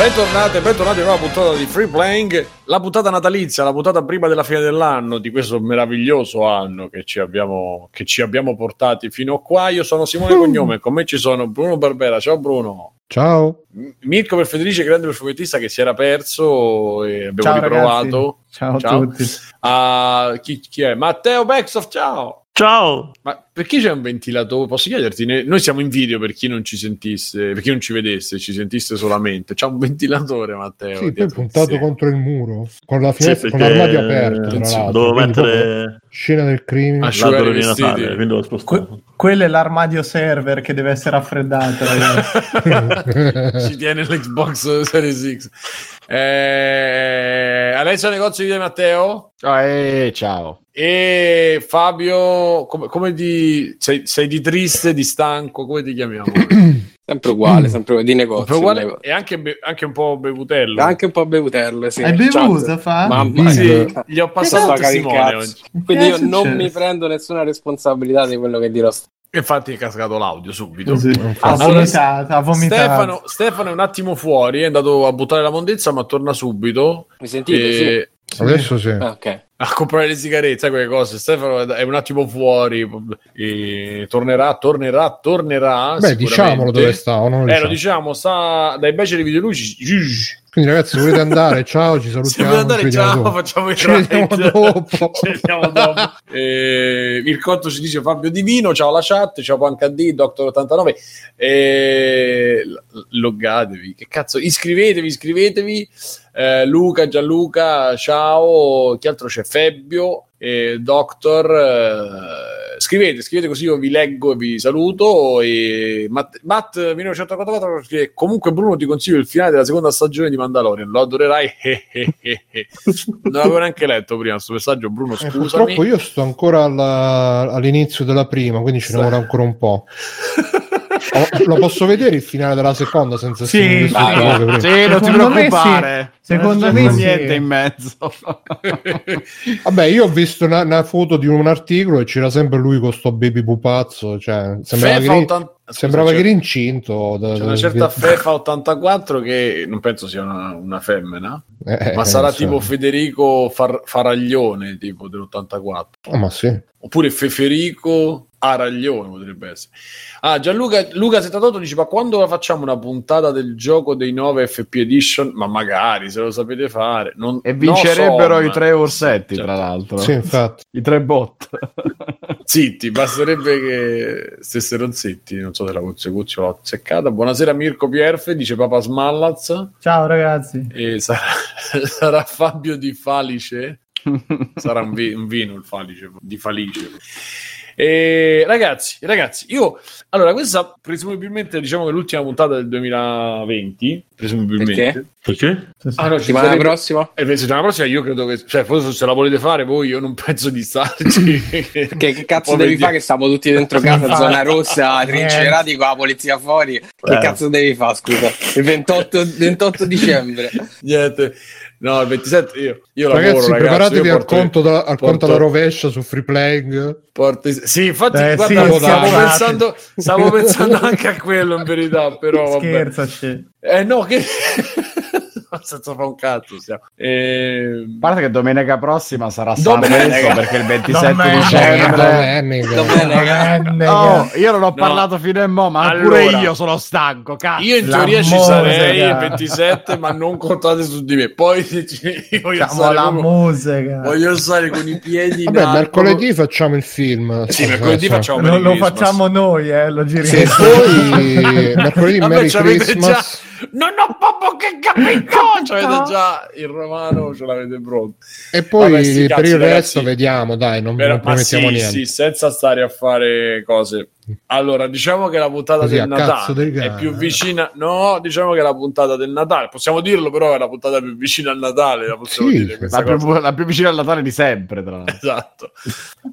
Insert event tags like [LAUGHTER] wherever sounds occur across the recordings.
Bentornate, bentornati a una nuova puntata di Free Playing, la puntata natalizia, la puntata prima della fine dell'anno, di questo meraviglioso anno che ci abbiamo, che ci abbiamo portati fino a qua. Io sono Simone Cognome, con me ci sono Bruno Barbera, ciao Bruno. Ciao. Mirko per Federici, grande perfumettista che si era perso e abbiamo Ciao, riprovato. Ciao, a tutti. Ah, chi, chi è? Matteo Bexoff, ciao. Ciao! Ma perché c'è un ventilatore? Posso chiederti? Ne- Noi siamo in video per chi non ci sentisse, per chi non ci vedesse, ci sentisse solamente. C'è un ventilatore, Matteo. Sì, poi puntato Sì. contro il muro, con la finestra, Sì, con l'armadio aperto. Dovevo mettere scena del crimine. Asciugare l'albero di. Natale, quindi l'ho spostato. Que- quello è l'armadio server che deve essere raffreddato. [LAUGHS] ci tiene l'Xbox Series X. Eh, Alessio Negozio di Matteo Ah, eh, ciao. e Fabio, come, come di, sei, sei di triste, di stanco, come ti chiamiamo? [CLEARS THROAT] Sempre uguale, sempre uguale, di negozio. Uguale- e anche, be- anche un po' bevutello. Anche un po' bevutello, sì. Hai bevuto, fa? Mamma Sì, mia. gli ho passato cazzo. oggi. Quindi io non mi prendo nessuna responsabilità di quello che dirò. Infatti è cascato l'audio subito. Così. Ha vomitato, ha vomitato. Stefano, Stefano è un attimo fuori, è andato a buttare la mondezza, ma torna subito. Mi sentite? Sì. E- Adesso sì. Ah, ok. A comprare le sigarette, sai quelle cose. Stefano è un attimo fuori, tornerà, tornerà, tornerà. Beh, diciamolo dove sta. o non lo Eh, lo diciamo. diciamo, sta dai beceri videoluci. Quindi, ragazzi, se volete andare, ciao, ci [LAUGHS] Se salutiamo. vuoi andare, ciao, dopo. facciamo il Ci vediamo dopo. [LAUGHS] Ci vediamo dopo. Eh, Mircotto ci dice Fabio Divino, ciao alla chat, ciao PanKD, Doctor89. Eh, loggatevi, che cazzo, iscrivetevi, iscrivetevi. Eh, Luca, Gianluca, ciao. Chi altro c'è? Febbio, eh, Doctor. eh, scrivete, scrivete così io vi leggo e vi saluto. E Matt, Matt 1984 che comunque Bruno ti consiglio il finale della seconda stagione di Mandalorian, lo adorerai. [LAUGHS] non l'avevo neanche letto prima questo messaggio, Bruno, Eh, scusami. purtroppo io sto ancora alla- all'inizio della prima, quindi ci ne vorrà ancora un po'. [LAUGHS] Oh, Lo posso vedere il finale della seconda senza Sì, sì. che prima? Sì, non ti Secondo me preoccupare. sì. Secondo Non me c'è sì. niente in mezzo. [LAUGHS] Vabbè, io ho visto una, una foto di un articolo e c'era sempre lui con sto baby pupazzo, cioè sembrava, Fefa che, eri- 80 sembrava che era incinto. da- C'è una certa Fefa 84 che non penso sia una, una femmina, Eh, ma eh, sarà non so. tipo Federico Far- Faraglione, tipo dell'84. Ah, ma sì. Oppure Feferico Araglione potrebbe essere. Ah, Gianluca Luca 78 dice: Ma quando facciamo una puntata del gioco dei 9 FP Edition? Ma magari se lo sapete fare. Non, E vincerebbero no, i tre orsetti, Certo. tra l'altro. Sì, infatti. I tre bot. [LAUGHS] Zitti, basterebbe che stessero zitti. Non so se la consecuzione l'ho azzeccata. Buonasera, Mirko Pierfe, dice Papa Smallaz. Ciao ragazzi. E sarà, [LAUGHS] sarà Fabio di Falice. [LAUGHS] Sarà un, vi- un vino il Falice di Falice. E ragazzi, ragazzi, io allora questa presumibilmente diciamo che è l'ultima puntata del 2020. Presumibilmente. Perché? Perché? Ah, no, Settimana sarebbe- prossima? E la settimana prossima io credo che, cioè, forse se la volete fare voi, io non [LAUGHS] penso di starci. Che, che cazzo devi fare che stiamo tutti dentro casa, zona rossa, trincerati con la polizia fuori? Che Eh. cazzo devi fare, scusa? Il 28, 28 dicembre. Niente. No, il 27 io, io Ragazzi, lavoro, ragazzi. preparatevi io al porto- conto, da- al porto- conto alla rovescia su free playing. porto- Sì, infatti, Eh, guarda, sì, stavo, pensando, stavo pensando [LAUGHS] anche a quello in verità, però vabbè. Eh no, che... [LAUGHS] [LAUGHS] senza fa un cazzo stiamo. Eh, A parte che domenica prossima sarà Domenica. Sanremo perché il 27 Domenica. dicembre. Domenica. Grande. Oh, io non ho No. parlato fino a mo', ma Allora. pure io sono stanco. Cazzo. io in teoria ci sarei il 27, ma non contate su di me. Poi [LAUGHS] io voglio Siamo stare, la proprio- musica. voglio stare con i piedi Vabbè, alto. mercoledì facciamo il film. Sì, mercoledì Eh, facciamo lo Christmas. facciamo noi, eh, lo E giriamo. poi [LAUGHS] mercoledì Vabbè, Merry Christmas. già- Non ho proprio che capito! [LAUGHS] C'avete già il romano, ce l'avete pronto. E poi Vabbè, sti per cazzi, il ragazzi. resto vediamo, dai, non, Però- non promettiamo sì, niente. sì, senza stare a fare cose. Allora, diciamo che la puntata Così, del Natale è più vicina. No, diciamo che la puntata del Natale, possiamo dirlo, però è la puntata più vicina al Natale. La possiamo Sì, dire La cosa. più, la più vicina al Natale di sempre, tra l'altro. Esatto.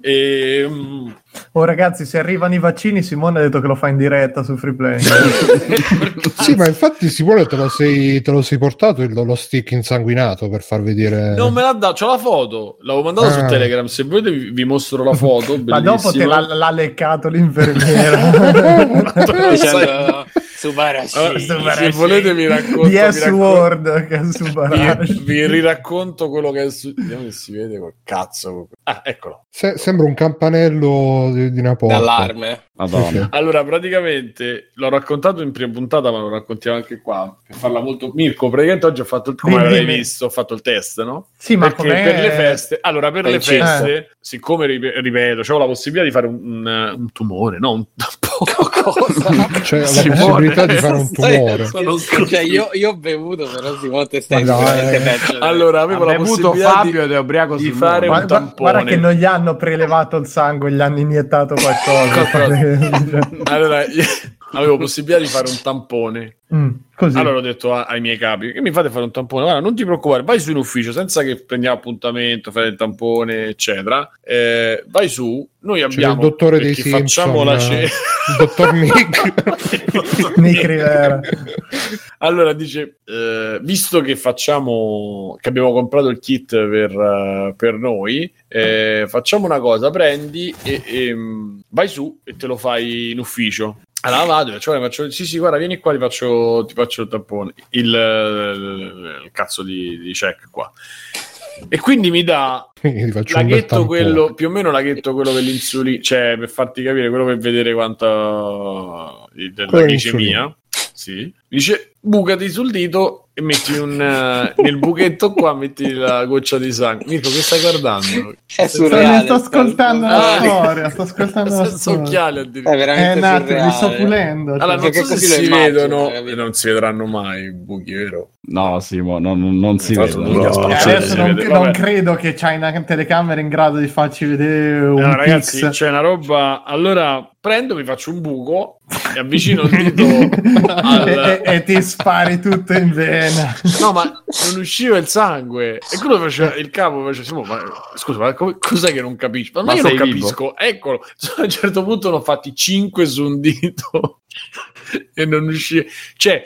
E, mm, Oh ragazzi, se arrivano i vaccini, Simone ha detto che lo fa in diretta su Freeplay. [LAUGHS] [LAUGHS] Sì, ma infatti Simone te lo sei, te lo sei portato il- lo stick insanguinato per far vedere. non me l'ha dato, c'ho la foto, l'avevo mandata su Ah. Telegram. Se volete, vi, vi mostro la [LAUGHS] foto. Ma dopo te l'ha, l'ha leccato l'infermiera. Sai- [LAUGHS] [LAUGHS] Dicendo, [LAUGHS] Subarashi. Subarashi. se volete vi racconto, Di vi racconto- S-Word che è Subarashi. vi, vi riracconto quello che è successo. Vediamo se si vede col cazzo. Ah, eccolo. Se- sembra un campanello di, di una porta. D'allarme. Madonna. Sì, sì. Allora, praticamente l'ho raccontato in prima puntata, ma lo raccontiamo anche qua per farla molto. Mirko, praticamente oggi ho fatto il come avrai visto, ho fatto il test, no? Sì, ma Perché com'è- per le feste, allora, per le Eh, sì. feste, siccome rip- ripeto, avevo la possibilità di fare un, un- un tumore, no? Un [LAUGHS] [LAUGHS] Cosa? C'è la Simone, possibilità di fare un [LAUGHS] tumore. Cioè, io, io ho bevuto, però Simone te stai Ma sicuramente peggio. Allora, avevo Ha la bevuto possibilità Fabio di, ed è ubriaco di fare un Guarda, tampone. guarda che non gli hanno prelevato il sangue, gli hanno iniettato qualcosa. [LAUGHS] [LAUGHS] Allora, io avevo possibilità di fare un tampone. Mm. Allora ho detto a- ai miei capi che mi fate fare un tampone. Guarda, non ti preoccupare, vai su in ufficio senza che prendiamo appuntamento, fare il tampone, eccetera. Eh, vai su, noi abbiamo il dottore dei Simpson, facciamo la cena. il dottor [LAUGHS] Nick. [LAUGHS] Nick Rivera. allora dice eh, visto che facciamo che abbiamo comprato il kit per, eh, per noi eh, facciamo una cosa prendi e, e, mm, vai su e te lo fai in ufficio allora vado faccio, guarda, faccio sì sì guarda vieni qua ti faccio, ti faccio il tampone il, il- il cazzo di, di check qua. E quindi mi dà laghetto quello più o meno laghetto quello dell'insulina cioè per farti capire quello per vedere quanta della glicemia. sì. dice bucati sul dito e metti un eh, nel buchetto qua metti la goccia di sangue Mirko che stai guardando È Sto, surreale. sto ascoltando Ah, la storia, sto ascoltando la senza storia. occhiali È addirittura Eh, veramente un attimo, mi sto surreale. pulendo. cioè. allora non Perché so se si immagino, vedono e non si vedranno mai i buchi vero No, Simo, non, non si vede. no. non Eh, Cioè, adesso si non, vede, non credo che c'hai una telecamera in grado di farci vedere un No, ragazzi, pix. c'è una roba. Allora prendo, mi faccio un buco e avvicino il dito [LAUGHS] al... e, e- e ti spari tutto in vena. No, ma non usciva il sangue. E quello faceva il capo faceva, "Simo, ma scusa, ma come- cos'è che non capisci? Ma, Ma io non vivo? capisco. Eccolo. [LAUGHS] A un certo punto ne ho fatti 5 su un dito [LAUGHS] e non usciva. Cioè,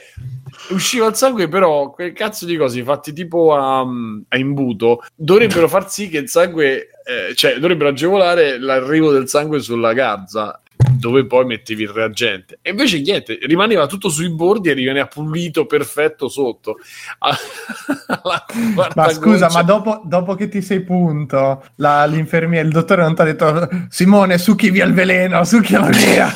usciva il sangue, però quel cazzo di cose fatti tipo a, a imbuto dovrebbero far sì che il sangue, eh, cioè, dovrebbero agevolare l'arrivo del sangue sulla garza dove poi mettevi il reagente e invece niente, rimaneva tutto sui bordi e rimaneva pulito perfetto sotto [LAUGHS] Ma scusa, ma dopo, dopo che ti sei punto, la- l'infermiera, il dottore non ti ha detto Simone, succhi via il veleno, succhialo via.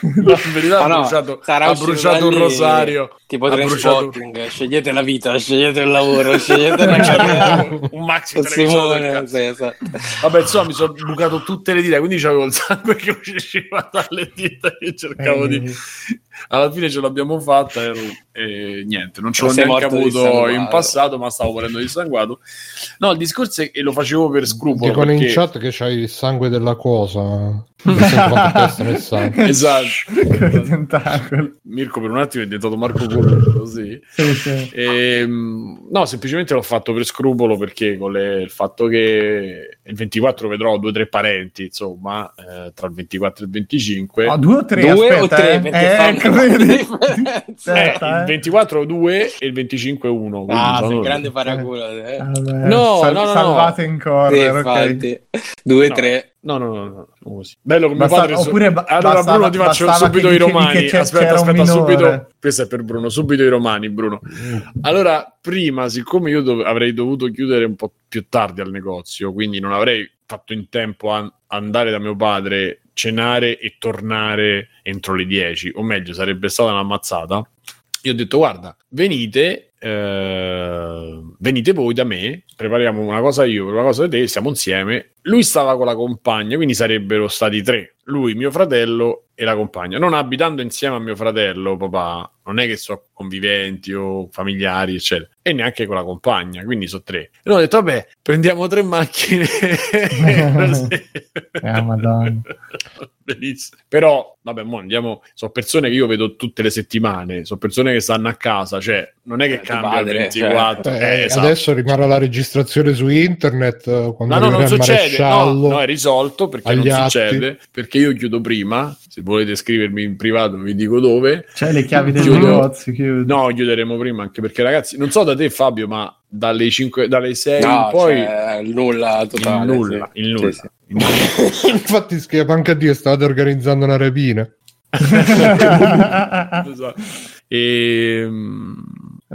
[LAUGHS] In verità ha no, bruciato, sarà ha bruciato un rosario Tipo ha bruciato Trainspotting, scegliete la vita, scegliete il lavoro, scegliete la [LAUGHS] carriera. un maxi Simone, sì, esatto. Vabbè, insomma, mi sono bucato tutte le dita, quindi c'avevo il sangue che usciva [LAUGHS] dalle dita che cercavo di... Eh, Alla fine ce l'abbiamo fatta e, e niente, non ce l'ho neanche avuto in passato, ma stavo morendo dissanguato. No, il discorso è che lo facevo per scrupolo. Dicono in perché- chat che c'hai il sangue della cosa. [LAUGHS] Sangue. Esatto. Mirko per un attimo è diventato Marco Curro, così. Sì, sì. Ehm, no, semplicemente l'ho fatto per scrupolo perché con le- il fatto che il 24 vedrò due o tre parenti, insomma, eh, tra il 24 e il 25. Oh, due o tre? Due o aspetta, tre, eh. Eh, ecco, differenza. Eh, Aspetta, il eh. 24 2 e il 25 1. quindi Ah, sei un grande paraculo. Eh. No, sal- no, no, no. salvate in Sì, corner, ok. infatti. Due, No. tre. No, no, no, no, no, così. Bello come Basta- padre. oppure ba- allora, bastava- Bruno, ti faccio subito che i romani. Aspetta, aspetta, minore. subito. Questo è per Bruno. Subito i romani, Bruno. Allora, prima, siccome io dov- avrei dovuto chiudere un po' più tardi al negozio, quindi non avrei fatto in tempo a andare da mio padre, cenare e tornare entro le 10, o meglio, sarebbe stata un'ammazzata. Io ho detto, guarda, venite, eh, venite voi da me, prepariamo una cosa io, una cosa te, siamo insieme. Lui stava con la compagna, quindi sarebbero stati tre, lui, mio fratello e la compagna. Non abitando insieme a mio fratello, papà, non è che so conviventi o familiari, eccetera, e neanche con la compagna, quindi sono tre. E ho detto, vabbè, prendiamo tre macchine. [LAUGHS] Eh, madonna. Benissimo. Però, vabbè, mo andiamo. Sono persone che io vedo tutte le settimane, sono persone che stanno a casa, cioè non è che cambia padre, il 24. Eh, eh, esatto. Adesso rimarrà la registrazione su internet eh, quando No, no, non il succede. No, no, è risolto perché non atti. succede. Perché io chiudo prima. Se volete scrivermi in privato, vi dico dove. C'hai le chiavi del Chiudo- negozio, chiudi. No, chiuderemo prima anche perché, ragazzi, non so da te, Fabio, ma dalle 5, dalle 6 No, in poi cioè, nulla il totale. nulla, sì. il nulla. Sì, sì. [LAUGHS] Il. Infatti scrive anche a dire stavate organizzando una rapina. [LAUGHS] Esatto. E,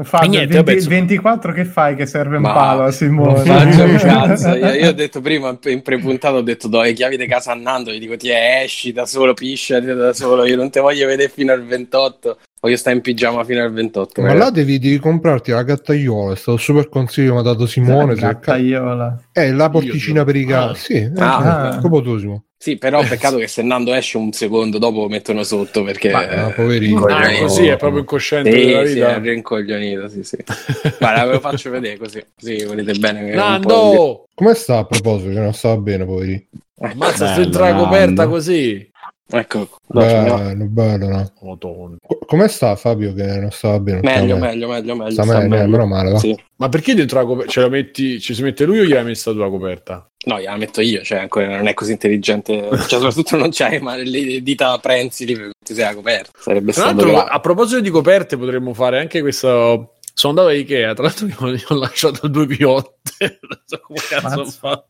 Fabio, niente, 20 vabbè, insomma- 24 che fai che serve un Ma- palo a Simone? Un [LAUGHS] cazzo. Io, io ho detto prima in prepuntata, ho detto do le chiavi di casa a Nando, gli dico ti esci da solo, pisciati da solo, io non te voglio vedere fino al 28, voglio stare in pigiama fino al 28. Ma ragazzi. là devi, devi comprarti la gattaiola, è stato un super consiglio che mi ha dato Simone. se- Gattaiola. È la porticina Io- per i Ah. cani. Sì, è Ah. scopotosimo. Sì, però peccato che se Nando esce un secondo dopo lo mettono sotto perché... Ma, eh, poverino. Ah, è così, è proprio incosciente della Sì, sì, vita. è rincoglionito, sì, sì. [LAUGHS] Guarda, ve lo faccio vedere così, così volete bene. che un po' Nando! Come sta a proposito? Che non stava bene, poverino. Ammazza, sto Bello, entra la Nando. coperta così. Ecco. Bello, bello, no. Madonna. Co- Come sta Fabio che non stava bene? Meglio, meglio, meglio, meglio. Sta sta meglio, meglio. meno male, va. Sì. Ma perché dentro la coperta? Ce la metti, ci si mette lui o gliela messa tu la coperta? No, gliela metto io, cioè ancora non è così intelligente, cioè soprattutto non c'hai ma le dita prensili per ti sei coperta, sarebbe Tra l'altro, a proposito di coperte, potremmo fare anche questo. Sono andato a Ikea, tra l'altro io gli ho lasciato due piotte. [LAUGHS] non so come cazzo Mazza. fa.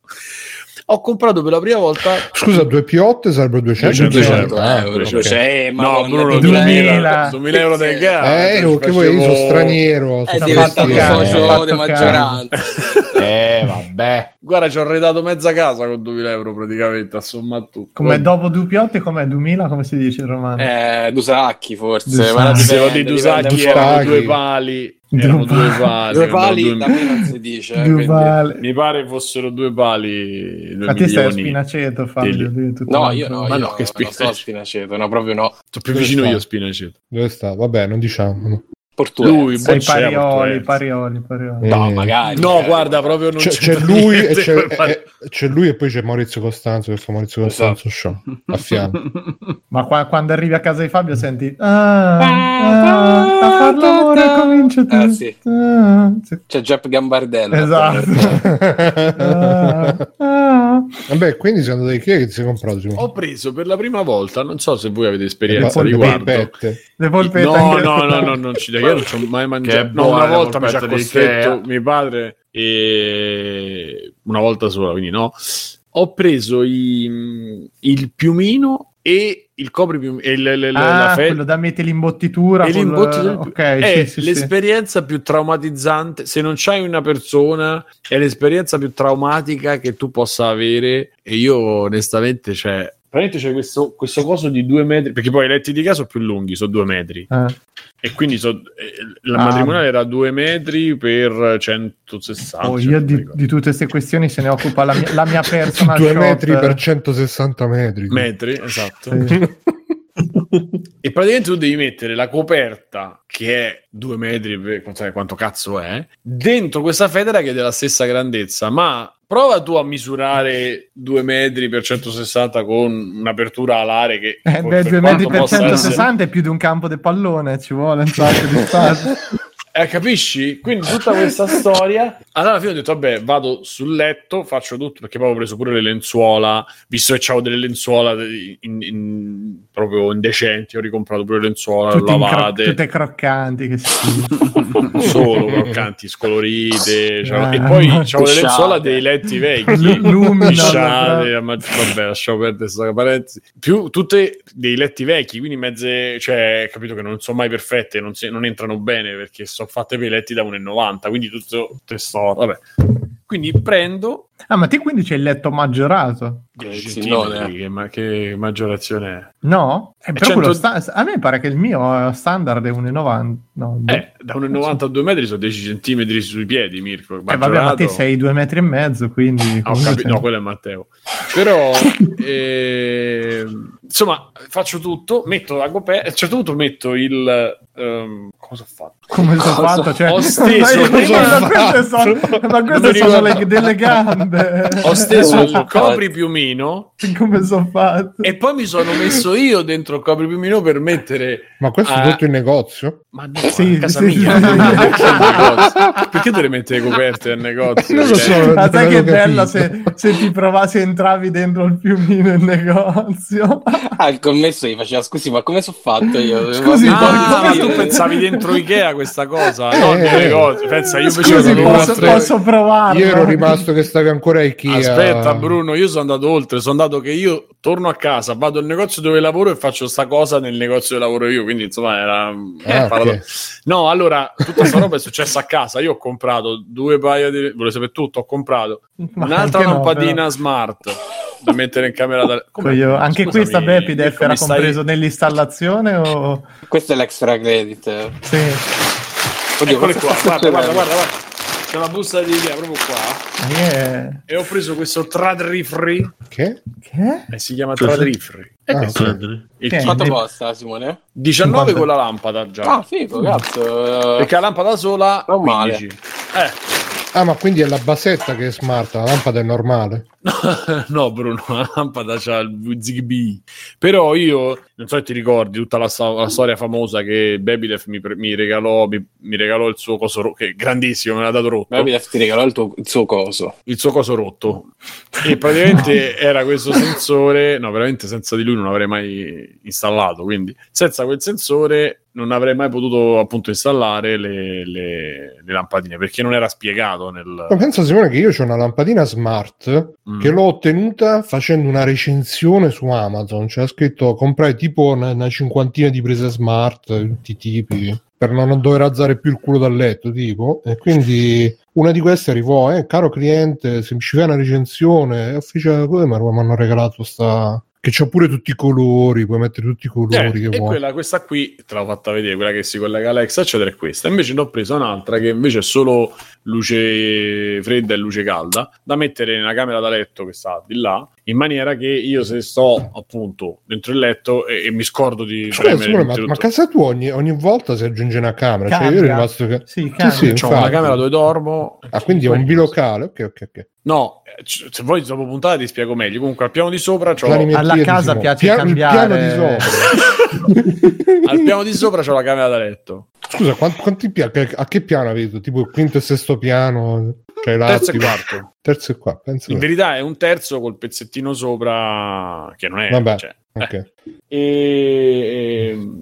Ho comprato per la prima volta. Scusa, due piotte sarebbero 200, 200 Ah, euro, ok. cioè, No, Madonna, Bruno, 2000. 2000, 2000 euro del gas. Eh, che vuoi, io sono straniero. È sono diventato socio di maggioranza. [LAUGHS] Eh, vabbè. Guarda, ci ho arredato mezza casa con 2000 euro praticamente, a somma tutto. Come dopo Dupiotti, com'è 2000? Come si dice in romano? Eh, Dusacchi forse, Dusacchi. ma dipende, di Dusacchi erano due pali. Due Erano due pali. Due pali due- da me non si dice. eh, Due quindi- pali. Mi pare fossero due pali. Due Ma te stai a. Spinaceto, Fabio? Degli- No, io no, Ma io no, che non spinaceto. so a Spinaceto, no, proprio no. Sto più Dove vicino sta? io a Spinaceto. Dove sta? Vabbè, non diciamo. Portuense. Lui, Sei parioli, parioli, parioli. No, Eh, magari. No, magari. guarda, proprio non C'è, c'è, c'è lui e c'è, fare- eh, c'è lui e poi c'è Maurizio Costanzo che fa Maurizio Costanzo Show a fianco. Ma qua- quando arrivi a casa di Fabio senti ah, ah, a far l'amore comincia tu. Eh, sì. Ah, sì. C'è Jeff Gambardella. Esatto. [LAUGHS] Ah, ah. Vabbè, quindi andato di che che ti sei comprato? Ho preso per la prima volta, non so se voi avete esperienza Le riguardo. polpette. Le polpette No, no, no, no, non ci io non ci ho mai mangiato. No, una volta mi ci ha costretto mio padre e una volta sola, quindi no. Ho preso i- il piumino e il copripiumino e le- le- le- la Ah, fe- quello da mettere l'imbottitura. e col- l'imbottitura- Ok, è sì, sì, sì. l'esperienza più traumatizzante se non c'hai una persona è l'esperienza più traumatica che tu possa avere e io onestamente cioè praticamente c'è questo, questo coso di due metri perché poi i letti di casa sono più lunghi sono due metri Eh. e quindi so- eh, la Ah. matrimoniale era due metri per 160 Oh, io di, di tutte queste questioni se ne occupa la mia, la mia personal 2 shopper. metri per 160 metri. metri esatto Sì. E praticamente tu devi mettere la coperta, che è due metri, per- non sai quanto cazzo è, dentro questa federa che è della stessa grandezza. Ma prova tu a misurare due metri per 160 con un'apertura alare che Eh, beh, 2 quanto metri per possa 160 è più di un campo di pallone, ci vuole un sacco di spazio. [LAUGHS] Eh, capisci? Quindi tutta questa storia. Allora, alla fine ho detto, vabbè, vado sul letto, faccio tutto perché poi ho preso pure le lenzuola, visto che avevo delle lenzuola in- in- proprio indecenti, ho ricomprato pure le lenzuola, Tutte, in cro- lavate. tutte croccanti. Che schifo. [LAUGHS] solo croccanti, scolorite. cioè, Ah, e poi ma- c'avevo le lenzuola dei letti vecchi. Proprio. ma- vabbè, lasciamo perdere questa parentesi. Più tutte dei letti vecchi, quindi mezze, cioè, capito che non sono mai perfette, non, si- non entrano bene perché sono fatte per i letti da 1,90, quindi tutto, sto, vabbè. Quindi prendo Ah, ma te quindi c'è il letto maggiorato? 10 Sì, centimetri, no, che, ma che maggiorazione è? No? Eh, però 100 quello sta- a me pare che il mio standard è 1,90. No. Eh, da 1,90 a 2 metri sono 10 centimetri sui piedi, Mirko. Eh, vabbè, ma te sei due metri e mezzo, quindi... Ah, ho comunque capito, sei- no, quello è Matteo. Però, [LAUGHS] ehm, insomma, faccio tutto, metto la coperta, a un certo punto metto il... ehm, cosa ho fatto? Come sono Cosa- fatto? Cioè, ho steso- [LAUGHS] ma, cosa ho [LAUGHS] ma queste sono, ma queste sono le- delle gambe. Ho steso il Oh, copripiumino Come sono fatto? e poi mi sono messo io dentro il copripiumino per mettere... Ma questo Ah. è tutto in negozio? Ma no, Sì, a casa sì, mia. sì. Negozio? [LAUGHS] Perché te le mette le coperte al negozio? Non lo Cioè, so. Ma sai che ho bello se, se ti provassi, entravi dentro il piumino in negozio. Ah, il commesso gli faceva scusi, ma come sono fatto io? Scusi, Ma- Ah, Io- tu pensavi dentro Ikea questa cosa? Eh, no, eh. cose. Pensa, io Scusi, posso, posso provarlo? Io ero rimasto che stavi ancora a Ikea. Aspetta, Bruno, io sono andato oltre. Sono andato che io torno a casa, vado al negozio dove lavoro e faccio sta cosa nel negozio dove lavoro io. Quindi, insomma, era. Ah, paradosso. ok. No, allora, tutta questa roba è successa a casa. Io ho comprato due paia di. Volete sapere tutto? Ho comprato Ma un'altra no, lampadina però. smart da mettere in camera da. Come- Io- anche Scusami, questa Bepidef Mirko, era stai- compreso nell'installazione o... Questo è l'extra credit. Sì. Oddio, Eccole qua, guarda, guarda, guarda, guarda. C'è la busta di Ikea proprio qua. Yeah. E ho preso questo Tradrifri. Che? Che? E si chiama Cos'è? Tradrifri. E Ah, questo ok. il. Quanto costa, Simone? 19 50. con la lampada già. Ah, figo, cazzo. Perché la lampada sola Non male. 15. Eh, Ah, ma quindi è la basetta che è smart, la lampada è normale. [LAUGHS] no, Bruno, la lampada c'ha il Zigbee. Però io, non so se ti ricordi tutta la, la storia famosa che Babylef mi, mi regalò, mi, mi regalò il suo coso ro- che è grandissimo, me l'ha dato rotto. Bepidef ti regalò il, tuo, il suo coso. il suo coso rotto. E praticamente [LAUGHS] era questo sensore. No, veramente senza di lui non avrei mai installato. Quindi, senza quel sensore non avrei mai potuto appunto installare le, le- le lampadine perché non era spiegato nel. Ma pensa Simone che io ho una lampadina smart Mm. che l'ho ottenuta facendo una recensione su Amazon. C'era scritto comprai tipo una, una cinquantina di prese smart, di tutti i tipi, per non dover alzare più il culo dal letto, tipo. E quindi una di queste arrivò, eh, caro cliente, se ci fai una recensione, e fece come mi hanno regalato sta... Che c'ha pure tutti i colori, puoi mettere tutti i colori Eh, che e vuoi. quella, questa qui te l'ho fatta vedere, quella che si collega a Alexa, eccetera, è questa. Invece ne ho presa un'altra che invece è solo luce fredda e luce calda da mettere nella camera da letto che sta di là, in maniera che io se sto appunto dentro il letto e, e mi scordo di Scusa, premere ma, ma casa tua ogni, ogni volta si aggiunge una camera? Cioè, io ero rimasto che... Sì, Sì, sì, C'ho una camera dove dormo. Ah, quindi è un bilocale. Ok, ok, ok. No, eh, c- se vuoi dopo puntata ti spiego meglio. Comunque al piano di sopra c'ho Alla casa piace Pia- cambiare. Il piano di sopra. [LAUGHS] [LAUGHS] al piano di sopra c'ho la camera da letto. Scusa, quanti, quanti pia- che- a che piano avete? Tipo quinto e sesto piano? Cioè, Terzo e quarto. Terzo e qua, penso. In verità è un terzo col pezzettino sopra che non è. Vabbè, cioè, ok. eh. E,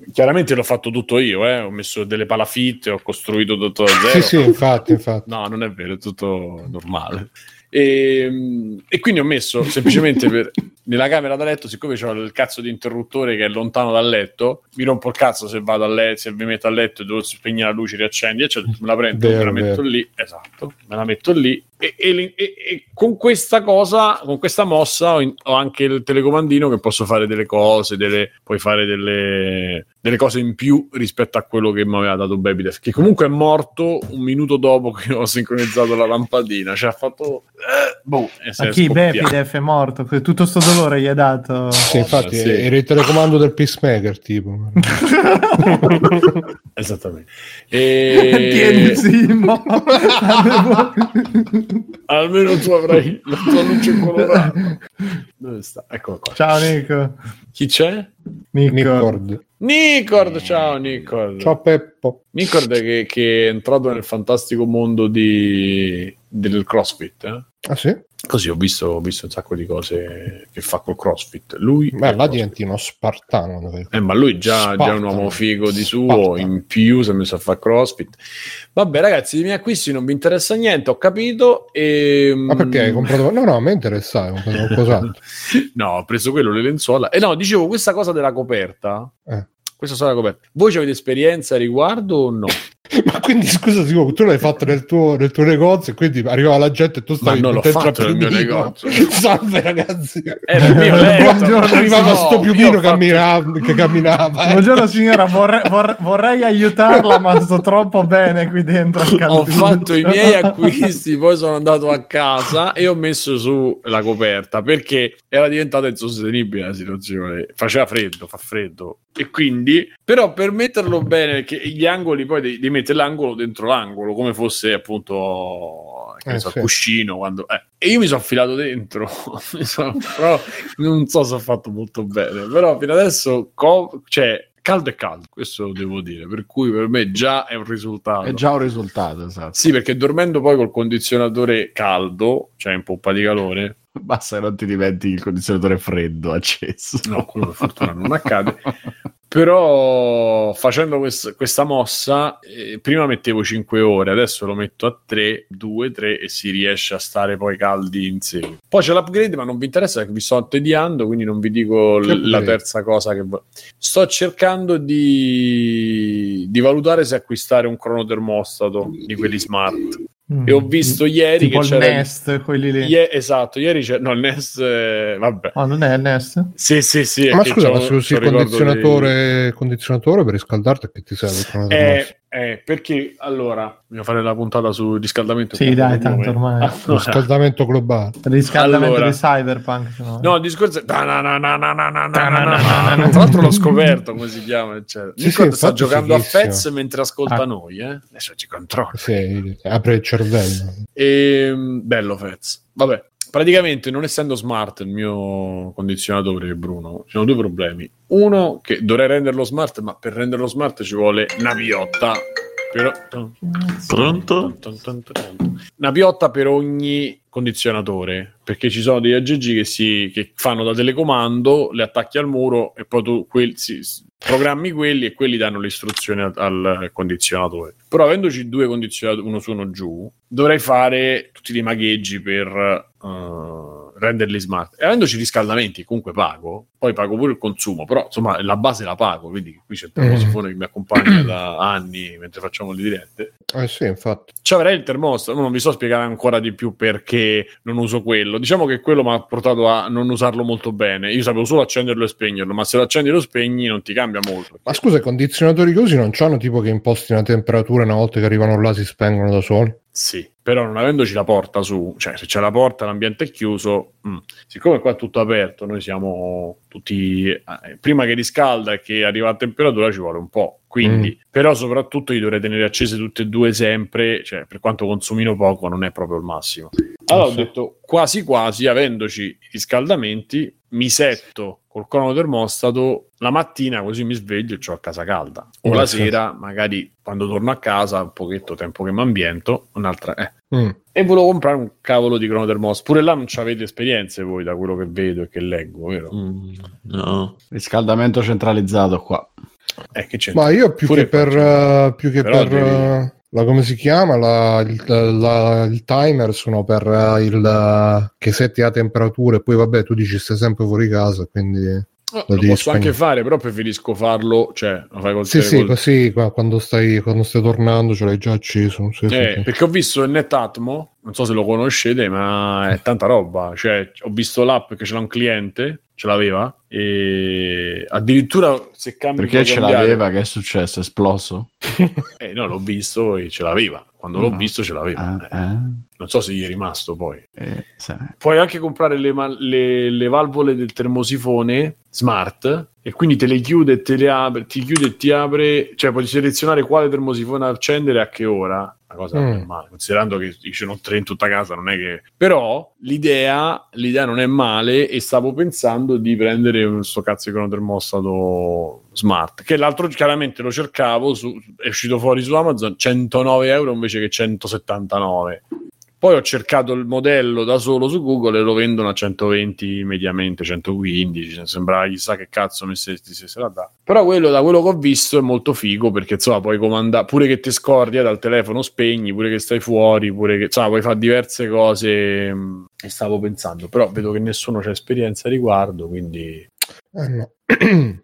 e chiaramente l'ho fatto tutto io, eh. ho messo delle palafitte, ho costruito tutto da zero. Sì, sì, infatti, infatti. No, non è vero, è tutto normale. E, e quindi ho messo [LAUGHS] semplicemente per, nella camera da letto, siccome c'ho il cazzo di interruttore che è lontano dal letto, mi rompo il cazzo se vado a letto, se mi metto a letto e devo spegnere la luce, riaccendi, eccetera, me la prendo, Vero, me la metto vero. lì, esatto, me la metto lì e, e e- con questa cosa, con questa mossa ho, in- ho anche il telecomandino che posso fare delle cose, delle, puoi fare delle, delle cose in più rispetto a quello che mi aveva dato Babydef, che comunque è morto un minuto dopo che ho sincronizzato la lampadina, cioè ha fatto... eh, boh, e se A è chi scoppiato. Bepidef è morto? Que- Tutto sto dolore gli ha dato. Sì, infatti, sì. era il telecomando del pacemaker, tipo. [LAUGHS] Esattamente. E... Tieni Simo. [LAUGHS] Almeno tu avrai la tua luce colorata. Dove sta? Eccolo qua. Ciao Nico. Chi c'è? Nico. Nicord. Nicord, ciao Nicord. Ciao Peppo. Nicord che, che è entrato nel fantastico mondo di, del CrossFit. eh? Ah sì? Così ho visto, ho visto un sacco di cose che fa col CrossFit. Lui, Beh, là diventi uno spartano. Eh, ma lui già, già è un uomo figo di suo, Spartano. in più si è messo a fare CrossFit. Vabbè ragazzi, dei miei acquisti non vi interessa niente, ho capito. E, Ma perché hai comprato? No, no, a me interessava. [LAUGHS] No, ho preso quello, le lenzuola. E no, dicevo, questa cosa della coperta, Eh. questa storia della coperta, voi ci avete esperienza a riguardo o no? [LAUGHS] Ma quindi scusa, Simo, tu l'hai fatto nel tuo, nel tuo negozio e quindi arrivava la gente e tu stavi non l'ho dentro fatto al nel mio negozio. [LAUGHS] Salve ragazzi. Era il mio letto. Buongiorno, Arrivava No, sto piumino che fatto- camminava, che camminava eh. Buongiorno signora, vorrei, vorrei- vorrei aiutarla, ma sto troppo bene qui dentro. Ho fatto i miei acquisti, poi sono andato a casa e ho messo su la coperta perché era diventata insostenibile la situazione. Faceva freddo, fa freddo. E quindi, però, per metterlo bene, perché gli angoli poi devi, devi mettere l'angolo dentro l'angolo, come fosse appunto che Eh, so, sì. cuscino. Quando, eh. E io mi sono affilato dentro, [LAUGHS] sono- però non so se ho fatto molto bene. Però fino adesso, co- cioè, caldo è caldo, questo lo devo dire, per cui per me già è un risultato. È già un risultato, esatto. Sì, perché dormendo poi col condizionatore caldo, cioè in pompa di calore, Basta che non ti diventi il condizionatore freddo acceso. no, quello per fortuna non accade. [LAUGHS] Però facendo quest- questa mossa, eh, prima mettevo 5 ore, adesso lo metto a 3, 2, 3 e si riesce a stare poi caldi in seguito. Poi c'è l'upgrade, ma non vi interessa perché vi sto attediando, quindi non vi dico l- la terza cosa che vo- sto cercando di... di valutare se acquistare un cronotermostato di quelli smart. Mm. E ho visto ieri tipo che il c'era il- Nest, quelli lì. Ie- esatto, ieri c'è no, il Nest, eh, vabbè. Oh, non è il Nest? Sì, sì, sì. Ma scusa, ma se usi il condizionatore, condizionatore per riscaldarti, a che ti serve? Eh, eh, perché allora dobbiamo fare la puntata sul riscaldamento. Sì, dai, tanto ormai. Lo Allora, scaldamento globale. Riscaldamento Allora. di Cyberpunk. No, no, il discorso è. Tra l'altro l'ho scoperto come si chiama. Eccetera. Sì, sì, sta giocando a. Fez mentre ascolta Ah. noi. Eh? Adesso ci controlla. Sì, apre il cervello. Ehm, bello Fez. Vabbè, praticamente non essendo smart il mio condizionatore, Bruno, ci sono due problemi. Uno, che dovrei renderlo smart, ma per renderlo smart ci vuole una piotta. Però... Pronto? Una piotta per ogni condizionatore, perché ci sono degli AGG che, si, che fanno da telecomando, le attacchi al muro e poi tu quel- si- programmi quelli e quelli danno le istruzioni al, al condizionatore. Però avendoci due condizionatori, uno su uno giù, dovrei fare tutti dei magheggi per eh, renderli smart. E avendoci riscaldamenti, comunque pago, poi pago pure il consumo, però insomma la base la pago, quindi qui c'è il termosifone che mi accompagna da anni mentre facciamo le dirette. Eh sì, infatti. Ci avrei il termostato, non vi so spiegare ancora di più perché non uso quello. Diciamo che quello mi ha portato a non usarlo molto bene. Io sapevo solo accenderlo e spegnerlo, ma se lo accendi e lo spegni non ti cambia molto. Ma scusa, i condizionatori così non c'hanno tipo che imposti una temperatura una volta che arrivano là si spengono da soli? Sì, però non avendoci la porta su, cioè se c'è la porta l'ambiente è chiuso, mm. siccome qua è tutto aperto, noi siamo tutti, eh, prima che riscalda e che arriva a temperatura ci vuole un po', quindi, però soprattutto io dovrei tenere accese tutte e due sempre, cioè per quanto consumino poco non è proprio il massimo. Allora ho detto quasi quasi, avendoci i riscaldamenti, mi setto col crono termostato la mattina così mi sveglio e ho a casa calda. O la sera, magari quando torno a casa, un pochetto tempo che mi ambiento, un'altra... Eh. Mm. E volevo comprare un cavolo di crono termostato. Pure là non avete esperienze voi da quello che vedo e che leggo, vero? Mm, no. Riscaldamento centralizzato qua. Eh, che c'è? Ma io più Pure che per, eh, più che Però per devi- eh, la come si chiama la- il, la- il timer sono per eh, il eh, che setti la temperatura e poi vabbè tu dici stai sempre fuori casa quindi Oh, lo lo posso anche fare, però preferisco farlo, cioè, lo fai col sì sì col- così qua- quando stai quando stai tornando ce l'hai già acceso sì, sì, Eh, sì. perché ho visto il NetAtmo, non so se lo conoscete, ma è tanta roba. Cioè, ho visto l'app che ce l'ha un cliente, ce l'aveva, e addirittura se cambi Perché ce cambiare- l'aveva? Che è successo? È esploso? [LAUGHS] Eh, no, l'ho visto e ce l'aveva. Quando l'ho No. visto ce l'aveva. Ah, Eh, eh, Non so se gli è rimasto poi. eh, sì. Puoi anche comprare le, le- le valvole del termosifone smart e quindi te le chiude e te le apre, ti chiude e ti apre, cioè puoi selezionare quale termosifone accendere a che ora. Una cosa Mm. normale, considerando che io ce n'ho tre in tutta casa, non è che. Però l'idea, l'idea non è male e stavo pensando di prendere questo cazzo di cronotermostato smart. Che l'altro chiaramente lo cercavo, su- è uscito fuori su Amazon 109 euro invece che 179. Poi ho cercato il modello da solo su Google e lo vendono a 120 mediamente, 115. cioè, Sembrava chissà che cazzo mi se, se, se la dà. Però quello, da quello che ho visto, è molto figo perché insomma puoi comandare pure che ti scordi dal telefono, spegni, pure che stai fuori, pure che insomma puoi fare diverse cose. mh, E stavo pensando, però vedo che nessuno c'ha esperienza a riguardo, quindi Eh, no. [CLEARS THROAT]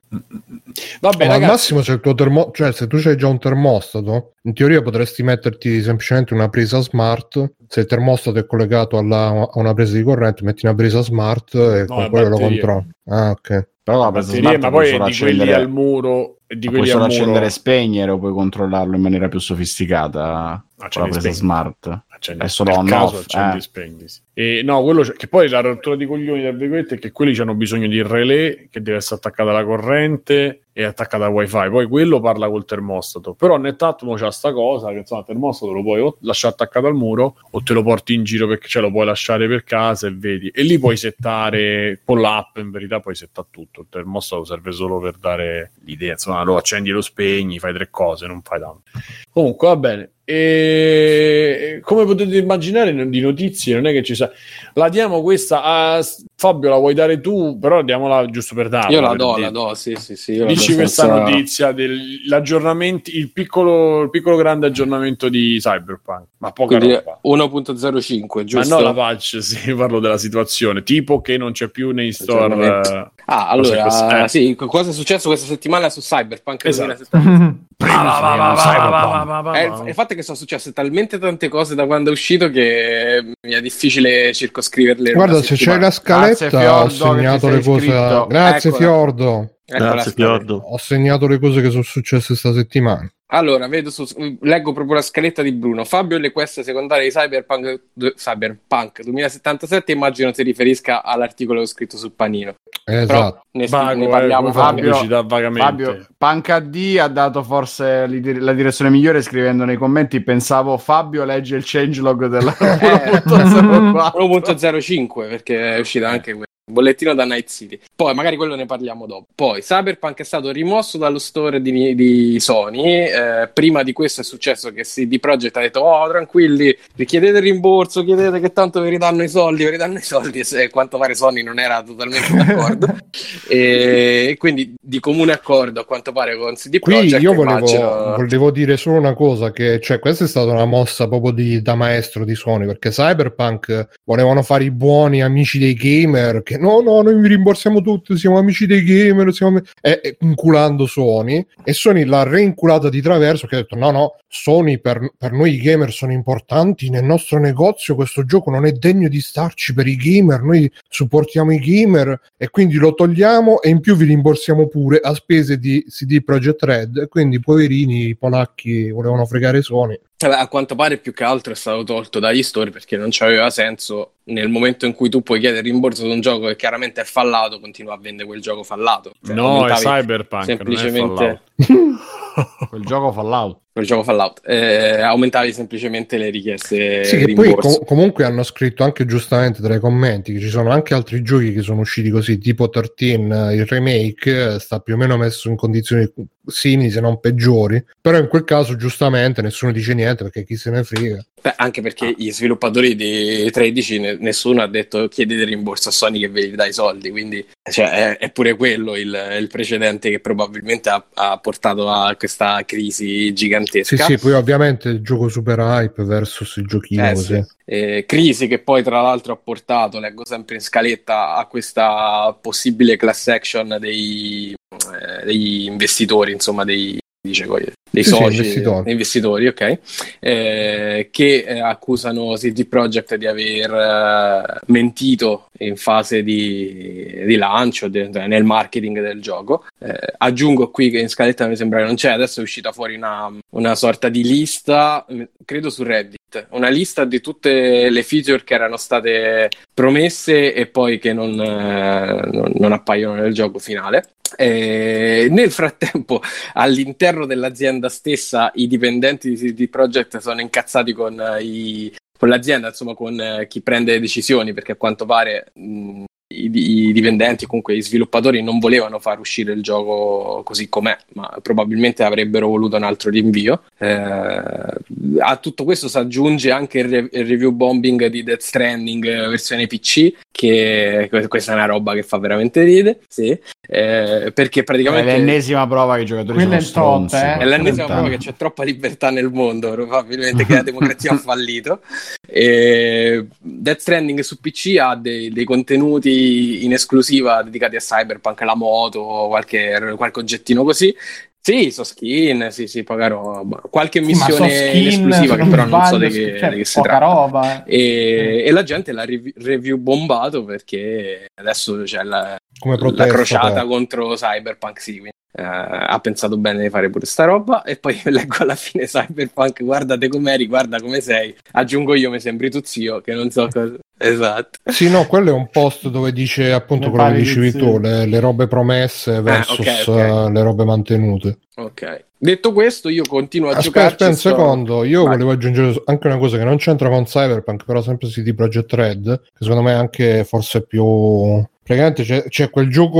vabbè, Oh, al massimo c'è il tuo termo cioè se tu c'hai già un termostato in teoria potresti metterti semplicemente una presa smart. Se il termostato è collegato alla- a una presa di corrente metti una presa smart e No, con quello lo controlli. Ah ok. Però la presa batterie, smart ma puoi poi solo di quelli accendere, al muro e di puoi quelli solo al muro. accendere e spegnere o puoi controllarlo in maniera più sofisticata con la presa smart. Accendi accendi È solo per on caso off, accendi eh. spegni. E no, quello che poi la rottura di coglioni, tra virgolette, è che quelli hanno bisogno di relè che deve essere attaccata alla corrente e attaccata al wifi. Poi quello parla col termostato. Però Netatmo c'ha sta cosa che insomma il termostato lo puoi o lasciare attaccato al muro o te lo porti in giro perché ce lo puoi lasciare per casa e vedi. E lì puoi settare con l'app, in verità puoi settare tutto. Il termostato serve solo per dare l'idea, insomma, lo accendi e lo spegni, fai tre cose, non fai tanto. Comunque va bene. E come potete immaginare di notizie non è che ci sa. La diamo questa a Fabio, la vuoi dare tu? Però diamola giusto per darla. Io la do, dire. la do, sì, sì, sì. Dici questa senza- notizia dell'aggiornamento, il piccolo, il piccolo grande aggiornamento di Cyberpunk, ma poca Quindi roba. 1.05, Ma giusto? non la patch, [LAUGHS] sì, parlo della situazione, tipo che non c'è più nei store. Aggiornamento. eh, Ah, allora, eh. sì, cosa è successo questa settimana su Cyberpunk Esatto. 2070? [LAUGHS] Cyberpunk. Il, fatto è che sono successe talmente tante cose da quando è uscito che mi è difficile circoscriverle. In Guarda, se c'è la scaletta, Grazie, ho Fiordo, segnato le cose. iscritto. Grazie, Eccola. Fiordo. Ecco Grazie. Fiordo. Ho segnato le cose che sono successe questa settimana. Allora, vedo su, leggo proprio la scaletta di Bruno. Fabio e le quest secondarie di Cyberpunk, Cyberpunk 2077 immagino si riferisca all'articolo che ho scritto sul panino. Eh, Però Esatto. ne, Vago, ne eh, parliamo fa Fabio-. Fabio, Punk D ha dato forse la direzione migliore scrivendo nei commenti pensavo Fabio legge il changelog della [LAUGHS] 1.04 1.05 perché è uscita anche quel bollettino da Night City. Poi magari quello ne parliamo dopo. Poi Cyberpunk è stato rimosso dallo store di, di Sony. eh, prima di questo è successo che CD Projekt ha detto: Oh, tranquilli, richiedete il rimborso, chiedete che tanto vi ridanno i soldi, vi ridanno i soldi. [LAUGHS] E quanto pare Sony non era totalmente d'accordo. [LAUGHS] e, quindi di comune accordo, a quanto pare, con CD Qui Projekt. io volevo, immagino- volevo dire solo una cosa, che cioè, questa è stata una mossa proprio di- da maestro di Sony, perché Cyberpunk volevano fare i buoni amici dei gamer, che no, no, noi vi rimborsiamo tutti, siamo amici dei gamer, siamo... E, e inculando Sony, e Sony l'ha reinculata di traverso, che ha detto no, no, Sony per, per noi gamer sono importanti, nel nostro negozio questo gioco non è degno di starci per i gamer, noi supportiamo i gamer e quindi lo togliamo e in più vi rimborsiamo pure a spese di CD Projekt Red, quindi poverini i polacchi volevano fregare Sony. A quanto pare più che altro è stato tolto dagli store perché non c'aveva senso. Nel momento in cui tu puoi chiedere rimborso di un gioco che chiaramente è fallato, continua a vendere quel gioco fallato. Cioè, No, è Cyberpunk, semplicemente semplicemente... [LAUGHS] Quel gioco Fallout. quel gioco Fallout, eh, aumentavi semplicemente le richieste Sì, di che poi com- comunque hanno scritto anche giustamente tra i commenti che ci sono anche altri giochi che sono usciti così, tipo 13, eh, il remake eh, sta più o meno messo in condizioni simili se non peggiori, però in quel caso giustamente nessuno dice niente perché chi se ne frega. Beh, anche perché gli sviluppatori di 13 ne- nessuno ha detto chiedete rimborso a Sony che ve li dà i soldi, quindi cioè, è, è pure quello il, il precedente che probabilmente ha, ha portato a questa crisi Sì, gigantesca. sì, poi ovviamente il gioco super hype versus il giochino Eh, così. sì. Eh, crisi che poi tra l'altro ha portato, leggo sempre in scaletta, a questa possibile class action dei, eh, degli investitori, insomma dei, dice, poi, dei Sì, sì, soci, investitori. investitori, ok, eh, che eh, accusano CD Projekt di aver eh, mentito in fase di, di lancio, de- nel marketing del gioco. Eh, aggiungo qui che in scaletta mi sembra che non c'è, adesso è uscita fuori una, una sorta di lista, mh, credo su Reddit, una lista di tutte le feature che erano state promesse e poi che non, eh, non- appaiono nel gioco finale. E nel frattempo, [LAUGHS] all'interno dell'azienda stessa, i dipendenti di CD Projekt sono incazzati con, eh, i- con l'azienda, insomma, con eh, chi prende le decisioni, perché a quanto pare mh, i, i dipendenti, comunque i sviluppatori, non volevano far uscire il gioco così com'è, ma probabilmente avrebbero voluto un altro rinvio. Eh, a tutto questo si aggiunge anche il, re- il review bombing di Death Stranding eh, versione PC, che que- questa è una roba che fa veramente ride, sì, eh, perché È praticamente... l'ennesima prova che i giocatori Quello sono è tot, stronzi. eh. È l'ennesima prova che c'è troppa libertà nel mondo, probabilmente che la [LAUGHS] democrazia ha fallito. E Death Stranding su PC ha dei, dei contenuti in esclusiva dedicati a Cyberpunk, la moto, qualche, qualche oggettino così. Sì, so skin, sì, sì, poca roba. Qualche Sì, ma so missione in skin, esclusiva che però non so sbaglio, di che, cioè, di che si poca tratta. roba. eh. E, e la gente l'ha rev- review bombato perché adesso c'è la, Come la protesta. crociata contro Cyberpunk, sì. quindi eh, ha pensato bene di fare pure sta roba e poi [LAUGHS] leggo alla fine Cyberpunk guardate com'eri, guarda come sei aggiungo io mi sembri tu zio che non so cosa esatto Sì, no, quello è un post dove dice appunto quello che dicevi di- tu, le, le robe promesse versus ok, ok. eh, le robe mantenute. ok detto questo io continuo a Aspetta, giocarci aspetta un sto- secondo, io Vai. volevo aggiungere anche una cosa che non c'entra con Cyberpunk, però sempre CD Projekt Red, che secondo me è anche forse più... Praticamente c'è, c'è quel gioco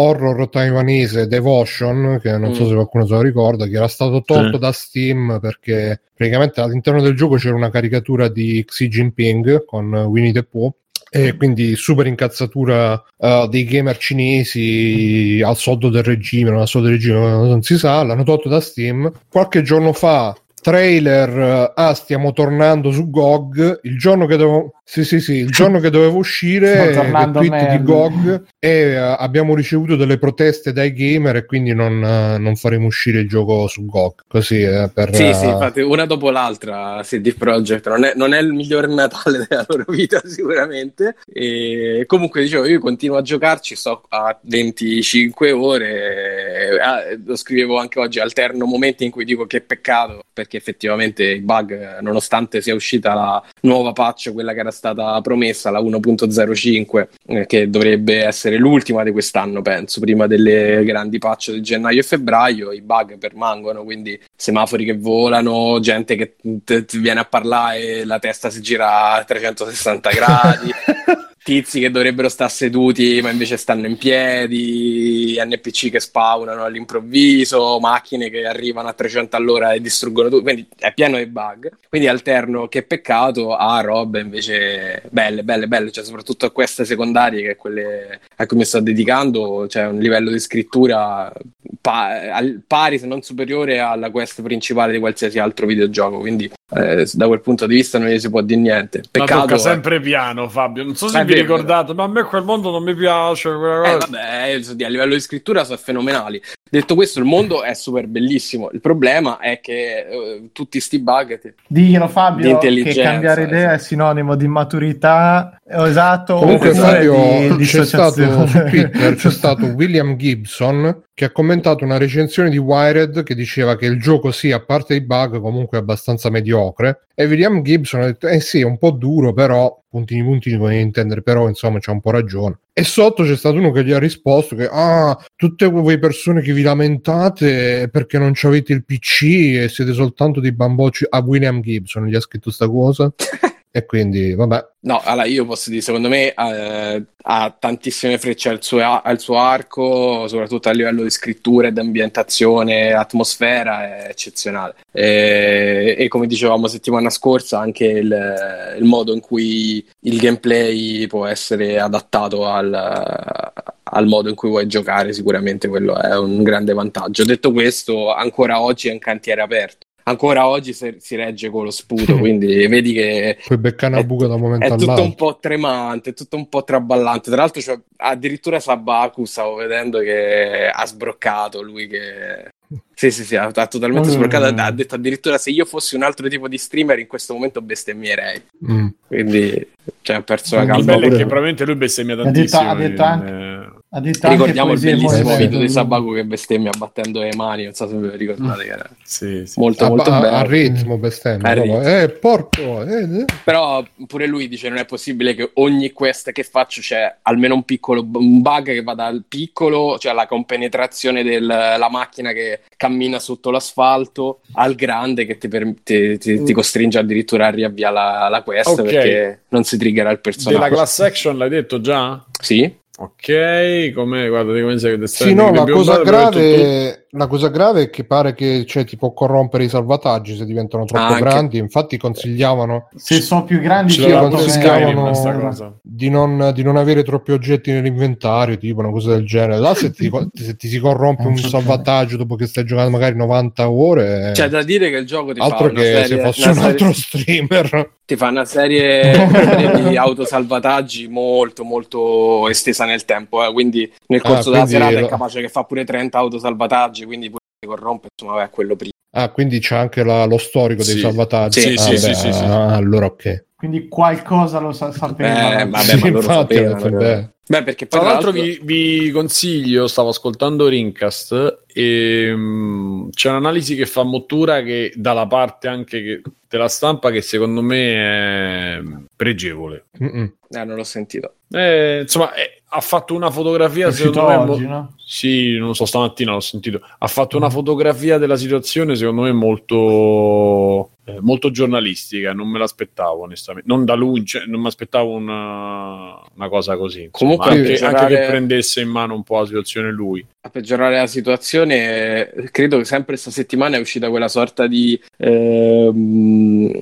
horror taiwanese Devotion, che non so Mm. se qualcuno se lo ricorda, che era stato tolto Sì. da Steam perché praticamente all'interno del gioco c'era una caricatura di Xi Jinping con Winnie the Pooh e quindi super incazzatura eh, dei gamer cinesi al soldo del regime, non al soldo del regime, non si sa, l'hanno tolto da Steam. Qualche giorno fa trailer eh, ah stiamo tornando su GOG. Il giorno che dovevo sì sì sì il giorno che dovevo uscire eh, il tweet di. GOG e eh, abbiamo ricevuto delle proteste dai gamer e quindi non, eh, non faremo uscire il gioco su GOG così eh, per Sì, eh, sì, infatti, una dopo l'altra CD Projekt non è, non è il miglior Natale della loro [LAUGHS] vita sicuramente. E comunque dicevo io continuo a giocarci sto a 25 ore ah, lo scrivevo anche oggi alterno momenti in cui dico che peccato perché effettivamente i bug nonostante sia uscita la nuova patch quella che era stata promessa la 1.05 eh, che dovrebbe essere l'ultima di quest'anno penso prima delle grandi patch di gennaio e febbraio i bug permangono quindi semafori che volano, gente che t- ti viene a parlare e la testa si gira a 360 [LAUGHS] gradi, tizi che dovrebbero stare seduti ma invece stanno in piedi, NPC che spawnano all'improvviso, macchine che arrivano a 300 all'ora e distruggono tutto, quindi è pieno di bug. Quindi alterno che peccato a robe invece belle, belle, belle, cioè soprattutto a queste secondarie che è quelle a cui mi sto dedicando, c'è un livello di scrittura pa- pari se non superiore alla quest principale di qualsiasi altro videogioco, quindi eh, da quel punto di vista non gli si può dire niente. Ma Peccato tocca è- sempre piano, Fabio. Non so se vi vero, ricordate, ma a me quel mondo non mi piace. quella Eh, vabbè, dire, a livello di scrittura sono fenomenali. Detto questo, il mondo è super bellissimo. Il problema è che eh, tutti sti bug. Dicono Di Fabio che intelligenza, cambiare idea esatto. è sinonimo di maturità, eh, esatto, Comunque Fabio di c'è stato su Twitter c'è [LAUGHS] stato William Gibson che ha commentato una recensione di Wired che diceva che il gioco sì, a parte i bug, comunque è abbastanza mediocre. E William Gibson ha detto: Eh sì, è un po' duro, però puntini puntini come intendere, però insomma c'ha un po' ragione. E sotto c'è stato uno che gli ha risposto che ah, tutte voi persone che vi lamentate perché non avete il PC e siete soltanto dei bambocci a William Gibson gli ha scritto sta cosa. [LAUGHS] e quindi vabbè, No, allora io posso dire, secondo me eh, ha tantissime frecce al suo, al suo arco, soprattutto a livello di scrittura ed ambientazione, atmosfera, è eccezionale. E, e come dicevamo settimana scorsa, anche il, il modo in cui il gameplay può essere adattato al, al modo in cui vuoi giocare, sicuramente quello è un grande vantaggio. Detto questo, ancora oggi è un cantiere aperto. Ancora oggi se- si regge con lo sputo, [LAUGHS] quindi vedi che puoi beccare una È- buca da un momento è tutto all'altro. un po' tremante, è tutto un po' traballante. Tra l'altro, cioè, addirittura Sabaku stavo vedendo che ha sbroccato lui che. Sì, sì, sì, ha, ha totalmente Mm. sbroccato. Ha detto addirittura se io fossi un altro tipo di streamer in questo momento bestemmierei. Mm. Quindi, cioè, ha perso la Il Il calma. bello è che probabilmente lui bestemmia Ha detto- tantissimo. ha detto anche- eh, Ha detto anche Ricordiamo il bellissimo molto- video di Sabaku che bestemmia battendo le mani. Non so se ve lo ricordate, che era sì, sì. molto, a, molto a- bello. a ritmo bestemmia A proprio. ritmo. eh porco eh, eh. Però pure lui dice non è possibile che ogni quest che faccio c'è almeno un piccolo un bug che va dal piccolo, cioè la compenetrazione della macchina che cammina sotto l'asfalto, al grande che ti, per- ti- ti- ti costringe addirittura a riavviare la, la quest Ok. perché non si triggera il Della personaggio. class action l'hai detto già? Sì? Ok, come guarda di come sei che sì no la cosa, grave, la cosa grave è che pare che cioè, ti può corrompere i salvataggi se diventano troppo Anche. grandi infatti consigliavano Se sono più grandi Sì, cosa. di non, di non avere troppi oggetti nell'inventario tipo una cosa del genere là se ti, [LAUGHS] se ti si corrompe Non un salvataggio dopo che stai giocando magari 90 ore C'è da dire che il gioco ti altro fa una che serie, se fosse un serie- altro streamer ti fa una serie, [LAUGHS] di autosalvataggi molto molto estesa nel tempo eh. quindi nel Ah, corso della quindi serata lo- è capace che fa pure 30 autosalvataggi quindi pure corrompe insomma vabbè quello prima ah quindi c'è anche la- lo storico dei Sì. salvataggi Sì, Ah, sì, beh, sì, sì, sì. ah, allora ok Quindi qualcosa lo sa- sapeva. Eh, vabbè, Sì, ma [LAUGHS] loro infatti, sapevano, beh. Beh, perché poi Tra tra l'altro l'altro- vi, vi consiglio, stavo ascoltando Rincast e mm, c'è un'analisi che fa Mottura che dalla parte anche che- della stampa che secondo me è pregevole. Mm-mm. Eh, non l'ho sentito. Eh, insomma, eh, ha fatto una fotografia secondo me mo- oggi, no? Sì, non so, stamattina l'ho sentito. Ha fatto una fotografia della situazione, secondo me, molto, eh, molto giornalistica. Non me l'aspettavo, onestamente. Non da lui, cioè, non mi aspettavo una, una cosa così. insomma. Comunque, anche, peggiorare- anche che prendesse in mano un po' la situazione lui. A peggiorare la situazione, eh, credo che sempre questa settimana è uscita quella sorta di ehm,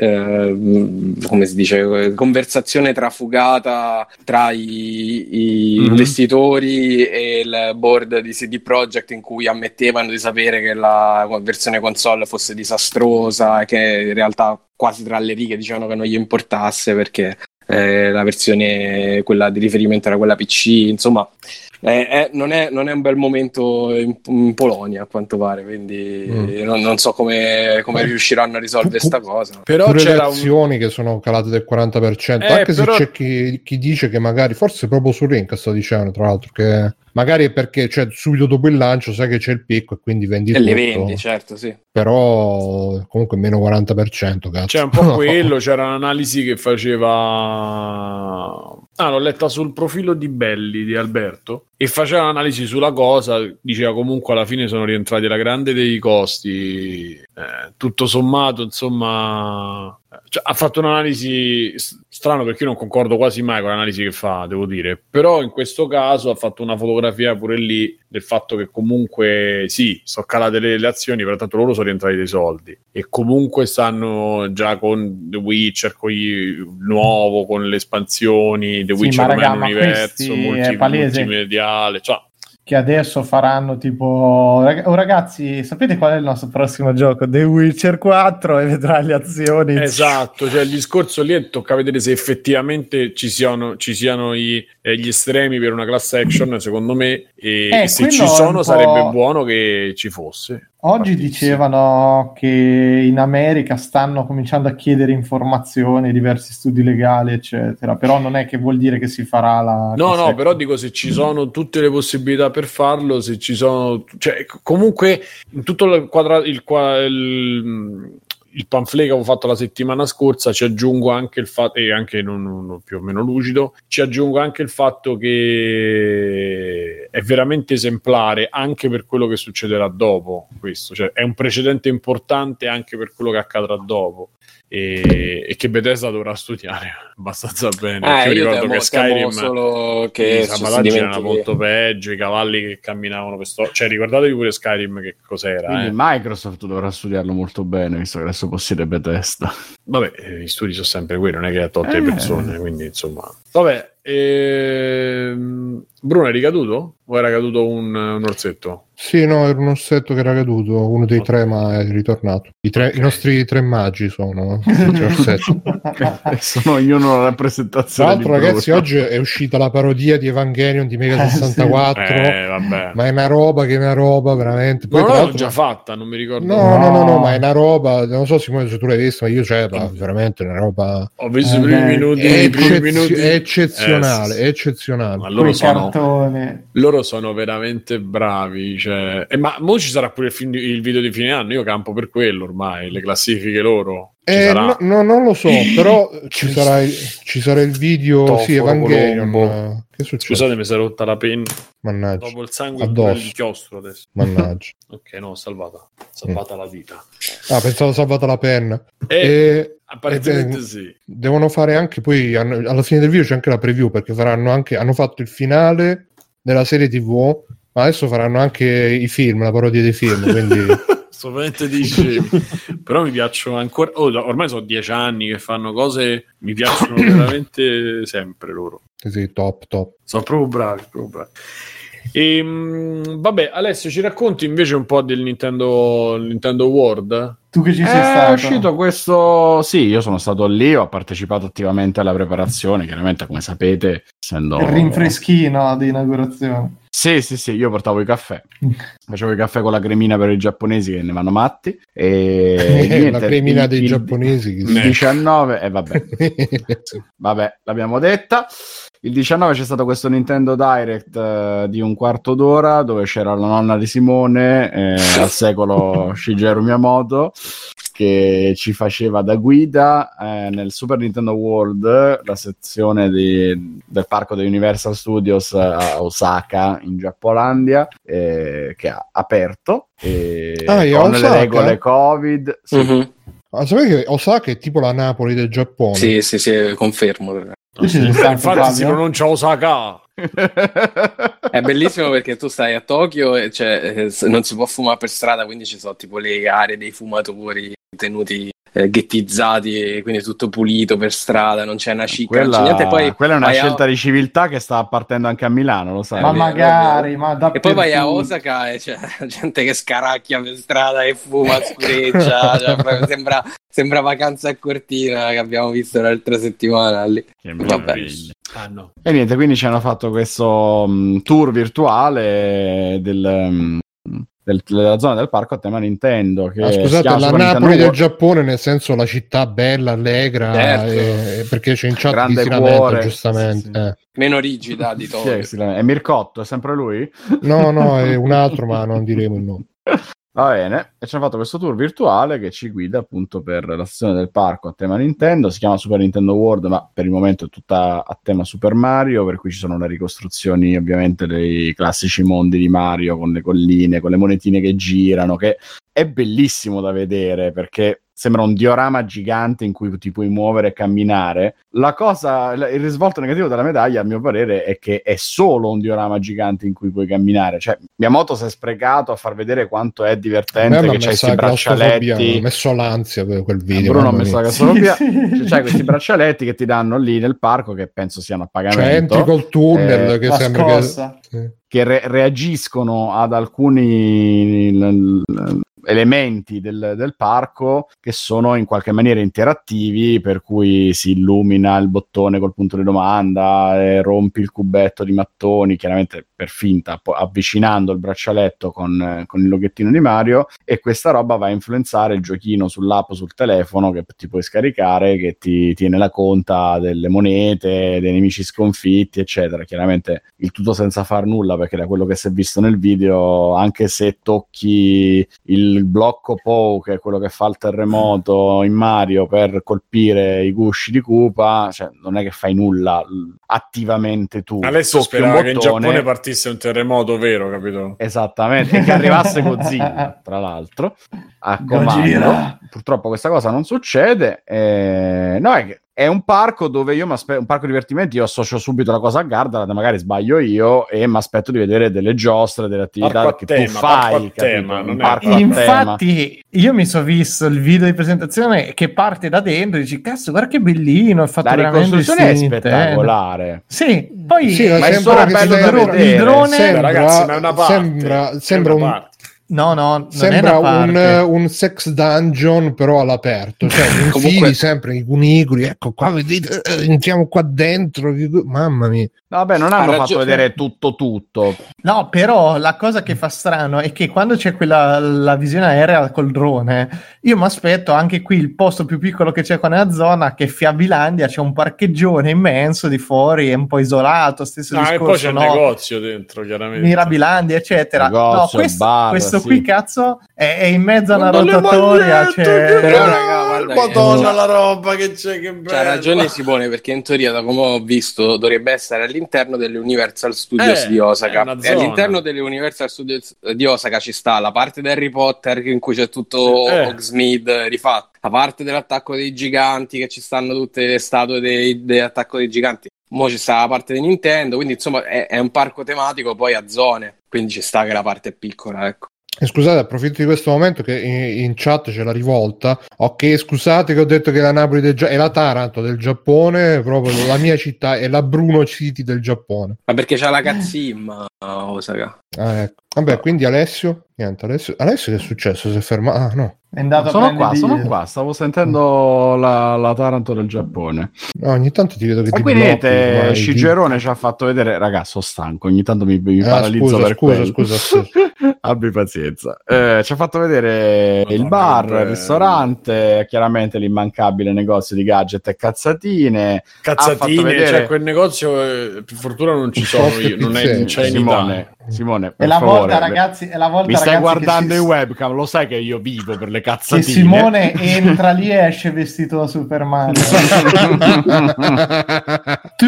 ehm, come si dice, conversazione trafugata tra i, i Mhm. investitori e il board di CD Projekt in cui ammettevano di sapere che la versione console fosse disastrosa e che in realtà quasi tra le righe dicevano che non gli importasse perché eh, la versione quella di riferimento era quella PC, insomma eh, eh, non, è, non è un bel momento in, in Polonia a quanto pare, quindi Mm. non, non so come, come riusciranno a risolvere pu- sta cosa. Però Pure le c'era un... azioni che sono calate del 40%, Eh, anche però- se c'è chi, chi dice che magari, forse proprio su Link sto dicendo, tra l'altro, che magari è perché cioè, subito dopo il lancio sai che c'è il picco e quindi vendi E tutto, le vendi, certo, sì. però comunque meno 40%, cazzo. C'è un po' [LAUGHS] quello, c'era un'analisi che faceva... Ah, l'ho letta sul profilo di Belli, di Alberto, e faceva un'analisi sulla cosa, diceva comunque alla fine sono rientrati alla grande dei costi, eh, tutto sommato, insomma... cioè, ha fatto un'analisi s- strano perché io non concordo quasi mai con l'analisi che fa, devo dire, però in questo caso ha fatto una fotografia pure lì del fatto che comunque sì, sono calate le, azioni, però tanto loro sono rientrati dei soldi e comunque stanno già con The Witcher, con il nuovo, con le espansioni, The Sì, Witcher ma raga, un ma universo multi- è palese. multimediale, cioè, Che adesso faranno tipo. Oh, ragazzi, sapete qual è il nostro prossimo gioco? The Witcher 4 e vedrai le azioni. Esatto, cioè il discorso lì è tocca vedere se effettivamente ci siano, ci siano i- eh, gli estremi per una class action, secondo me, e, Eh, e se ci sono sarebbe buono che ci fosse. Oggi dicevano che in America stanno cominciando a chiedere informazioni diversi studi legali, eccetera. Però non è che vuol dire che si farà la. No, no, però dico se ci sono tutte le possibilità per farlo, se ci sono, cioè comunque in tutto il, quadra- il, il, il pamphlet che avevo fatto la settimana scorsa ci aggiungo anche il fatto, e anche non, non più o meno lucido, ci aggiungo anche il fatto che è veramente esemplare anche per quello che succederà dopo questo, cioè è un precedente importante anche per quello che accadrà dopo. E, e che Bethesda dovrà studiare [LAUGHS] abbastanza bene. Eh, Io io ricordo temo, che Skyrim solo che i salvataggi dimentichi- molto peggio, i cavalli che camminavano per sto... Cioè, ricordatevi pure Skyrim che cos'era. Quindi eh. Microsoft dovrà studiarlo molto bene, visto che adesso possiede Bethesda. Vabbè, eh, gli studi sono sempre quelli, non è che ha tolte Eh. le persone, quindi insomma... Vabbè, ehm... Bruno è ricaduto? O era caduto un, un orsetto? Sì, no, era un ossetto che era caduto, uno dei tre, ma è ritornato. I, tre- i nostri tre magi sono [LAUGHS] sono ognuno una Tra rappresentazione l'altro, di ragazzi, oggi è uscita la parodia di Evangelion di Mega [LAUGHS] Eh, sì. 64. Eh, vabbè. Ma è una roba che è una roba veramente. Poi, Ma tra non l'altro- già fatta, non mi ricordo. No, no, no, no, No. ma è una roba. Non so, Simone, se tu l'hai vista, ma io c'è, ma veramente una roba. Ho visto Eh, i primi beh, minuti, È, i primi eccezio- minuti. eccezionale, Eh, sì, è sì. eccezionale. Ma loro sono, cartoni. loro sono veramente bravi. Cioè... Eh, ma mo ci sarà pure il, film il video di fine anno. Io campo per quello ormai. Le classifiche loro. Eh, no, no, non lo so, [LAUGHS] però ci sarà il, ci sarà il video, Toforo, sì, Evangelion. Colombo. eh, Che succede? Scusate, mi si è rotta la penna. Mannaggia, Dopo il sangue Addosso. il inchiostro adesso. mannaggia. [LAUGHS] Ok, no, ho salvata. Salvata la vita. Ah, pensavo salvata la penna. E E apparentemente eh, sì. devono fare anche poi hanno- alla fine del video c'è anche la preview perché faranno anche hanno fatto il finale della serie TV, ma adesso faranno anche i film, la parodia dei film, quindi [LAUGHS] Sto veramente dicendo. [LAUGHS] Però mi piacciono ancora. oh, ormai sono dieci anni che fanno cose. Mi piacciono veramente sempre loro. sì, top, top. Sono proprio bravi, proprio bravi. Ehm, vabbè, Alessio, ci racconti invece un po' del Nintendo, Nintendo World? Tu che ci sei È stato? uscito questo. Sì, io sono stato lì, ho partecipato attivamente alla preparazione. Chiaramente, come sapete, essendo. Il rinfreschino di inaugurazione. Sì, sì, sì, io portavo i caffè. Facevo i caffè con la cremina per i giapponesi che ne vanno matti. E [LAUGHS] niente, la cremina il- dei il- giapponesi. che Il si- 19, e vabbè, [LAUGHS] vabbè, l'abbiamo detta. Il 19 c'è stato questo Nintendo Direct eh, di un quarto d'ora dove c'era la nonna di Simone, eh, al secolo [LAUGHS] Shigeru Miyamoto, che ci faceva da guida eh, nel Super Nintendo World, la sezione di- del parco di Universal Studios a Osaka, in Giappolandia, eh, che ha aperto. E Ah, con le regole Covid. Sì. Mhm. Ah, sapete che Osaka è tipo la Napoli del Giappone? Sì, sì, sì, confermo. Tu ci sei stato, Infatti si Fabio? pronuncia Osaka. È bellissimo perché tu stai a Tokyo e cioè, eh, non si può fumare per strada, quindi ci sono tipo le aree dei fumatori tenuti eh, ghettizzati, e quindi tutto pulito per strada, non c'è una cicca, non c'è Quella, niente. Poi quella è una vai a- scelta di civiltà che sta partendo anche a Milano, lo sai. Ma vero, magari, ma E poi vai a. Osaka e c'è [LAUGHS] gente che scaracchia per strada e fuma, [LAUGHS] scureccia, cioè, sembra, sembra vacanza a Cortina che abbiamo visto l'altra settimana lì. Che Vabbè. meraviglia. Ah, no. E niente, quindi ci hanno fatto questo mh, tour virtuale del, del- della zona del parco a tema Nintendo. Che Ah, scusate, la Napoli Nintendo del. Giappone, nel senso la città bella, allegra, Certo. eh, perché c'è in chat Grande lamenta, cuore. giustamente. Sì, sì. eh. Meno rigida di Tokyo. lamenta? È Mircotto, è sempre lui? No, no, è un [LAUGHS] altro, ma non diremo il nome. Va bene, e ci hanno fatto questo tour virtuale che ci guida appunto per la sezione del parco a tema Nintendo, si chiama Super Nintendo World, ma per il momento è tutta a tema Super Mario, per cui ci sono le ricostruzioni ovviamente dei classici mondi di Mario con le colline, con le monetine che girano, che è bellissimo da vedere perché sembra un diorama gigante in cui ti puoi muovere e camminare. La cosa, il risvolto negativo della medaglia, a mio parere, è che è solo un diorama gigante in cui puoi camminare. Cioè, Miyamoto si è sprecato a far vedere quanto è divertente che c'hai questi braccialetti. messo l'ansia per quel video. Bruno ha messo la mia. sì. [LAUGHS] Cioè, c'hai questi braccialetti che ti danno lì nel parco che penso siano a Cioè, entri pagamento. col tunnel Eh, che sembra che... sì. che re- reagiscono ad alcuni l- l- elementi del, del parco che sono in qualche maniera interattivi, per cui si illumina il bottone col punto di domanda, e rompi il cubetto di mattoni, chiaramente per finta, avvicinando il braccialetto con, con il loghettino di Mario, e questa roba va a influenzare il giochino sull'app sul telefono che ti puoi scaricare, che ti tiene la conta delle monete, dei nemici sconfitti, eccetera. Chiaramente il tutto senza far nulla, perché da quello che si è visto nel video, anche se tocchi il blocco Pow, che è quello che fa il terremoto in Mario per colpire i gusci di Koopa, cioè non è che fai nulla attivamente tu. Adesso sperava che in Giappone partisse un terremoto vero, capito? Esattamente, e che arrivasse Godzilla, [LAUGHS] tra l'altro, a comando. Gojira. Purtroppo questa cosa non succede. eh, no, è, che è un parco dove io mi aspetto, un parco divertimenti, io associo subito la cosa a Gardaland, magari sbaglio io, e mi aspetto di vedere delle giostre, delle attività Parco che tema, tu fai. tema, è-. Infatti, io mi sono visto il video di presentazione che parte da dentro e dici: Cazzo, guarda che bellino! È fatto La veramente ricostruzione è Nintendo." spettacolare. Sì, poi Sì, Ma è sembra solo bello da il vedere. drone- Sembra, ragazzi, ma è una parte. sembra, sembra una un, parte. No, no, non sembra un, un sex dungeon però all'aperto cioè [LAUGHS] Comunque- sempre i cunicoli ecco qua vedete eh, entriamo qua dentro mamma mia No, Vabbè, non hanno Ha fatto vedere tutto tutto. No, però la cosa che fa strano è che quando c'è quella la visione aerea col drone, io mi aspetto anche qui il posto più piccolo che c'è qua nella zona, che Fiabilandia, c'è un parcheggione immenso di fuori, è un po' isolato, stesso Ah, e poi c'è discorso, il no? negozio dentro, chiaramente. Mirabilandia, eccetera. no, Negozio, questo, bar, questo sì. qui, cazzo, è, è in mezzo a una Guarda le rotatoria. C'è... che Però, raga, guarda che- Madonna la roba che c'è, che bello. C'ha ragione Simone perché in teoria, da come ho visto, dovrebbe essere all'interno delle Universal Studios Eh, di Osaka. E all'interno delle Universal Studios di Osaka ci sta la parte di Harry Potter in cui c'è tutto Eh. Hogsmeade rifatto, la parte dell'attacco dei giganti che ci stanno tutte le statue dei- dell'attacco dei giganti. Mo ci sta la parte di Nintendo, quindi insomma è, è un parco tematico poi a zone, quindi ci sta che la parte è piccola, ecco. Scusate, approfitto di questo momento che in, chat c'è la rivolta. Ok, scusate che ho detto che la Napoli del è la Taranto del Giappone, proprio la mia città è la Bruno City del Giappone. Ma perché c'ha la Kazim a Osaka? Ah, ecco. Vabbè, quindi Alessio? Niente, Alessio, Alessio che è successo? Si è fermato? Ah, no. È andato Sono qua, sono qua, stavo sentendo la, la Taranto del Giappone. No, ogni tanto ti vedo che E ti quindi niente, Scigerone ci ha fatto vedere, ragazzi, sono stanco, ogni tanto mi, mi Ah, paralizzo scusa, per scusa, quello. scusa, scusa. [LAUGHS] Abbi pazienza. Eh, ci ha fatto vedere Madonna, il bar, che bello. il ristorante, chiaramente l'immancabile negozio di gadget e cazzatine. Cazzatine, vedere- cioè quel negozio, eh, per fortuna non ci [LAUGHS] sono io, non, è, c'è in Italia. Simone, È per la favore, volta, ragazzi, è la volta mi stai ragazzi, guardando che in si- webcam, lo sai che io vivo per le Che cazzatine. Simone [LAUGHS] entra lì e esce vestito da Superman. [LAUGHS] Tu?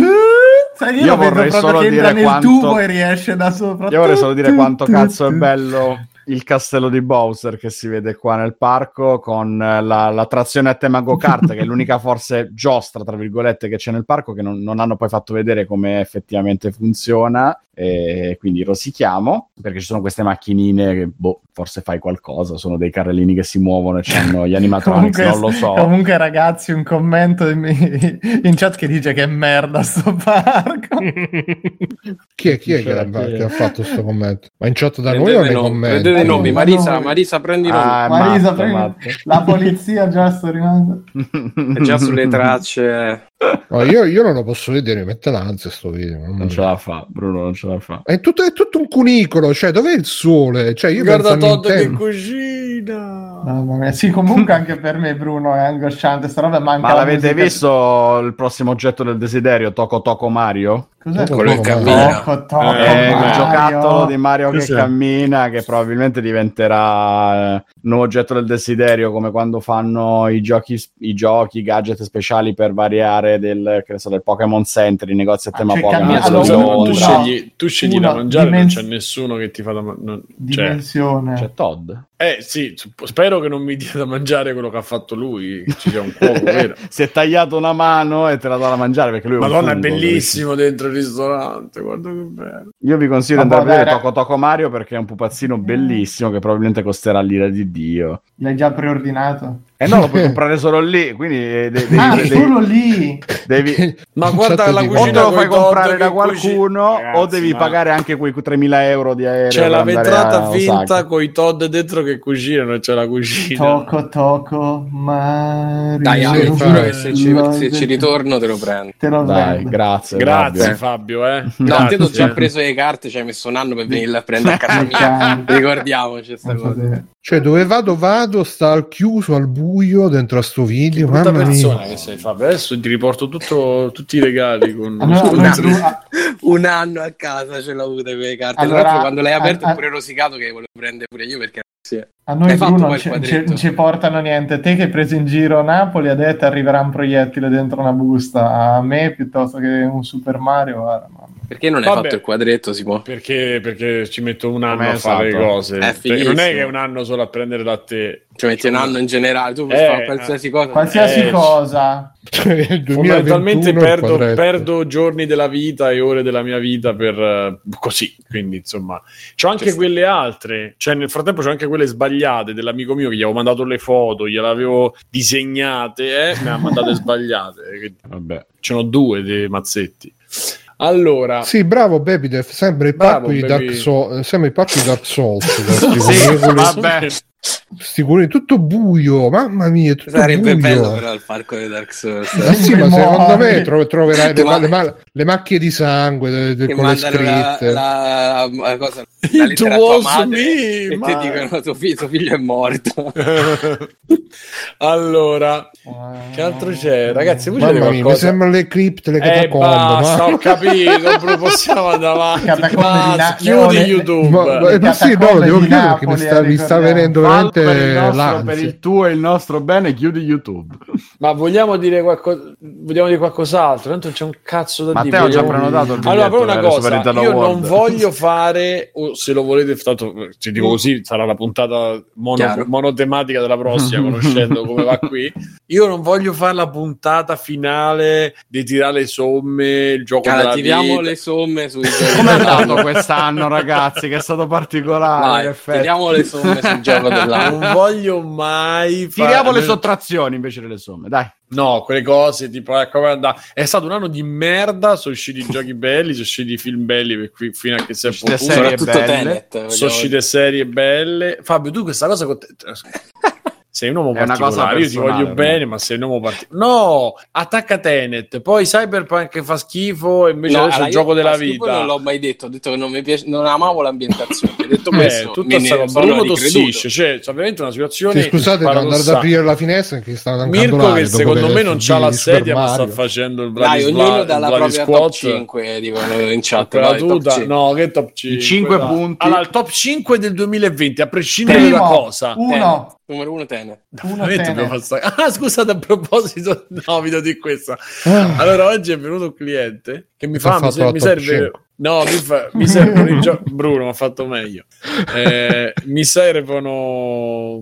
Sai, io, Io vorrei solo che dire nel quanto- tubo e riesce da sopra. Io vorrei solo dire quanto cazzo è bello il castello di Bowser che si vede qua nel parco con eh, la, l'attrazione a tema go-kart che è l'unica [LAUGHS] forse giostra tra virgolette che c'è nel parco che non, non hanno poi fatto vedere come effettivamente funziona e quindi rosichiamo perché ci sono queste macchinine che boh, forse fai qualcosa sono dei carrellini che si muovono e hanno gli [LAUGHS] animatronics Comunque, non lo so comunque, ragazzi, un commento in, [LAUGHS] in chat che dice che è merda sto parco. chi è, chi è che, Cioè, ha, che fatto questo commento? Ma in chat da noi o nei commenti? Nomi. Eh, Marisa, noi- Marisa, prendi i nomi. Ah, Marisa, matto, prendi- matto. la polizia già sto rimando. [LAUGHS] È già sulle tracce. No, io, io non lo posso vedere, mi mette l'ansia sto video. non mia. ce la fa Bruno non ce la fa È tutto, è tutto un cunicolo, cioè dov'è il sole? Cioè, io Guarda Todd che Nintendo. Cucina. Mamma mia. Sì, comunque anche per me, Bruno, è angosciante. Sta roba manca. Ma la l'avete musica- visto il prossimo oggetto del desiderio, Toco Toco Mario? Cos'è? Quello che cammina. Tocco, Eh, Mario. giocattolo di Mario che Cos'è? cammina, che probabilmente diventerà eh, nuovo oggetto del desiderio, come quando fanno i giochi, i giochi, gadget speciali per variare del, che ne so, del Pokémon Center, i negozi a tema Cioè, Pokémon. allora, tu, uno- scegli, tu scegli da mangiare, dimens- non c'è nessuno che ti fa da mangiare. Cioè, Dimensione. C'è Todd. Eh sì, spero che non mi dia da mangiare quello che ha fatto lui, ci sia un cuoco, [LAUGHS] vero? si è tagliato una mano e te la dà da mangiare perché lui è un Madonna, è bellissimo dentro il ristorante, guarda che bello. Io vi consiglio di andare a vedere Toco Toco Mario perché è un pupazzino bellissimo che probabilmente costerà l'ira di Dio. L'hai già preordinato? E no, lo puoi [LAUGHS] comprare solo lì, quindi eh, de- devi, ah, devi- solo lì. devi- [LAUGHS] Ma In guarda la di- o cucina te lo fai comprare da cucina- qualcuno o Ragazzi, devi ma- pagare anche quei 3.000 euro di aereo. C'è la vetrata a finta con i Todd dentro che cucinano, c'è la cucina. Tocco, tocco, Mario. Dai, Ale, che se ci, se ci ritorno te lo prendo. Te lo Dai, prendo. grazie. Grazie Fabio. Fabio, eh. No, Grazie. te ho già preso le carte, ci hai messo un anno per venirle a prendere a casa [LAUGHS] mia. Ricordiamoci sta Non so cosa. Cioè, dove vado, vado, sta al chiuso, al buio, dentro a sto video. Brutta Mamma persona mia. che sei Fabio. Adesso ti riporto tutto- tutti i regali con Allora, Un anno, un anno a casa ce l'ho avuta quelle carte. Allora, Tra l'altro, quando l'hai aperto a- è pure rosicato che volevo prendere pure io perché sì. A noi Bruno ci, ci- non ci portano niente. Te che hai preso in giro Napoli, ha detto arriverà un proiettile dentro una busta. A me piuttosto che un Super Mario, guarda. Perché non hai Vabbè. fatto il quadretto, Simo? Perché, perché ci metto un anno a fare le stato? cose. È Perché non è che è un anno solo a prendere da te. Ci metti un anno in generale, tu puoi Eh, fare qualsiasi cosa. Qualsiasi Eh, cosa. Cioè, il 2021 Fondamentalmente perdo, perdo giorni della vita e ore della mia vita per eh, così. Quindi, insomma, c'ho anche sta. quelle altre. Cioè, nel frattempo c'ho anche quelle sbagliate dell'amico mio che gli avevo mandato le foto, gliel'avevo disegnate, eh, me le ha mandate sbagliate. Che- Vabbè. Ce n'ho due dei mazzetti. Allora, Sì, bravo Babydev, sembra il Bravo, parco di Baby. Dark Souls, sembra il parco di Dark Souls. [LAUGHS] Sì, vabbè. Sti cuori- tutto buio, mamma mia, tutto Sarebbe buio. bello però il parco di Dark Souls. Eh sì, ma secondo me tro- troverai le, Ma- le ma- le macchie di sangue de- de- che con le mandano la, scritte. la, la cosa la It lettera tua was madre me, e ti ma- dicono tuo, fi- tuo figlio è morto [LAUGHS] allora, che altro c'è? Ragazzi, voi c'è Mamma mia, mi sembrano le cripte, le Eh, catacombe. basta, ma- ho capito, bro, possiamo andare avanti. Basta, chiudi YouTube. Ma, ma- ma sì, no, devo chiudere che mi sta, mi sta venendo sicuramente per il, nostro, per il tuo e il nostro bene, chiudi YouTube. Ma vogliamo dire, qualco- vogliamo dire qualcos'altro? Tanto non c'è un cazzo da dire. Matteo ha già prenotato il Allora, però una cosa, io non World. voglio fare, o se lo volete, tanto ci dico così, sarà la puntata mono- monotematica della prossima, [LAUGHS] conoscendo come va qui. Io non voglio fare la puntata finale di tirare le somme, il gioco Cara, della tiriamo vita. le somme sui [LAUGHS] Come è andato quest'anno, ragazzi? Che è stato particolare. Vai, tiriamo le somme sul gioco [LAUGHS] dell'anno. Non [LAUGHS] voglio mai fare... Tiriamo le sottrazioni invece delle somme, dai. No, quelle cose tipo eh, come andà- È stato un anno di merda. Sono usciti [LAUGHS] giochi belli, sono usciti film belli per qui, fino a che si è potuto. Sono uscite serie belle. Fabio, tu questa cosa con te- [LAUGHS] sei un uomo È una cosa particolare. Io ti voglio no? bene, ma sei un uomo particolare. No, attacca Tenet. Poi Cyberpunk fa schifo. E invece No, adesso allora, il gioco io della vita. Non l'ho mai detto, ho detto che non mi piace, non amavo l'ambientazione. Ho detto [LAUGHS] Eh, questo, tutta me ne sta roba. sono Bruno ricreduto. tossisce, cioè, c'è veramente una situazione. Sì, scusate, devo andare ad aprire la finestra che sta Mirko, che secondo me non c'ha la sedia, ma sta facendo il Dai, Vladisla- ognuno dalla propria top Squat. 5, dicono in chat. Tuta, 5. no, che top 5? cinque Dai. punti. Allora, il top 5 del 2020, a prescindere da cosa. uno. Numero 1 Tenet. uno Tenet. dobbiamo fare- Ah, scusate, a proposito, no, vi dire questa. Ah, Allora, oggi è venuto un cliente che mi fa, mi, mi serve... 5. No, mi, fa- mi servono i giochi... [LAUGHS] Bruno mi ha fatto meglio. Eh, mi servono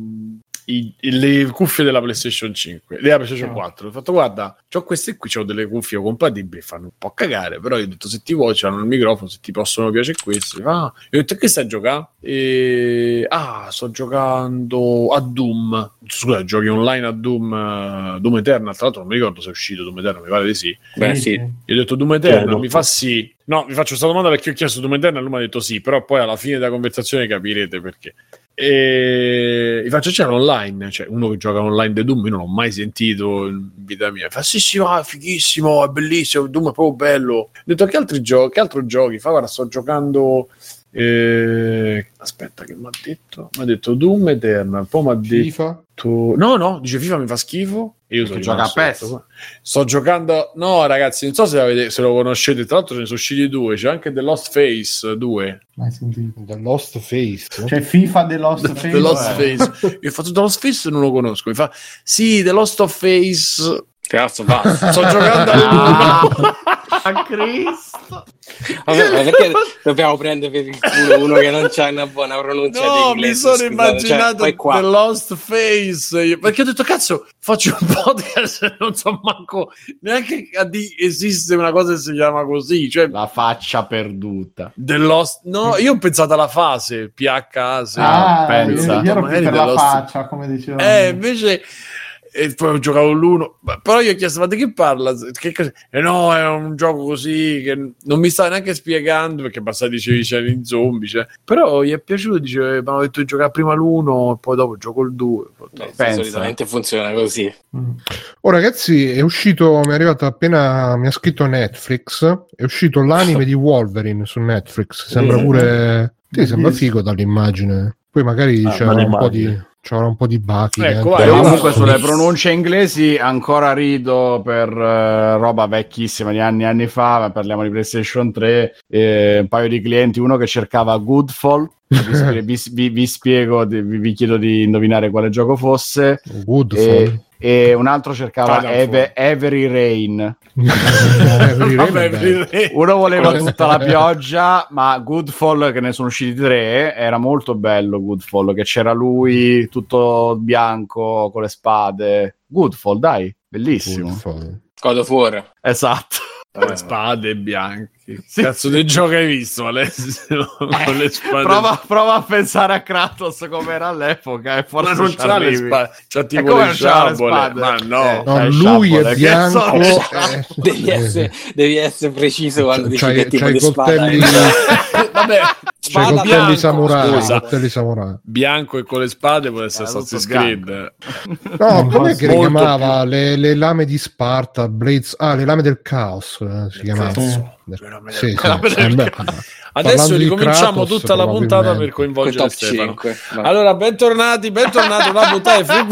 i- le cuffie della PlayStation 5, della PlayStation Ah. 4. Ho fatto, guarda, ho queste qui, ho delle cuffie compatibili, fanno un po' cagare, però io ho detto, se ti vuoi, hanno il microfono, se ti possono piacere questi. Ah, io ho detto, che stai a giocare? E... Ah, sto giocando a Doom. Scusa, giochi online a Doom, eh, Doom Eternal, tra l'altro non mi ricordo se è uscito Doom Eternal, mi pare di sì. Beh, sì. Gli ho detto Doom Eternal, Credo. mi fa sì. No, vi faccio questa domanda perché ho chiesto Doom Eternal, lui mi ha detto sì, però poi alla fine della conversazione capirete perché. E gli faccio c'era online, cioè uno che gioca online di Doom, io non l'ho mai sentito in vita mia. Fa sì, sì, va, è fighissimo, è bellissimo, Doom è proprio bello. Ho detto che altri giochi, che altro giochi? Fa, guarda, sto giocando... eh, Aspetta, che mi ha detto? Mi ha detto Doom Eternal, poi mi ha detto... FIFA? No, no, dice FIFA mi fa schifo. E io sono Perché gioca a PES. detto, "Guarda, Sto giocando. No, ragazzi, non so se, avete- se lo conoscete. Tra l'altro, ce ne sono usciti due. C'è anche The Lost Face 2. Mai sentito. The Lost Face. C'è FIFA The Lost Face. The Lost eh. Face. Io ho fatto The Lost Face non lo conosco. Mi fa sì, The Lost of Face. Cazzo fa? Sto giocando a [LAUGHS] A Cristo. Vabbè, perché [LAUGHS] dobbiamo prendere per il culo uno che non c'ha una buona pronuncia No, di mi inglese? sono scusate, immaginato cioè. The Lost Face Io- perché ho detto cazzo faccio un [LAUGHS] podcast e non so manco neanche a di esiste una cosa che si chiama così cioè La faccia perduta. The Lost no io ho pensato alla fase PH sì. Ah, pensa. io, io ero per la Lost- faccia, come dicevamo. Eh, invece. E poi ho giocato l'uno, Ma- però io ho chiesto: ma di che parla? Che cos'è? E no, è un gioco così che non mi sta neanche spiegando perché basta dicevi c'erano i zombie. Cioè. Però gli è piaciuto, dice: Mi hanno detto di giocare prima l'uno, e poi dopo gioco il due. Eh, Pensa. solitamente funziona così. Mm. Oh ragazzi, è uscito, mi è arrivato appena, mi ha scritto Netflix, è uscito l'anime di Wolverine su Netflix, sembra pure, sì, sembra figo dall'immagine. Poi magari Ah, me un po' di. C'era un po' di bachi. Ecco, vai, Io allora- comunque sulle pronunce inglesi ancora rido per eh, roba vecchissima di anni e anni fa, ma parliamo di PlayStation 3, eh, un paio di clienti, uno che cercava Goodfall, vi, [LAUGHS] vi- vi- spiego, vi, vi chiedo di indovinare quale gioco fosse, Woodfall. e, e un altro cercava. Eve- Every Rain. Every Rain Uno voleva tutta la pioggia, ma Goodfall, che ne sono usciti tre, era molto bello Goodfall, che c'era lui tutto bianco con le spade. Goodfall, dai, bellissimo. God of War. Esatto. Con le spade bianche. Sì. Cazzo di gioco hai visto, Alessio? [LAUGHS] Con le spade Prova, prova a pensare a Kratos come era all'epoca e forse Ma non c'ha le spade, c'ha tipo come le sciabole. Ma no. Eh, No, C'hai lui sciabole, è che bianco. eh, [LAUGHS] Devi essere, devi essere preciso quando dici C'hai- che tipo c'hai di coltelli-. [LAUGHS] Vabbè, C'hai i Spada coltelli bianco, samurai, scusa. coltelli samurai. bianco e con le spade può essere Eh, Assassin's tutto Creed. No, com'è posso- che chiamava? Le, le lame di Sparta, Blades... Ah, le lame del caos eh, si chiamava. Sì. Sì, [LAUGHS] la eh, il Adesso ricominciamo Kratos, tutta la puntata per coinvolgere top Stefano. 5. Vai. Allora, bentornati, bentornati una puntata di Free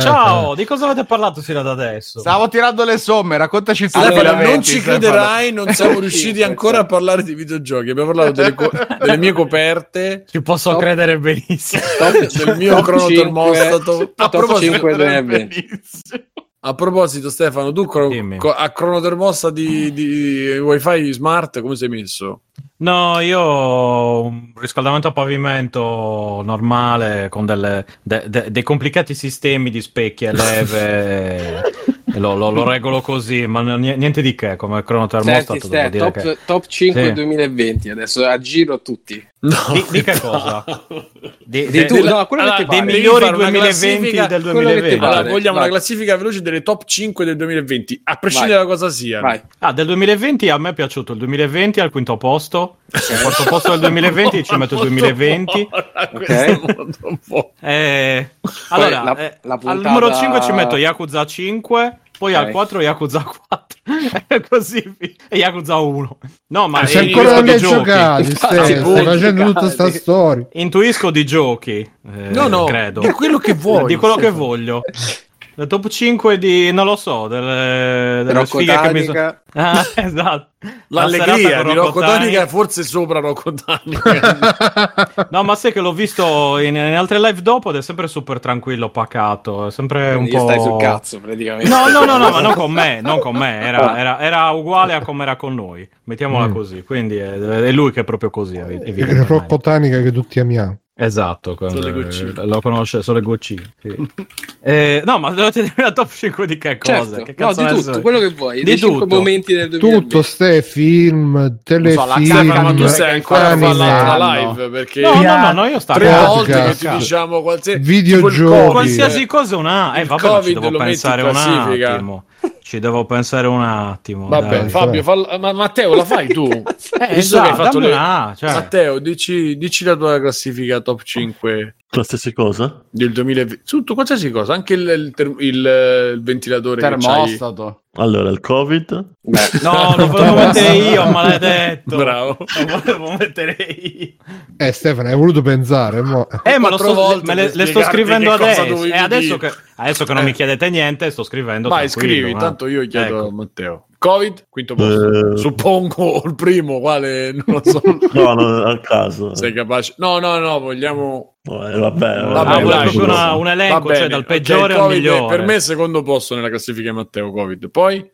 Ciao, di cosa avete parlato sino ad adesso? Stavo tirando le somme, raccontaci tu. Stefano, finalmente, non ci Stefano. crederai, non siamo riusciti [LAUGHS] ancora a parlare di videogiochi. Abbiamo parlato delle, co- delle mie coperte, Ci posso Top- credere benissimo. Top, del mio top crono 5, termostato. A top proposito, 5 2020. [LAUGHS] A proposito, Stefano, tu cro- a crono termostato di, di wifi smart come sei messo? No, io ho un riscaldamento a pavimento normale con delle- de- de- dei complicati sistemi di specchi e leve. [LAUGHS] lo, lo- lo regolo così, ma niente di che. Come cronotermostato Senti, Ste, top, che. top 5 Sì. 2020. Adesso a giro tutti. No, Di, di che cosa? Di, Di tu, della- no, allora, dei migliori fare una 2020 classifica- del quello che ti 2020. pare. Allora, vogliamo vai. una classifica veloce delle top 5 del 2020, a prescindere Vai. da cosa sia. Vai. Ah, del 2020 a me è piaciuto il 2020 al quinto posto. Al quarto posto del 2020 ci metto il 2020. Ok. Eh, allora, la- eh, la al puntata- numero 5 ci metto Yakuza 5, poi al Ok. 4 Yakuza 4 e [LAUGHS] così e Yakuza 1. No, ma io ancora giocati, Ste, Sì, stai facendo tutta sta storia. Intuisco di giochi, eh, No, no, credo. di quello che vuoi. di quello che voglio. [LAUGHS] Le top 5 di, non lo so, delle, delle Rocco sfighe che mi sono... Tanica. Ah, [LAUGHS] esatto. La L'allegria serata di Rocco Tanica. È forse sopra Rocco Tanica. No, ma sai che l'ho visto in, in altre live dopo ed è sempre super tranquillo, pacato, è sempre un Quindi po'... stai sul cazzo praticamente. No, no, no, no, ma non con me, [LAUGHS] non con me, era, era- era uguale a come era con noi, mettiamola Mm. così, quindi è, è lui che è proprio così, Il evidentemente. Rocco Tanica che tutti amiamo. Esatto, con- Sono le goccine. lo conosce, sono le goccine. sì. [LAUGHS] Eh, no, ma dovete dire la top 5 di che cosa? Certo. Che no, di tutto, so? quello che vuoi. Di tutto. momenti del 2020. Tutto, ste, film, la telefilm, cacca, ma tu stai ancora a anime, fare l'altra live perché No, no, no, no, io stavo tre Podcast. volte che ti diciamo qualsiasi Videogiochi. Qualsiasi cosa una... Eh, vabbè, ci Covid devo pensare un classifica. attimo. Ci devo pensare un attimo. Vabbè, dai. Fabio, falla- ma Matteo, la fai tu? [LAUGHS] Eh, Visto che hai esatto, fatto le- una, cioè. Matteo, dici, dici la tua classifica top 5 Qualsiasi cosa? del 2020. Tutto, qualsiasi cosa, anche il, il ter- il- il ventilatore. Termostato. Allora, il Covid, Beh, No, lo volevo [LAUGHS] mettere io, maledetto. Bravo. Lo volevo mettere io. Eh, Stefano, hai voluto pensare? mo- Eh, ma lo sto, volte me le, le sto scrivendo adesso. dovevi E adesso che, adesso che non Eh. mi chiedete niente, sto scrivendo. Vai, scrivi, no? tanto io chiedo Ecco. a Matteo. Covid, quinto posto. Eh. Suppongo il primo, quale non lo so. [LAUGHS] no, no, a caso. Sei capace? No, no, no, vogliamo. Eh, vabbè, Vabbè, proprio scusa. una- un elenco, Va bene, cioè dal peggiore al Covid è migliore. Per me, secondo posto nella classifica di Matteo. Covid. Poi,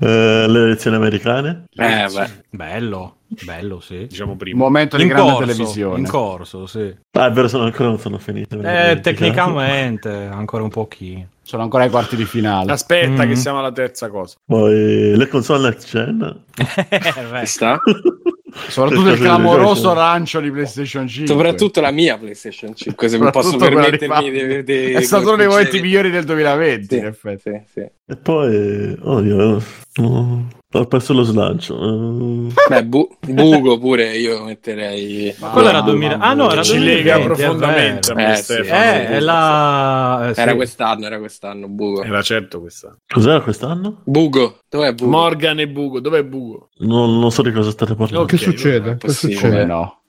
Eh, le elezioni americane. eh, beh. Bello, bello, sì. diciamo primo. Momento di In grande corso, televisione. in corso, sì. Ah, è vero, sono ancora non sono finite. Eh, tecnicamente, ancora un pochino. Sono ancora ai quarti di finale. Aspetta, Mm. che siamo alla terza cosa. Poi le console next gen. Eh, sta. [LAUGHS] Soprattutto il Che cosa clamoroso di- lancio di PlayStation 5. Soprattutto la mia PlayStation 5, se mi posso permettermi di, di- È stato uno dei momenti migliori del 2020, Sì, in effetti. sì, sì. E poi, oddio, no, ho perso lo slancio. Eh, Beh, bu- bugo pure io metterei. Ma- Quello era Mamma 2000. Ah, no, era Ci 2020, lega profondamente Eh, sì. Eh, è la... eh, sì. Era quest'anno, era quest'anno, bugo. Era certo questa. Cos'era quest'anno? Bugo, dov'è bugo? Morgan e Bugo, dov'è Bugo? Non, non so di cosa state parlando. Ok, che succede? Che succede? no?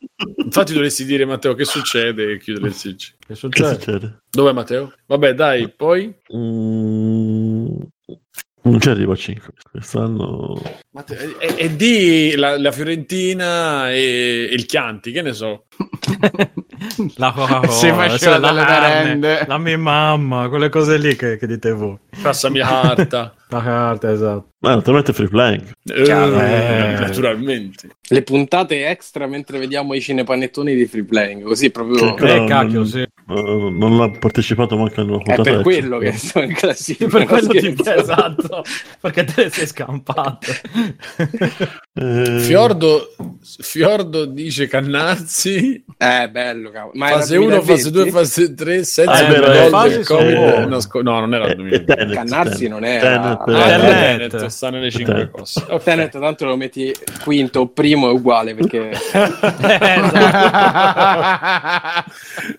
Infatti dovresti dire Matteo che succede e chiudere il sitch. Che Che succede? succede? Dov'è Matteo? Vabbè, dai, poi Mm, non ci arrivo a 5 quest'anno. Matteo, e, e di la, la Fiorentina e, e il Chianti, che ne so. La [LAUGHS] Coca-Cola, Si faceva la delle carne, merende. La mia mamma, quelle cose lì che, che dite voi. Passami la carta. [LAUGHS] La carta, esatto. Ma naturalmente free playing. Eh, Eh. naturalmente. Le puntate extra mentre vediamo i cinepanettoni di free playing, così proprio. Che- Eh, cacchio, non- sì. eh, non ha partecipato manco a una È puntata. per extra. quello che sono in classifica. Per quello non [LAUGHS] ti esatto, perché te le sei scampate. Eh, Fiordo, Fiordo dice Cannazzi. Eh, bello, cavolo. Ma Fase 1, 2020? fase 2, fase 3, senza Ah, le del fasi sono Covid. nasco- no, non era il eh, 2020. eh, Tenet, Cannazzi Tenet. non era- Tenet, Ah, eh, Tenet. Tenet, sta nelle 5 Tenet. cose. Ok. Tenet, tanto lo metti quinto o primo è uguale perché [LAUGHS]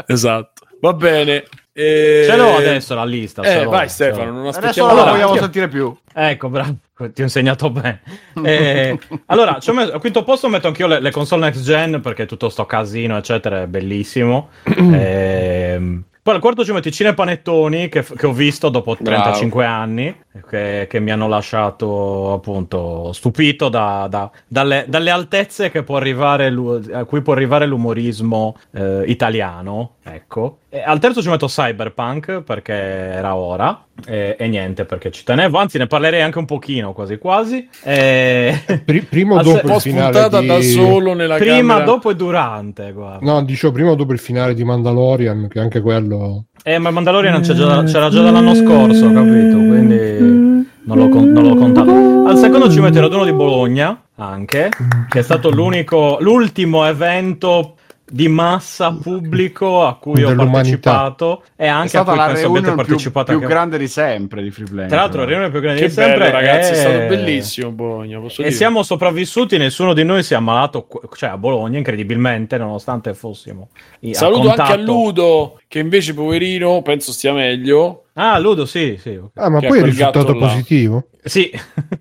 esatto. Va bene. Eh, Ce l'ho adesso la lista. Eh, vai Stefano, non Adesso aspettiamo non lo la- vogliamo sentire più. Ecco, bravo. Ti ho insegnato bene. Eh, allora, messo- al quinto posto metto anch'io le, le console next gen perché tutto sto casino, eccetera, è bellissimo. [CLEARS THROAT] Ehm, poi al quarto ci metto i cinepanettoni che, che ho visto dopo 35 anni, che, che mi hanno lasciato appunto stupito da- da- dalle, dalle altezze che può arrivare l'u- a cui può arrivare l'umorismo eh, italiano. Ecco. Al terzo ci metto Cyberpunk perché era ora. E, e niente, perché ci tenevo. Anzi, ne parlerei anche un pochino, quasi quasi. E... [LAUGHS] Pri- prima o dopo se- Un po' il finale spuntata di... da solo nella Prima, camera. dopo e durante, guarda. No, dicevo prima o dopo il finale di Mandalorian, che anche quello... Eh, ma Mandalorian c'è già- c'era già dall'anno scorso, capito? Quindi non l'ho, con- non l'ho contato. Al secondo ci metto il raduno di Bologna, anche, che è stato l'unico, l'ultimo evento di massa pubblico a cui ho partecipato e È anche a stata cui la penso reunion più, partecipato più anche grande di sempre di Freeplay. Tra l'altro, la riunione più grande Che di sempre bello, ragazzi, è stato è- bellissimo Bologna, posso E dire. siamo sopravvissuti, nessuno di noi si è ammalato, cioè a Bologna, incredibilmente, nonostante fossimo i- a Saluto anche a. Ludo, che invece, poverino, penso stia meglio. Ah, Ludo, sì, sì. Ah, ma Che poi è risultato positivo? Sì,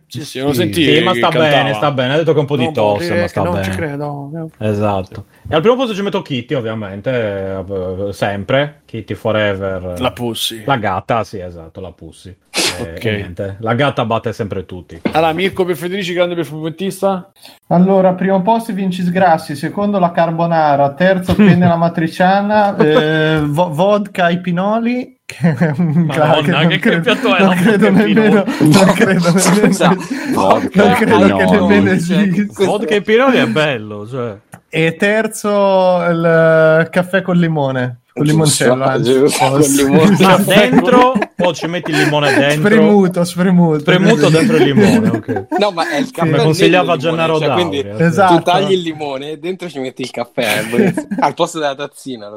Sì, sì, non Sì. senti sì, ma sta cantava. bene, sta bene. Ha detto che è un po' di Non tosse, ma sta non bene. ci credo. Esatto. E al primo posto ci metto Kitty, ovviamente, eh, sempre. Kitty Forever. La Pussy. La gatta, sì, esatto, la Pussy. Eh, Ok. e niente, La gatta batte sempre tutti. Allora, Mirko per Federici, grande perfumettista. Allora, primo posto Vinci Grassi, secondo la carbonara, terzo penne la [LAUGHS] matriciana, eh, vo- vodka ai pinoli. Che è un Madonna, che- che piatto è non credo vodka ai nemmeno, non credo Scusa, nemmeno, vodka non ai credo che pinoli. nemmeno Cioè, esista. Vodka e Piroli è bello, cioè. E terzo il caffè col limone, con limoncello. Giusto, sì. limone. Ma dentro o ci metti il limone [LAUGHS] dentro? Spremuto, spremuto. Spremuto dentro il limone, ok. No, ma è il caffè. Come consigliava Gennaro cioè, D'Auria. quindi sì. Esatto. Tu tagli il limone e dentro ci metti il caffè, buonissimo. [LAUGHS] al posto della tazzina.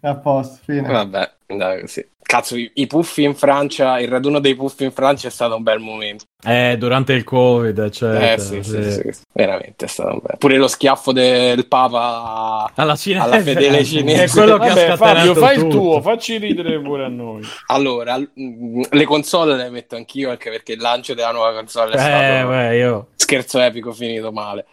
A posto, fine. Vabbè, dai, così. Cazzo, i, i puffi in Francia, il raduno dei puffi in Francia è stato un bel momento. Eh, durante il Covid, eccetera. Eh sì, sì, sì. sì, sì. veramente è stato un bel. Pure lo schiaffo del Papa Alla cinese. alla fedele [LAUGHS] cinese. È quello che ha Vabbè, scatenato Fabio, fai il tutto. tuo, facci ridere pure a noi. Allora, mh, le console le metto anch'io anche perché il lancio della nuova console è Eh, stato beh, io. scherzo epico finito male.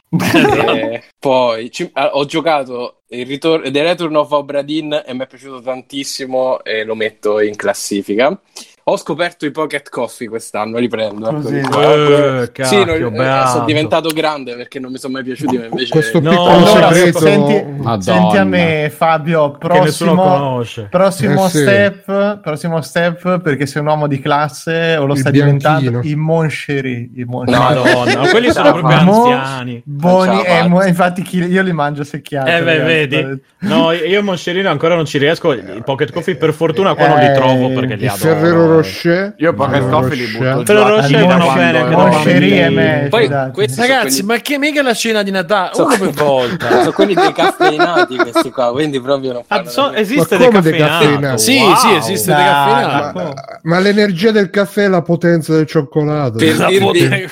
Poi ci- ah, ho giocato il ritorno The Return of Obra Dinn e mi è piaciuto tantissimo e lo metto in classifica. Ho scoperto i Pocket Coffee quest'anno, li prendo. Così. Eh, sì, cacchio, non- eh, sono diventato grande perché non mi sono mai piaciuti, ma invece Questo No, piccolo Allora, segreto... senti, Madonna. senti a me, Fabio, prossimo, prossimo, Eh sì. step, prossimo step, perché sei un uomo di classe o lo Il sta bianchino. diventando, i moncherie. I moncherie. Madonna, quelli sono proprio anziani. Buoni, eh, infatti chi- io li mangio secchiati. Eh, beh, ragazzi. vedi? No, io Monscerino ancora non ci riesco. I Pocket Coffee, per fortuna, qua non li Eh, trovo perché li adoro. Rocher... Io Coffee li butto Ferrero giù. Rocher vanno bene, che quando- Moncherie e me, Poi scusate. questi sono Ragazzi, ma che mica la cena di Natale? Sono- Uno per volta. [LAUGHS] sono quelli decaffeinati questi qua, quindi proprio non Ah, fanno so- esiste decaffeinato? Sì, sì, esiste decaffeinato. ma- l'energia del caffè è la potenza del cioccolato.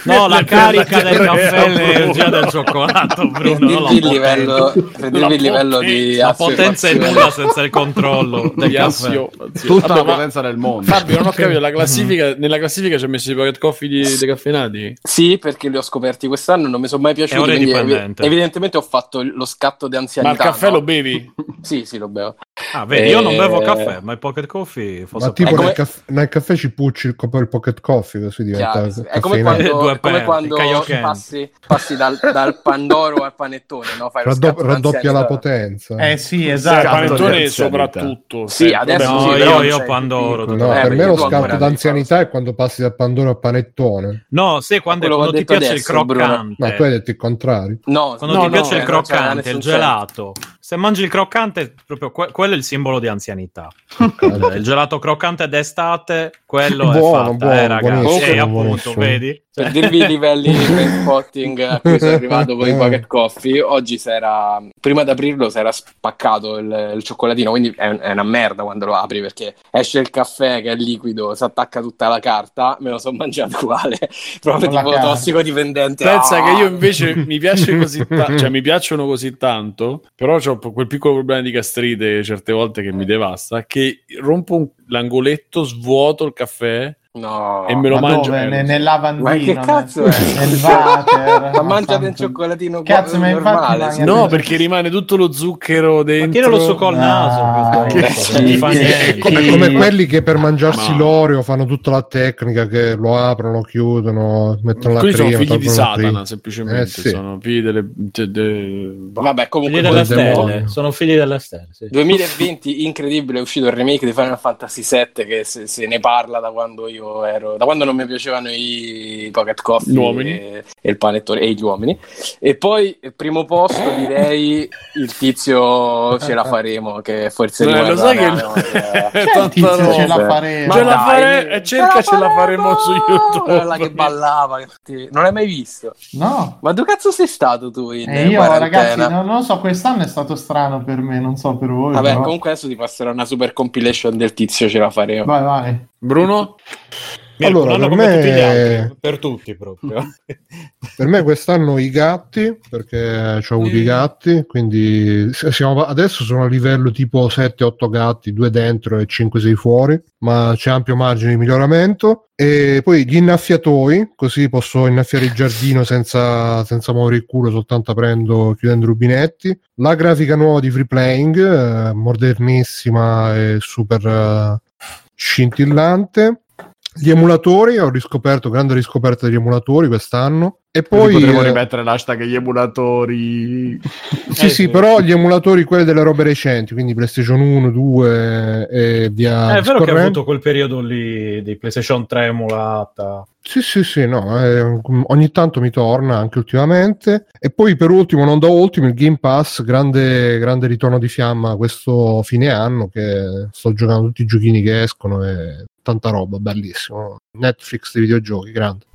No, la carica del caffè è l'energia del cioccolato, Bruno. per dirvi il livello di La potenza è nulla senza il controllo del Di caffè. Tutta la potenza del mondo. Fabio, non ho capito, la classifica, nella classifica ci ha messo i pocket coffee di decaffeinati? Sì, perché li ho scoperti quest'anno, non mi sono mai piaciuti. È evi- evidentemente ho fatto lo scatto di Ma anzianità. il caffè no? lo bevi? [LAUGHS] Sì, sì, lo bevo. Ah, vedi, io non Eh, bevo caffè, ma il pocket coffee fosse Ma tipo È come- nel, caff- nel caffè ci pucci il, co- il pocket coffee così diventa Chiaro. È come [LAUGHS] quando, Due è come quando passi, passi dal, dal pandoro al panettone, no? Fai Raddo- raddoppia la potenza. Eh sì, Il esatto. Di panettone soprattutto. Sì, sempre. adesso No, sì, io, però io Pandoro. No, Eh, per perché me lo scatto d'anzianità è quando passi dal Pandoro al panettone. No, sì, quando, quando ti piace adesso, il Bruno. croccante. No, tu hai detto il contrario. No, Quando ti piace eh, il c'era croccante, il gelato. Se mangi il croccante, proprio que- quello è il simbolo di anzianità. [LAUGHS] il gelato croccante d'estate, quello è Buono, fatta, buono, eh, ragazzi. buonissimo, Eh, appunto, vedi? Per dirvi i livelli di spotting a cui sono arrivato con i pocket coffee, oggi si era, prima di aprirlo si era spaccato il, il cioccolatino, quindi è, è una merda quando lo apri perché esce il caffè che è liquido, si attacca tutta la carta, me lo sono mangiato uguale, [LAUGHS] proprio tipo carta. tossico dipendente. Pensa Ah! che io invece mi piace così tanto, cioè mi piacciono così tanto, però ho quel piccolo problema di gastrite certe volte che mi devasta, che rompo un- l'angoletto, svuoto il caffè No. e me lo Ma mangio. dove? Ne- lo so. nel lavandino. Ma che cazzo è? [LAUGHS] Nel water. [LAUGHS] Ma mangiate un Santo- cioccolatino Cazzo, ma infatti normale. mangia- No, perché rimane tutto lo zucchero dentro. Non lo al naso? Ah, che schifo. niente. Come, come quelli che per mangiarsi Ma- l'oreo fanno tutta la tecnica che lo aprono, chiudono, mettono la Quelli sono figli di Satana, semplicemente. Eh, sì. Sono figli delle. de- de- Vabbè, comunque Figli demonio. stelle, sono figli delle stelle. Sì. 2020 incredibile è uscito il remake di Final Fantasy VII che se, se ne parla da quando io ero da quando non mi piacevano i pocket coffee Gli uomini. e, e il panettone e gli uomini e poi il primo posto direi il tizio ce la faremo che forse Eh, rimarrà lo sai che nella memoria. è Che tanta tizio ce la faremo? Ce la fare- e cerca ce la faremo su YouTube. quella che ballava non l'hai mai visto No. ma dove cazzo sei stato tu in E io, quarantena? ragazzi, non, non lo so, quest'anno è stato strano per me, non so per voi. Vabbè, però- comunque adesso ti passerà una super compilation del tizio, ce la faremo. Vai, vai. Bruno? Mirko, Allora, per come me- tutti gli altri, per tutti proprio. [LAUGHS] Per me quest'anno i gatti, perché ho avuto i gatti, quindi siamo, adesso sono a livello tipo 7-8 gatti, 2 dentro e 5-6 fuori, ma c'è ampio margine di miglioramento. E poi gli innaffiatoi, così posso innaffiare il giardino senza, senza muovere il culo, soltanto aprendo, chiudendo i rubinetti. La grafica nuova di Free Playing, eh, modernissima e super eh, scintillante. Gli emulatori, ho riscoperto, grande riscoperta degli emulatori quest'anno. E Poi poi potremmo eh, rimettere l'hashtag gli emulatori. sì, Eh, sì, sì. però gli emulatori, quelli delle robe recenti, quindi PlayStation 1, 2 e via. È vero che ha avuto quel periodo lì di PlayStation 3 emulata. Sì, sì, sì, no, eh, ogni tanto mi torna anche ultimamente. E poi per ultimo, non da ultimo, il Game Pass, grande, grande ritorno di fiamma questo fine anno che sto giocando tutti i giochini che escono e tanta roba, bellissimo. Netflix dei videogiochi, grande.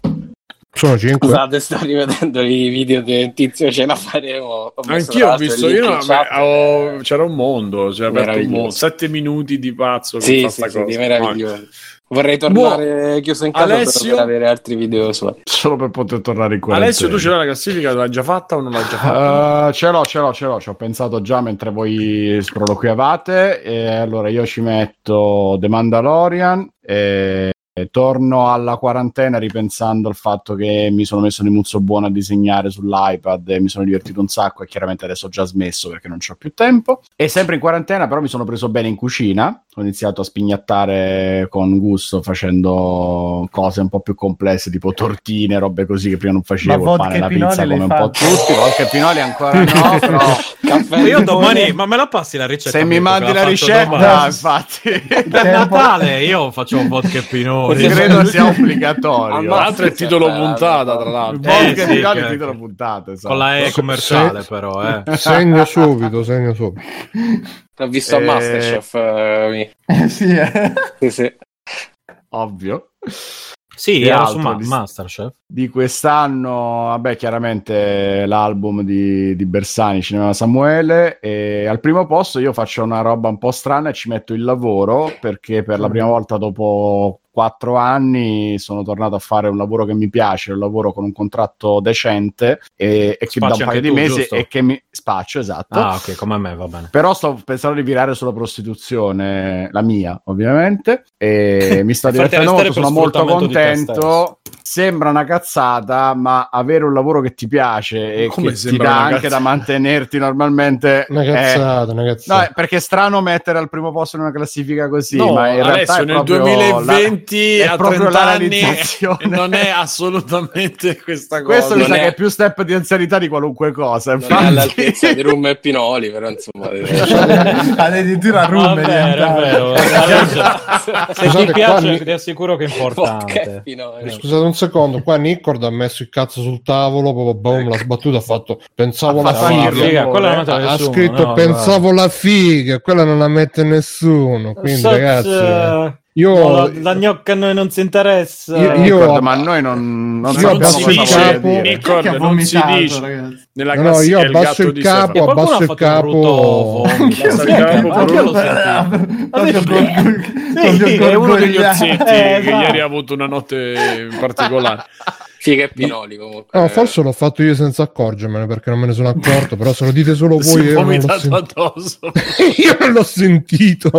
Sono 5. Scusate, sto rivedendo i video del tizio, ce la faremo. Anch'io ho visto, io no, ho- c'era un mondo, c'era aperto un mondo, sette minuti di pazzo che Sì, sì, sì, cosa. di meraviglioso. Vorrei tornare chiuso in casa. Alessio? per avere altri video suoi. Solo per poter tornare in quarantena. Alessio, tu ce l'hai la classifica? L'hai già fatta o non l'hai già fatta? Uh, ce l'ho, ce l'ho, ce l'ho, ci ho pensato già mentre voi sproloquiavate. E allora io ci metto The Mandalorian e, e torno alla quarantena ripensando al fatto che mi sono messo di muzzo buono a disegnare sull'iPad e mi sono divertito un sacco e chiaramente adesso ho già smesso perché non ho più tempo. E sempre in quarantena però mi sono preso bene in cucina, ho iniziato a spignattare con gusto facendo cose un po' più complesse tipo tortine, robe così che prima non facevo, il vodka pane e e la pizza come un po' tutti, vodka e pinoli ancora no, [LAUGHS] però Caffè Io domani, ma me la passi la ricetta? se mi mandi la ricetta, domani? infatti, Per. Natale io faccio un vodka e pinoli. Perché credo sia obbligatorio. Ammazza. Tra l'altro è titolo Eh, puntata, tra l'altro. Eh, sì, è che- titolo puntata, esatto. Con la E commerciale, se- però, eh. [LAUGHS] Segno subito, segno subito. L'ho visto a Eh, Masterchef. eh, mi- [LAUGHS] Eh, sì, eh. sì, sì. ovvio. Sì, ero su Ma- di- Masterchef. Di quest'anno, vabbè, chiaramente l'album di, di Bersani, Cinema Samuele. E al primo posto io faccio una roba un po' strana e ci metto il lavoro perché per la prima volta dopo quattro anni sono tornato a fare un lavoro che mi piace, un lavoro con un contratto decente e, e che da un paio di tu, mesi giusto? e che mi spaccio, esatto. Ah, ok, come me, va bene. Però sto pensando di virare sulla prostituzione, la mia ovviamente, e [LAUGHS] mi sta Farti divertendo molto, sono molto contento. Sembra una cazzata, ma avere un lavoro che ti piace e Come che ti dà una anche cazzata? da mantenerti normalmente Una è- cazzata, una No, cazzata. è perché è strano mettere al primo posto in una classifica così, No, ma in realtà Alessio, è nel proprio 2020 la- è a proprio 30 la anni [LAUGHS] non è assolutamente questa cosa. Questo mi non sa è- che è più step di anzianità di qualunque cosa. Non è Infatti, all'altezza di Rum e Pinoli, però insomma. [LAUGHS] Addirittura No, Rum è è vero, è diventato. vero. Se ti qua piace, mi- ti assicuro che è importante. Pinoli. Scusate un secondo, qua Nicord ha messo il cazzo sul tavolo, proprio boom, l'ha sbattuta, ha fatto pensavo la figa. Ha scritto pensavo la figa, quella non la mette nessuno. Quindi ragazzi, eh, io, no, la, la gnocca a noi non si interessa. Io- io- Ricordo, ma noi non, non Io abbasso il capo. ha non si vomitato, dice. ragazzi? Nella No, no, io il abbasso gatto il di capo, abbasso ha il capo. [LAUGHS] Abbasso il È uno degli ozzetti [LAUGHS] Eh, che esatto. ieri ha avuto una notte particolare. Figa e Pinoli comunque. No, Eh, forse l'ho fatto io senza accorgermene perché non me ne sono accorto, però se lo dite solo voi io non, l'ho vomitato sen- addosso. [LAUGHS] io non l'ho sentito.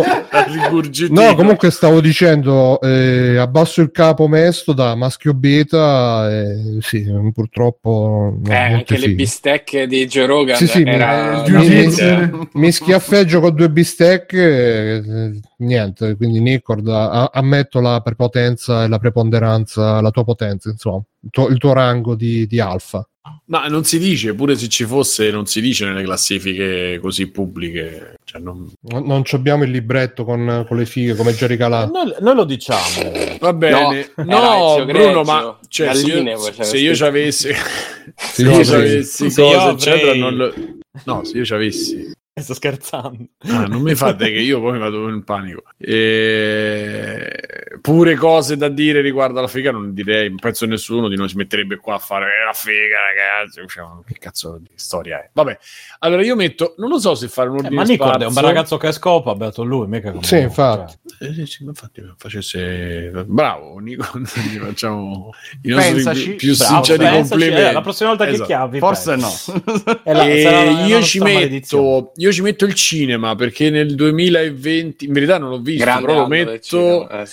No, comunque stavo dicendo, eh, abbasso il capo mesto da maschio beta, e sì, purtroppo... no, eh, anche le figo. bistecche di Joe Rogan Sì, sì, era eh, mi, mi, mi schiaffeggio con due bistecche, eh, niente, quindi Nicord, ammetto la prepotenza e la preponderanza, la tua potenza, insomma, tuo, il tuo rango di, di alfa. Ma non si dice, pure se ci fosse, non si dice nelle classifiche così pubbliche. Cioè, non... Non, non abbiamo il libretto con, con le fighe come Jerry Calà. Noi, noi lo diciamo. Va bene, No, no, era Ezio Bruno, Greggio, ma cioè, se io, se io ci avessi, se io ci avessi se io cose, eccetera, non lo... no, se io ci avessi, [LAUGHS] Sto scherzando. Ah, non mi fate che io poi vado in panico. E... Pure cose da dire riguardo alla figa, non direi, penso nessuno di noi si metterebbe qua a fare "Eh, la figa, ragazzi. Cioè, che cazzo di storia è? Vabbè, allora io metto, non lo so se fare un Eh, ordine ma Nicord è un bel ragazzo che scopa, beato lui, mica come Sì, infatti. cioè. Eh, sì, infatti facesse bravo Nico [LAUGHS] gli facciamo i nostri Pensaci. più Bravo, sinceri pensaci, complimenti eh, la prossima volta Esatto. che chiavi Forse pensa. no. [LAUGHS] La- E sarà la- io, ci maledizione. Io ci metto il cinema perché nel 2020 in verità non l'ho visto grande però lo metto eh,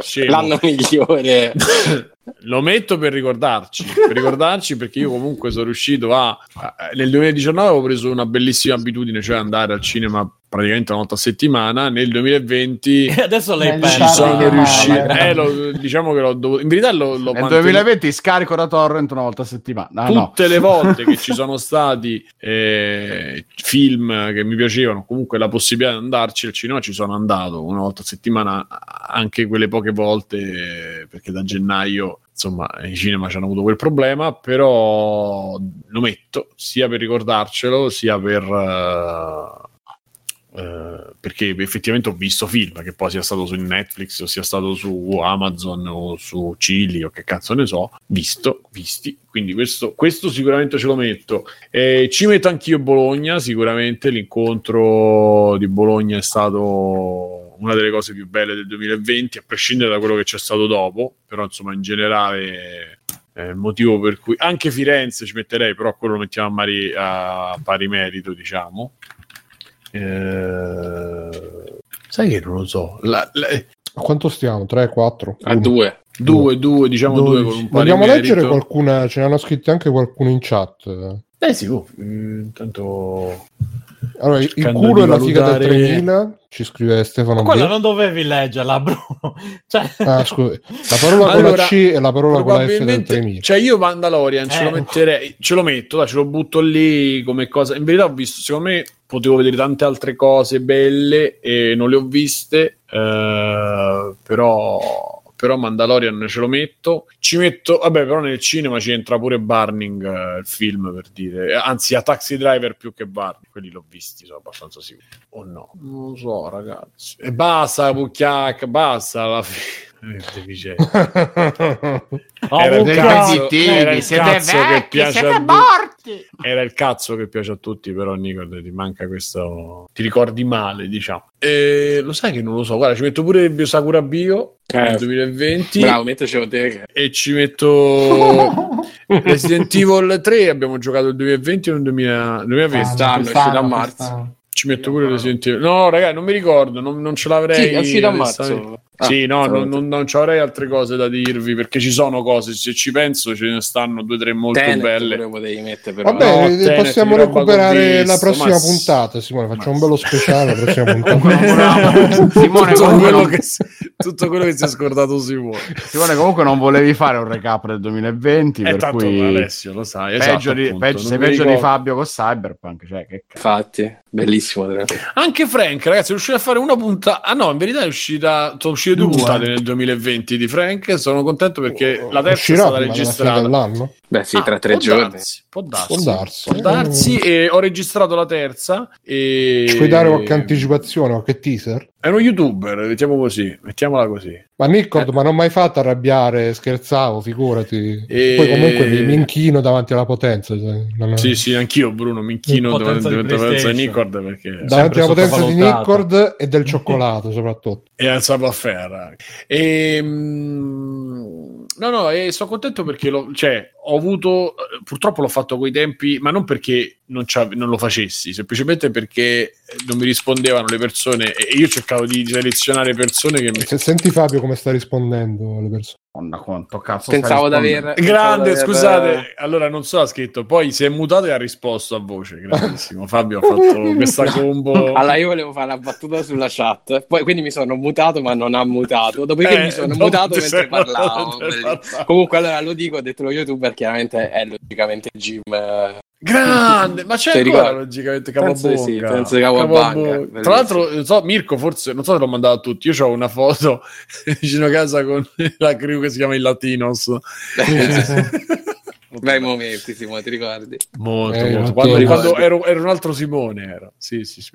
sì. [LAUGHS] [LAUGHS] l'anno migliore [LAUGHS] lo metto per ricordarci per ricordarci perché io comunque sono riuscito a nel 2019 avevo preso una bellissima abitudine cioè andare al cinema praticamente una volta a settimana nel 2020 [LAUGHS] E adesso lei pensa ci sono riuscito parla. eh, lo- diciamo che l'ho dovuto in verità l'ho, l'ho Nel mantenuto- 2020 scarico da torrent una volta a settimana. Ah, no. tutte le volte che ci [LAUGHS] sono stati eh, film che mi piacevano, comunque la possibilità di andarci al cinema ci sono andato una volta a settimana, anche quelle poche volte, eh, perché da gennaio insomma i cinema ci hanno avuto quel problema, però lo metto sia per ricordarcelo, sia per... eh, eh, perché effettivamente ho visto film che poi sia stato su Netflix o sia stato su Amazon o su Chili o che cazzo ne so, visto, visti, quindi questo, questo sicuramente ce lo metto. Eh, ci metto anch'io Bologna, sicuramente l'incontro di Bologna è stato una delle cose più belle del 2020, a prescindere da quello che c'è stato dopo, però insomma in generale è il motivo per cui anche Firenze ci metterei, però quello lo mettiamo a, mari- a pari merito, diciamo. Eh, sai che non lo so. La- la- A quanto stiamo? 3, 4? a due due, due, diciamo due con un pari Vogliamo merito. leggere qualcuna? Ce ne hanno scritte anche qualcuno in chat. Eh sì, oh, mm, intanto Allora, il culo è la figa del valutare- 3000, ci scrive Stefano Ma quella B. non dovevi leggerla, Bruno. [LAUGHS] Cioè, Ah, scusi. La parola con Allora, la C e la parola con la F del probabilmente 3000. cioè io Mandalorian ce Eh. lo metterei ce lo metto dai, ce lo butto lì come cosa in verità ho visto secondo me potevo vedere tante altre cose belle e non le ho viste eh, però però Mandalorian ce lo metto. Ci metto vabbè però nel cinema ci entra pure Burning eh, il film per dire. Eh, anzi a Taxi Driver più che Burning quelli l'ho visti sono abbastanza sicuro o no? Non lo so ragazzi. E basta Pucchiac basta alla fine Deficiente. oh, [LAUGHS] Era il cazzo, cazzo. era il siete cazzo che vecchi, piace siete a tutti. morti. Era il cazzo che piace a tutti, però Nico ti manca questo. Ti ricordi male, diciamo. E lo sai che non lo so. Guarda, ci metto pure Bio Sakura Bio nel Eh, 2020 bravo metterci te che e ci metto [LAUGHS] Resident Evil 3. Abbiamo giocato il 2020 o il 2000 2020. Quest'anno, è uscito a marzo. Ci metto pure Resident Evil. No, ragazzi, non mi ricordo, non, non ce l'avrei. Sì, è uscito a marzo. Ah, sì, no, non, non, non ci avrei altre cose da dirvi perché ci sono cose. Se ci penso, ce ne stanno due o tre molto Tenet belle. mettere, però. Vabbè, No, eh, Tenet, possiamo di recuperare visto, la prossima ma puntata. Simone, facciamo ma un bello speciale. La prossima [LAUGHS] puntata. [LAUGHS] Simone tutto, comunque, quello non, che, si- tutto quello che si è scordato Simone. Simone comunque non volevi fare un recap del 2020, E per tanto cui Alessio lo sai. peggio esatto, di, appunto, peggio- sei peggio di ricordo. Fabio con Cyberpunk. Cioè, che cazzo. Infatti, bellissimo. Anche Frank, ragazzi, è riuscito a fare una puntata. Ah, no, in verità è uscita. Sono uscite due puntate nel 2020 di Frank. Sono contento perché la terza Uscirà è stata registrata. Beh, sì, Ah, tra tre può giorni. darsi, può darsi. Può darsi. Può darsi, e ho registrato la terza. E... Ci puoi dare qualche anticipazione, qualche teaser? È uno youtuber, mettiamo così, mettiamola così. Ma Nicord, Eh. ma non mai fatto arrabbiare, scherzavo, figurati. E- Poi comunque mi, mi inchino davanti alla potenza. cioè, non è- Sì, sì, anch'io Bruno mi inchino davanti di alla potenza di. Nicord perché Davanti alla potenza di. Nicord e del cioccolato soprattutto. e al sabaferra. E, mm, no, no, e sono contento perché l'ho, cioè, ho avuto, eh, purtroppo l'ho fatto coi tempi, ma non perché non, non lo facessi, semplicemente perché eh, non mi rispondevano le persone e io cercavo di selezionare persone che mi... Se senti Fabio come sta rispondendo alle persone. Madonna, quanto cazzo Pensavo di aver... Grande, pensavo di aver- scusate, allora non so, ha scritto, poi si è mutato e ha risposto a voce, grandissimo. Fabio ha fatto [LAUGHS] questa combo. Allora, io volevo fare una battuta sulla chat, poi quindi mi sono mutato, ma non ha mutato. Dopodiché Eh, mi sono mutato mentre parlavo. Comunque, allora lo dico, ho detto lo youtuber, chiaramente è logicamente Jim. Eh, Grande, ma c'è Ti ancora ricordi? logicamente Penso di Capobonga. sì, penso Capobonga. Tra l'altro, non so, Mirko, forse, non so se l'ho mandato a tutti, io ho una foto [LAUGHS] vicino a casa con la crew che si chiama il Latinos. [LAUGHS] Bei momenti, Simone, ti ricordi? Molto, Eh, molto. Quando, quando ero, ero un altro Simone, era. Sì, sì, sì,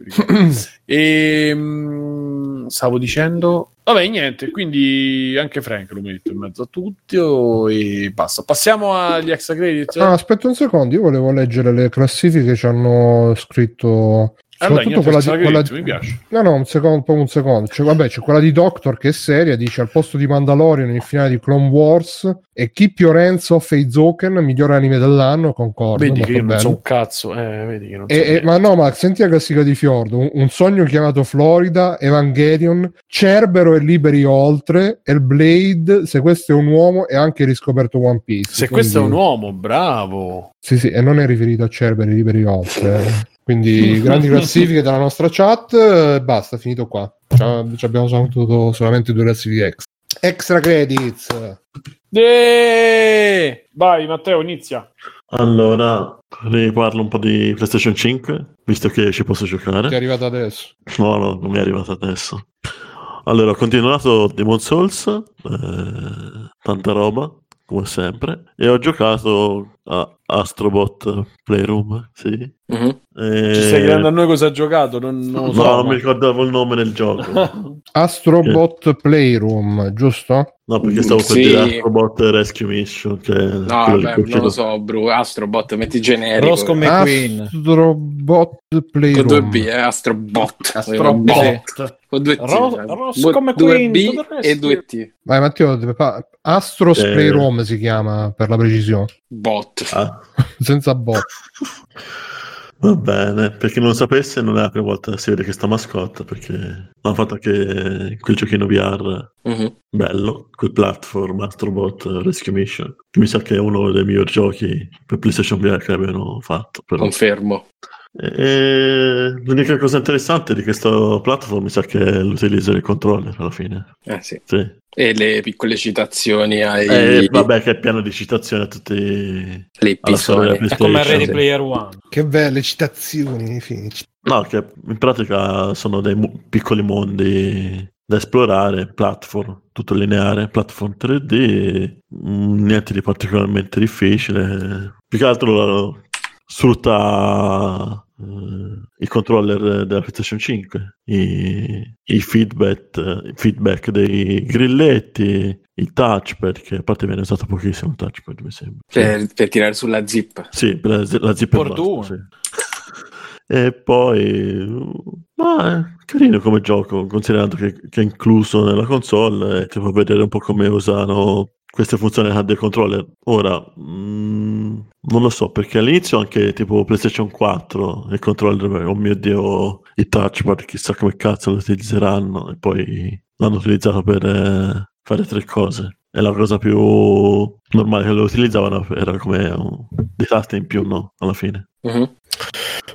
e [CLEARS THROAT] mm, stavo dicendo, vabbè, niente. Quindi anche Frank lo metto in mezzo a tutti oh, e basta. Passiamo agli extra credit. Ah, aspetta un secondo, io volevo leggere le classifiche che ci hanno scritto. Allora, Soprattutto niente, quella di, quella di- mi piace. No, no, un secondo, un secondo. C'è, vabbè, c'è quella di Doctor che è seria, dice al posto di Mandalorian il finale di Clone Wars e Keep Your Hands Off Heizoken, miglior anime dell'anno, concordo. Vedi che io non bello. so un cazzo. Eh, vedi che non so E- e- ma no, ma senti la classifica di Fiordo: un, un sogno chiamato Florida, Evangelion, Cerbero e Liberi Oltre, Hellblade. Se questo è un uomo, è anche riscoperto One Piece. Se Quindi- questo è un uomo, bravo. Sì, sì, e non è riferito a Cerbero e Liberi Oltre. Quindi [LAUGHS] grandi classifiche dalla nostra chat. eh, Basta, finito qua. Ci abbiamo saputo solamente due classifiche extra. Extra credits. Eh, Vai, Matteo, inizia. Allora, ne parlo un po' di PlayStation 5, visto che ci posso Ti è giocare. arrivato adesso. No, no, non mi è arrivato adesso. Allora, ho continuato Demon Souls, eh, tanta roba, come sempre, e ho giocato a Astrobot Playroom, sì. Mhm. E- Ci stai chiedendo a noi cosa ha giocato? Non, non lo No, so. non ma- mi ricordavo il nome del gioco. [LAUGHS] Astrobot Playroom, giusto? No, perché stavo per Sì. dire Astrobot Rescue Mission, che è No, vabbè, che non uscito. lo so, Bru. Astrobot, metti generico. Roscoe McQueen. Astrobot Con Playroom. due B, eh, Astrobot. Astrobot. Con due T. Ro-. Roscoe Due- McQueen, due B tutto il resto. e due T. Vai Matteo, Astros Eh. Playroom si chiama per la precisione, Bot. Ah, [LAUGHS] senza bot. [LAUGHS] va bene, per chi non lo sapesse non è la prima volta che si vede questa mascotte, perché hanno fatto anche quel giochino VR Mhm. bello, quel platform Astrobot Rescue Mission, mi sa che è uno dei migliori giochi per PlayStation VR che abbiano fatto. Però. Confermo. E l'unica cosa interessante di questo platform mi sa che è l'utilizzo del controller alla fine. Eh sì. Sì. E le piccole citazioni ai E vabbè che è pieno di citazioni a tutti le episodi. È come. Ready Player One. Che belle citazioni. Finici. No, che in pratica sono dei mo- piccoli mondi da esplorare, platform, tutto lineare, platform 3D, mm, niente di particolarmente difficile. Più che altro sfrutta eh, il controller della PlayStation 5, i, i feedback, i feedback dei grilletti, il touchpad, che a parte viene usato pochissimo il touchpad, mi sembra. Sì. Per, per tirare sulla zip. Sì, per la, la zip e Fortuna. sì. E poi, ma è carino come gioco, considerando che, che è incluso nella console e ti fa vedere un po' come usano queste funzionalità del controller. Ora, mm, non lo so, perché all'inizio anche tipo PlayStation 4 il controller, oh mio dio, il touchpad, chissà come cazzo lo utilizzeranno, e poi l'hanno utilizzato per eh, fare tre cose. E la cosa più normale che lo utilizzavano era come un, dei tasti in più, no? Alla fine. Mhm.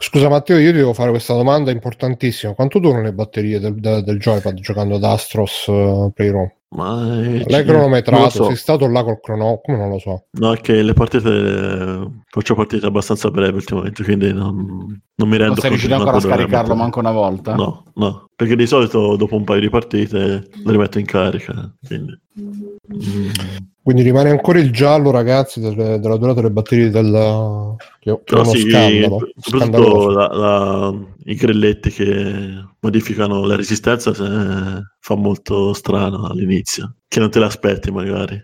Scusa Matteo, io ti devo fare questa domanda importantissima. Quanto durano le batterie del, del- del joypad giocando ad Astros uh, Playroom? Ma è- L'hai cronometrato? so. Sei stato là col crono? Come non lo so? No, è che le partite faccio partite abbastanza brevi ultimamente, quindi non, non mi rendo Non sei conto riuscito ancora a scaricarlo manco una volta? No, no, perché di solito dopo un paio di partite lo rimetto in carica. Quindi. Mm. Quindi rimane ancora il giallo, ragazzi, delle- della durata delle batterie del che, che è Però uno sì, scandalo. soprattutto la- la- i grilletti che modificano la resistenza se- fa molto strano all'inizio, che non te l'aspetti magari.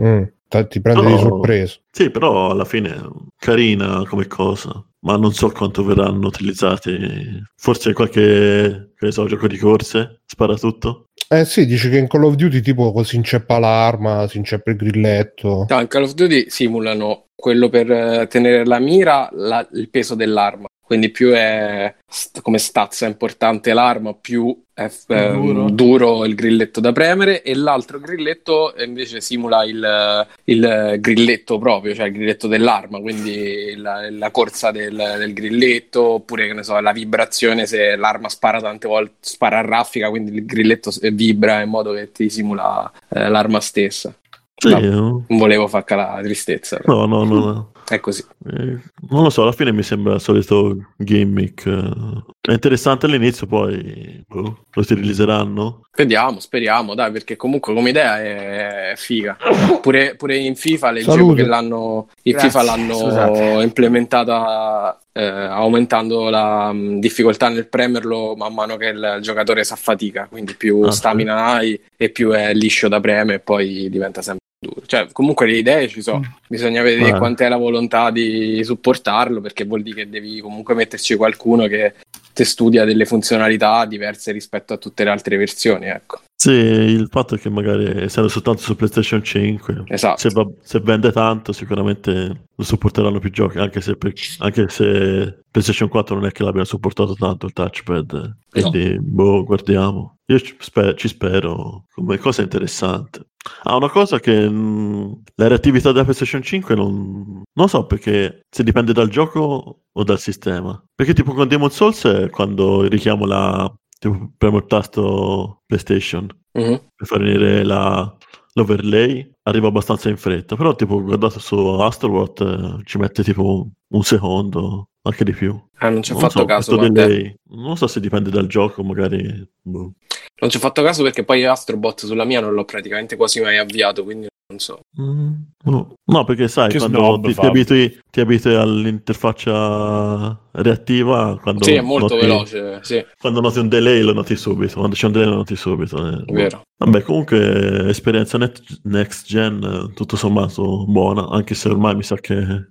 Mm, ti prende No. di sorpresa. Sì, però alla fine è carina come cosa, ma non so quanto verranno utilizzati. Forse qualche, che ne so, gioco di corse, spara tutto. Eh sì, dice che in Call of Duty tipo si inceppa l'arma, si inceppa il grilletto. No, in Call of Duty simulano quello per eh, tenere la mira, la- il peso dell'arma. Quindi più è st- come stazza importante l'arma, più è f- ehm, Duro. duro. il grilletto da premere e l'altro grilletto invece simula il, il grilletto proprio, cioè il grilletto dell'arma, quindi la, la corsa del, del grilletto oppure che ne so, la vibrazione se l'arma spara tante volte, spara a raffica, quindi il grilletto vibra in modo che ti simula eh, l'arma stessa. Sì, No. eh, Non volevo far calare la tristezza, però no, no, no, no. È così. Eh, non lo so, alla fine mi sembra il solito gimmick. eh. È interessante all'inizio, poi boh, lo si releaseranno. Vediamo, speriamo, dai, perché comunque come idea è, è figa. Pure, pure in FIFA leggevo Salute. che l'hanno, in Grazie, FIFA l'hanno scusate. implementata eh, aumentando la mh, difficoltà nel premerlo man mano che il giocatore si affatica, quindi più Ah, sì. stamina hai e più è liscio da preme e poi diventa sempre duro. Cioè, comunque le idee ci sono, bisogna vedere Eh. quant'è la volontà di supportarlo, perché vuol dire che devi comunque metterci qualcuno che te studia delle funzionalità diverse rispetto a tutte le altre versioni, ecco. Sì, il fatto è che magari essendo soltanto su PlayStation 5, Esatto. se, va- se vende tanto, sicuramente lo supporteranno più giochi. Anche se, per- anche se PlayStation 4 non è che l'abbia supportato tanto il touchpad. Quindi, boh, guardiamo. Io ci, spe- ci spero come cosa interessante. Ah, una cosa che mh, la reattività della PlayStation 5 non, non so perché se dipende dal gioco o dal sistema. Perché tipo con Demon Souls quando richiamo la tipo premo il tasto PlayStation Mhm. per far venire la- l'overlay arriva abbastanza in fretta. Però tipo guardate su Astroworld eh, ci mette tipo un secondo, anche di più. Ah, non ci ho Non fatto so, caso, delay, non so se dipende dal gioco, magari boh. Non ci ho fatto caso perché poi Astrobot sulla mia non l'ho praticamente quasi mai avviato, quindi non so. Mm, no. No, perché sai, Che quando snob, ti, ti abitui, ti abitui all'interfaccia reattiva, quando, Sì, è molto noti, veloce, sì, quando noti un delay lo noti subito, quando c'è un delay lo noti subito. eh. vero. Vabbè, comunque esperienza net- next gen tutto sommato buona, anche se ormai mi sa che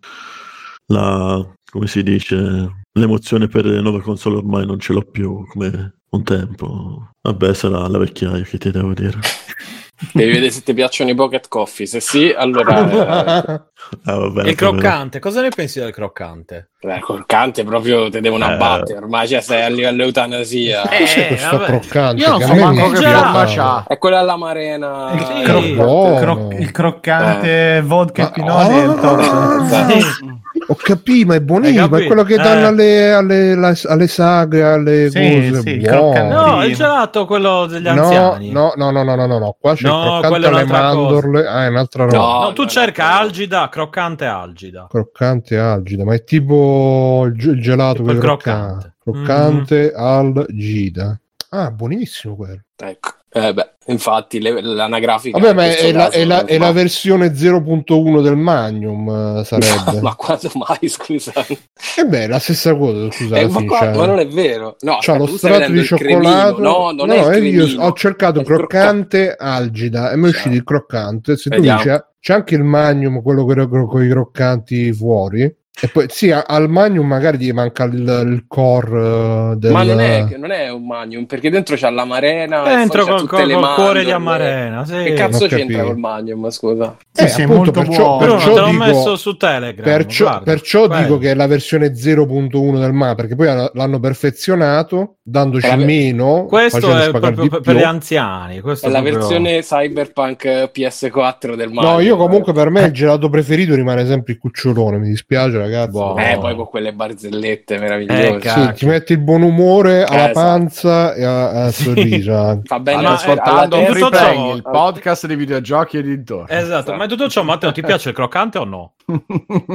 la, come si dice, l'emozione per le nuove console ormai non ce l'ho più come un tempo. Vabbè, sarà la vecchiaia che ti devo dire. [LAUGHS] Devi vedere se ti piacciono i pocket coffee, se sì, allora [LAUGHS] Ah, bene, Il croccante, cosa ne pensi del croccante? eh, col cante proprio ti devono Eh. abbattere, ormai cioè, sei a livello eutanasia. Questo vabbè. croccante? Io non so manco che forma c'ha. È quella alla marena. Il, Sì. cro- Buono. cro- il croccante vodka e Ah, Toro. [LAUGHS] Ho capito, ma è buonissimo, è quello che danno Eh. alle, alle, alle sagre, alle Sì, cose sì. No, il gelato, quello degli No, anziani. no, no, no, no, no, no, no, qua c'è No, il croccante alle un'altra cosa. mandorle, ah, è un'altra roba. No. No, tu no, cerca no. algida, croccante algida. Croccante algida, ma è tipo il, ge- il gelato Tipo il croccante. croccante. Croccante algida. Ah, buonissimo quello. Ecco. Eh beh, infatti le- l'anagrafica Vabbè, ma è la, è la- è la versione 0.1 del Magnum, eh, sarebbe. [LAUGHS] ma quando mai, scusa? E beh, la stessa cosa, scusa, Eh, ma, qua- c'ha- ma non è vero. No, aspetta, lo tu strato di cioccolato. No, non No, è il eh, io ho cercato il croccante algida e mi è uscito il croccante. Se tu Vediamo. dici, ah, c'è anche il magnum, quello con i croccanti fuori. E poi sì, al magnum magari gli manca il, il core eh, del... Ma non è, non è un magnum, perché dentro c'ha la marena. e Dentro c'ha col, tutte col- le col cuore di. Amarena. Sì. Che cazzo Non c'entra col magnum, scusa? Sì, Eh, sì, appunto, molto perciò- buono. Perciò te l'ho dico- messo su Telegram. Perciò, guarda. perciò dico che è la versione 0.1 del MA perché poi hanno- l'hanno perfezionato dandoci È la- meno Questo facendo è pagare proprio di per, gli anziani. Questo È la proprio- versione Cyberpunk PS4 del magnum. No, io comunque per me il gelato preferito rimane sempre il cucciolone, mi dispiace ragazzi. Buono. Eh, poi con quelle barzellette meravigliose. Eh. Sì, ti metti il buon umore alla esatto. panza e a- al [LAUGHS] sorriso. Fa bene alla- ascoltando Free tutto. Play, il podcast di videogiochi e dintorni. Esatto, ma in tutto ciò, Matteo, ti piace il croccante o no? [LAUGHS]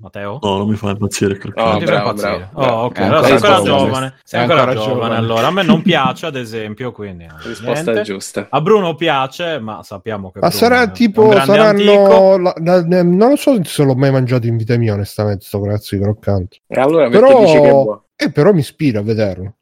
Matteo? No, non mi fa impazzire il Oh, croccante. Fa bravo, impazzire? bravo, bravo. Oh, ok, È allora sei ancora giovane. Sei È ancora giovane, giovane. allora. A me non piace, ad esempio, quindi... eh, Risposta niente. giusta. A Bruno piace, ma sappiamo che Ma Bruno sarà tipo, saranno, la- la- non lo so se l'ho mai mangiato in vita mia onestamente sto cazzo di croccante. E allora Però dici che è buono? Eh, però mi ispira a vederlo.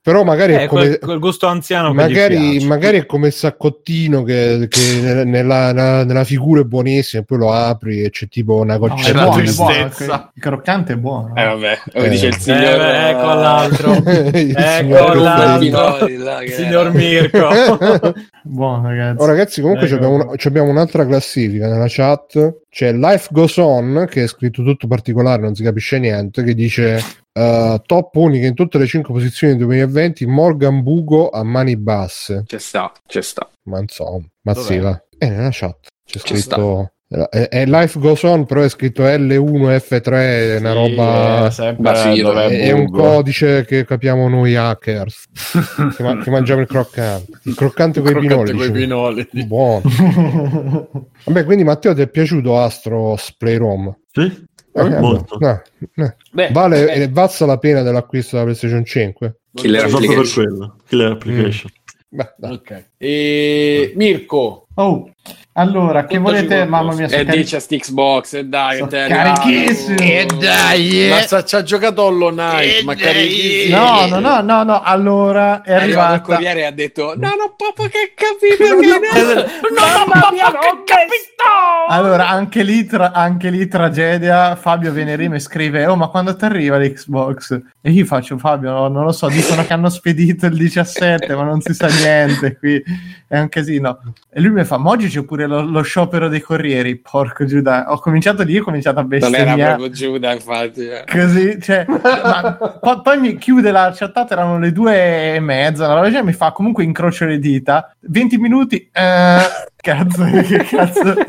Però magari è Eh, come... quel, quel gusto anziano che gli Magari, piace. magari è come il saccottino che, che nella, nella- nella- figura è buonissimo, poi lo apri e c'è tipo una No, è la buono, di è tristezza. Il croccante è buono. Eh vabbè, come Eh. dice il Eh, signor... beh, ecco l'altro. [LAUGHS] Il ecco signor l'altro. Che- Signor Mirko. [LAUGHS] Buono, ragazzi. Oh, ragazzi, comunque Ecco. abbiamo, una- abbiamo un'altra classifica nella chat. C'è Life Goes On, che è scritto tutto particolare, non si capisce niente, che dice eh, top unica in tutte le 5 posizioni del 2020, Morgan Bugo a mani basse. C'è sta, c'è sta. Ma insomma, ma Dov'è? sì, va. È nella chat. C'è scritto... È, è Life Goes On, però è scritto L1, F3, è una Sì, roba... è sempre sì, È, è un codice che capiamo noi hackers [LAUGHS] che, ma- che mangiamo il croccante il croccante con i pinoli coi dicevo. pinoli. buono [LAUGHS] vabbè quindi Matteo ti è piaciuto Astros Playroom Sì? Eh, molto. no, no. Beh, vale beh, eh, valsa la pena dell'acquisto della PlayStation 5 Killer Proprio per application. quello. Killer application. Beh, dai. Ok. E Mirko, Oh, allora, che Contaci volete? Mamma mia, E sono cari- dice Xbox, e dai, sono che te carichissimo. E dai, ma sta, ci ha giocato Hollow Knight, ma carichissimo. No, no, no, no, no, allora è È arrivato il. Corriere e ha detto No, no, papà che capito che Mamma mia, non Allora, anche lì, tra- anche lì tragedia. Fabio Venerime scrive: Oh, ma quando ti arriva l'Xbox? E io faccio: Fabio, no, non lo so. Dicono che hanno spedito il 17, ma non si sa niente. Qui è un casino. E lui mi fa: Ma oggi c'è pure lo, lo sciopero dei corrieri. Porco Giuda, ho cominciato lì, ho cominciato a Non era bestemmiare. proprio Giuda, infatti. eh. Così, cioè, [LAUGHS] ma poi, poi mi chiude la chattata, erano le due e mezza, roba del genere, mi fa comunque incrocio le dita, 20 minuti, eh, [LAUGHS] cazzo, che cazzo. [LAUGHS]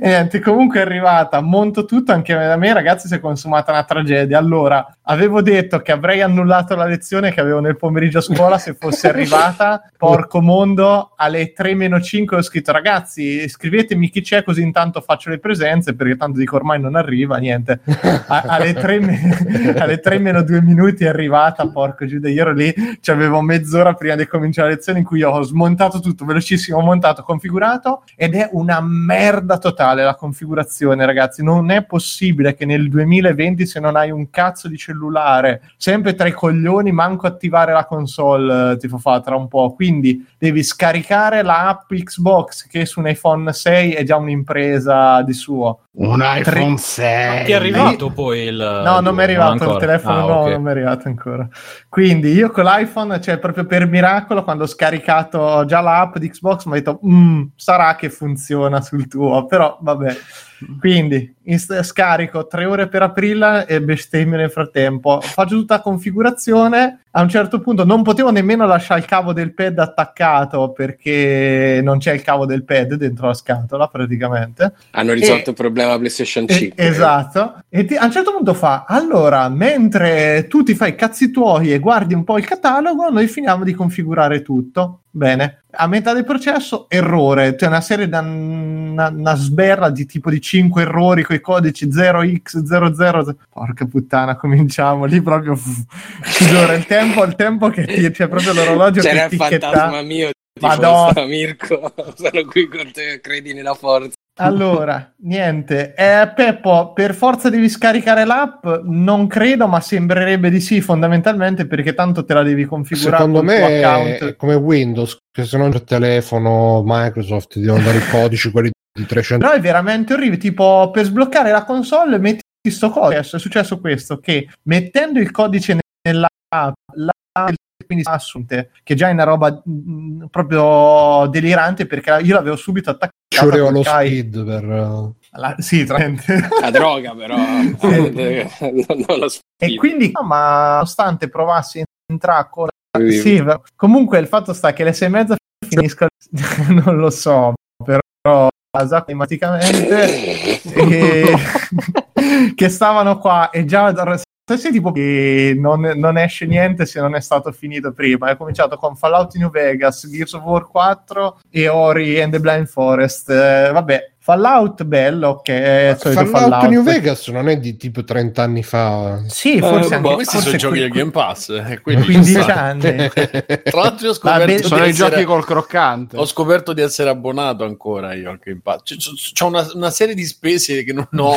e niente, comunque è arrivata, monto tutto, anche da me ragazzi si è consumata una tragedia. Allora, avevo detto che avrei annullato la lezione che avevo nel pomeriggio a scuola se fosse arrivata, [LAUGHS] porco mondo, alle 3 meno 5 ho scritto ragazzi scrivetemi chi c'è così intanto faccio le presenze perché tanto dico ormai non arriva, niente. A- alle 3, me- [LAUGHS] alle 3 meno 2 minuti è arrivata, porco giuda, io ero lì, c'avevo mezz'ora prima di cominciare la lezione in cui ho smontato tutto, velocissimo, ho montato, configurato ed è una merda totale la configurazione, ragazzi. Non è possibile che nel 2020 se non hai un cazzo di cellulare, sempre tra i coglioni, manco attivare la console, eh, ti fa fare tra un po'. Quindi devi scaricare l'app Xbox che su un iPhone 6 è già un'impresa di suo. Un iPhone Tre- 6. Ti è arrivato poi il... No, non mi è arrivato il telefono, Ah, no, ok. non mi è arrivato ancora. Quindi io con l'iPhone, cioè proprio per miracolo, quando ho scaricato già l'app di Xbox, mi ho detto, "Mm, sarà che funziona sul tuo, però vabbè. Quindi scarico tre ore per aprirla e bestemmio nel frattempo. Faccio tutta la configurazione. A un certo punto non potevo nemmeno lasciare il cavo del pad attaccato perché non c'è il cavo del pad dentro la scatola praticamente. Hanno risolto E- il problema PlayStation Eh, 5. esatto. E ti- a un certo punto fa: Allora, mentre tu ti fai i cazzi tuoi e guardi un po' il catalogo, noi finiamo di configurare tutto. Bene. A metà del processo, errore. C'è una serie da una, una sberla di tipo di 5 errori con i codici 0x00. Porca puttana, cominciamo lì proprio. Allora, il tempo, il tempo che ti c'è proprio l'orologio C'era che il fantasma mio. Madonna. Mirko, [LAUGHS] sono qui con te, credi nella forza. Allora, niente, eh, Peppo, per forza devi scaricare l'app? Non credo, ma sembrerebbe di sì, fondamentalmente, perché tanto te la devi configurare secondo me è, account. è come Windows che se non c'è telefono Microsoft devono dare i codici quelli di 300 Però è veramente orribile, tipo per sbloccare la console metti sto codice. Adesso È successo questo, che mettendo il codice nell'app, l'app quindi assunte, che già è una roba mm, proprio delirante perché io l'avevo subito attaccata col lo Kai. speed per uh, La- sì, tramente. La droga, però. [LAUGHS] Eh, [LAUGHS] E quindi, no, ma nonostante provassi a entrare con Quindi- Sì, comunque il fatto sta che le sei e mezza finiscono, [LAUGHS] non lo so, però esatto, climaticamente e- che stavano qua e già sì, tipo che non, non esce niente se non è stato finito prima. È cominciato con Fallout New Vegas, Gears of War 4 e Ori and the Blind Forest. Eh, vabbè, Fallout bello, ok. è il solito Fallout, New Vegas non è di tipo 30 anni fa Sì, forse Eh, anche boh, Questi forse sono giochi qui- del Game Pass. eh, [LAUGHS] quindi 15 chissà. anni. [LAUGHS] Tra l'altro, io ho [LAUGHS] scoperto, Sono di i essere, giochi col croccante. ho scoperto di essere abbonato ancora io al Game Pass. C'è, c'è una, una serie di spese che non ho,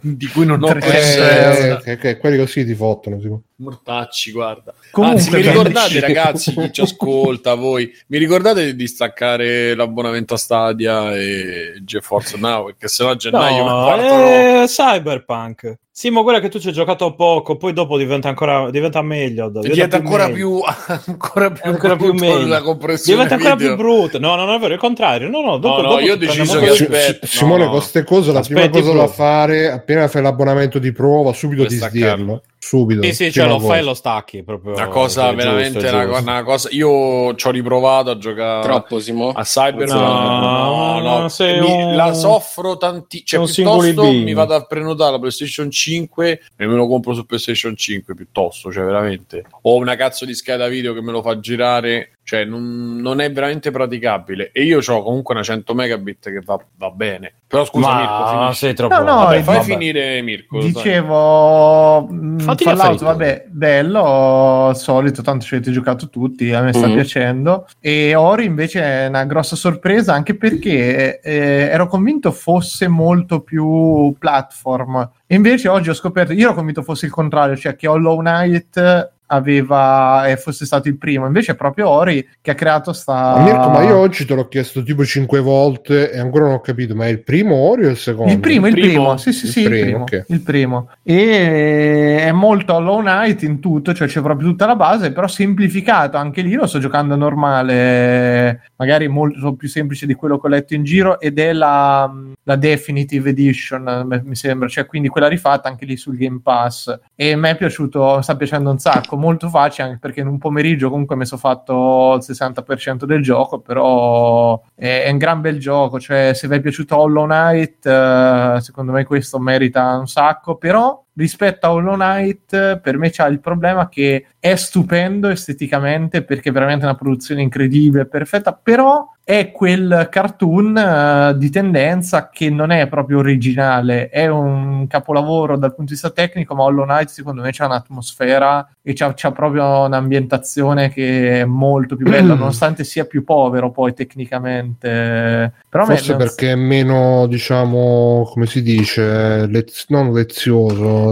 di cui non ho 300 coscienza. eh, che, che quelli così ti fottono sì. Mortacci, guarda. Comunque, Anzi, mi ricordate, ragazzi, chi ci ascolta, voi, mi ricordate di staccare l'abbonamento a Stadia e GeForce Now? Perché sennò a gennaio No, partono... è Cyberpunk. Sì, ma guarda che tu ci hai giocato poco, poi dopo diventa ancora diventa meglio. Diventa ancora meglio. più, [LAUGHS] ancora più, ancora più meglio. la compressione Diventa ancora video. più brutto. No, no, non è vero, è il contrario. No, no, dopo, no, dopo io ho deciso che. Si- Simone, no, no. con queste cose la prima cosa da fare, appena fai l'abbonamento di prova, subito di staccarlo. Subito. Sì, sì, cioè lo cosa. fai e lo stacchi proprio. Una cosa Cioè, veramente giusto, una, giusto. una cosa. Io ci ho riprovato a giocare Troppo, Simo. a Cyber. No, no, sei Mi- un- la soffro tanti. Cioè, piuttosto mi vado a prenotare la PlayStation 5 e me lo compro su PlayStation 5 piuttosto. Cioè, veramente. Ho una cazzo di scheda video che me lo fa girare. Cioè, non, non è veramente praticabile. E io ho comunque una 100 megabit che va, va bene. Però scusa, Mirko, Ma finisci. sei troppo. No, no, Vabbè, fai vabbè. finire Mirko. Dicevo, mh, gli Fallout, vabbè, bello, al solito, tanto ci avete giocato tutti, a me sta Mhm. piacendo. E Ori invece è una grossa sorpresa anche perché eh, ero convinto fosse molto più platform. E invece oggi ho scoperto, io ero convinto fosse il contrario, cioè che Hollow Knight aveva e fosse stato il primo, invece è proprio Ori che ha creato sta... Ma Mirko, ma io oggi te l'ho chiesto tipo cinque volte e ancora non ho capito, ma è il primo Ori o il secondo? Il primo, il primo? primo, sì, sì, Il sì, il primo, primo, ok. il primo. E è molto Hollow Knight in tutto, cioè c'è proprio tutta la base, però semplificato. Anche lì lo sto giocando normale, magari molto più semplice di quello che ho letto in giro, ed è la, la Definitive Edition, eh, mi sembra, cioè quindi quella rifatta anche lì sul Game Pass. E mi è piaciuto, sta piacendo un sacco, molto facile, anche perché in un pomeriggio comunque mi sono fatto il 60% del gioco, però è, è un gran bel gioco, cioè se vi è piaciuto Hollow Knight, eh, secondo me questo merita un sacco, però rispetto a Hollow Knight per me c'ha il problema che è stupendo esteticamente perché è veramente una produzione incredibile, perfetta, però è quel cartoon eh, di tendenza che non è proprio originale, è un capolavoro dal punto di vista tecnico, ma Hollow Knight secondo me c'ha un'atmosfera e c'ha, c'ha proprio un'ambientazione che è molto più bella, [CLEARS THROAT] nonostante sia più povero poi tecnicamente. Però Forse perché è meno, diciamo, come si dice, lez- non lezioso.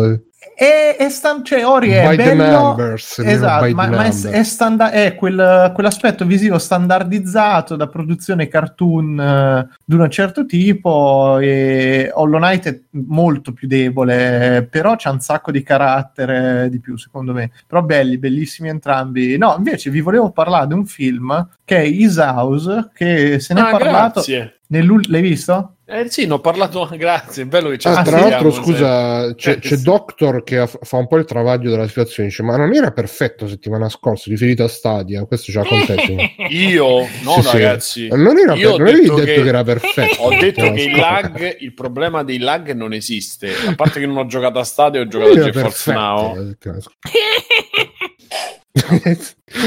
È, è stan- cioè, Ori è by the bello numbers. esatto, ma, ma è, è standa- è quel- quell'aspetto visivo standardizzato da produzione cartoon eh, di un certo tipo e Hollow Knight è molto più debole però c'ha un sacco di carattere di più secondo me però belli, bellissimi entrambi no invece vi volevo parlare di un film che è His House che se ne Ah, è parlato grazie. Nell'ul- l'hai visto? Eh sì, ne ho parlato, [LAUGHS] grazie, è bello che ci Ah, tra l'altro, scusa, c'è, Eh, c'è. Doctor che fa un po' il travaglio della situazione. Dice: Ma non era perfetto settimana scorsa, riferito a Stadia. Questo ce l'ha con te. Simone. [LAUGHS] Io, no Sì, sì. ragazzi, Non, era Io per- non avevi detto detto che- che, era perfetto. ho detto settimana che il lag, il problema dei lag non esiste. A parte che non ho giocato a Stadio, ho giocato a GeForce Now. [LAUGHS]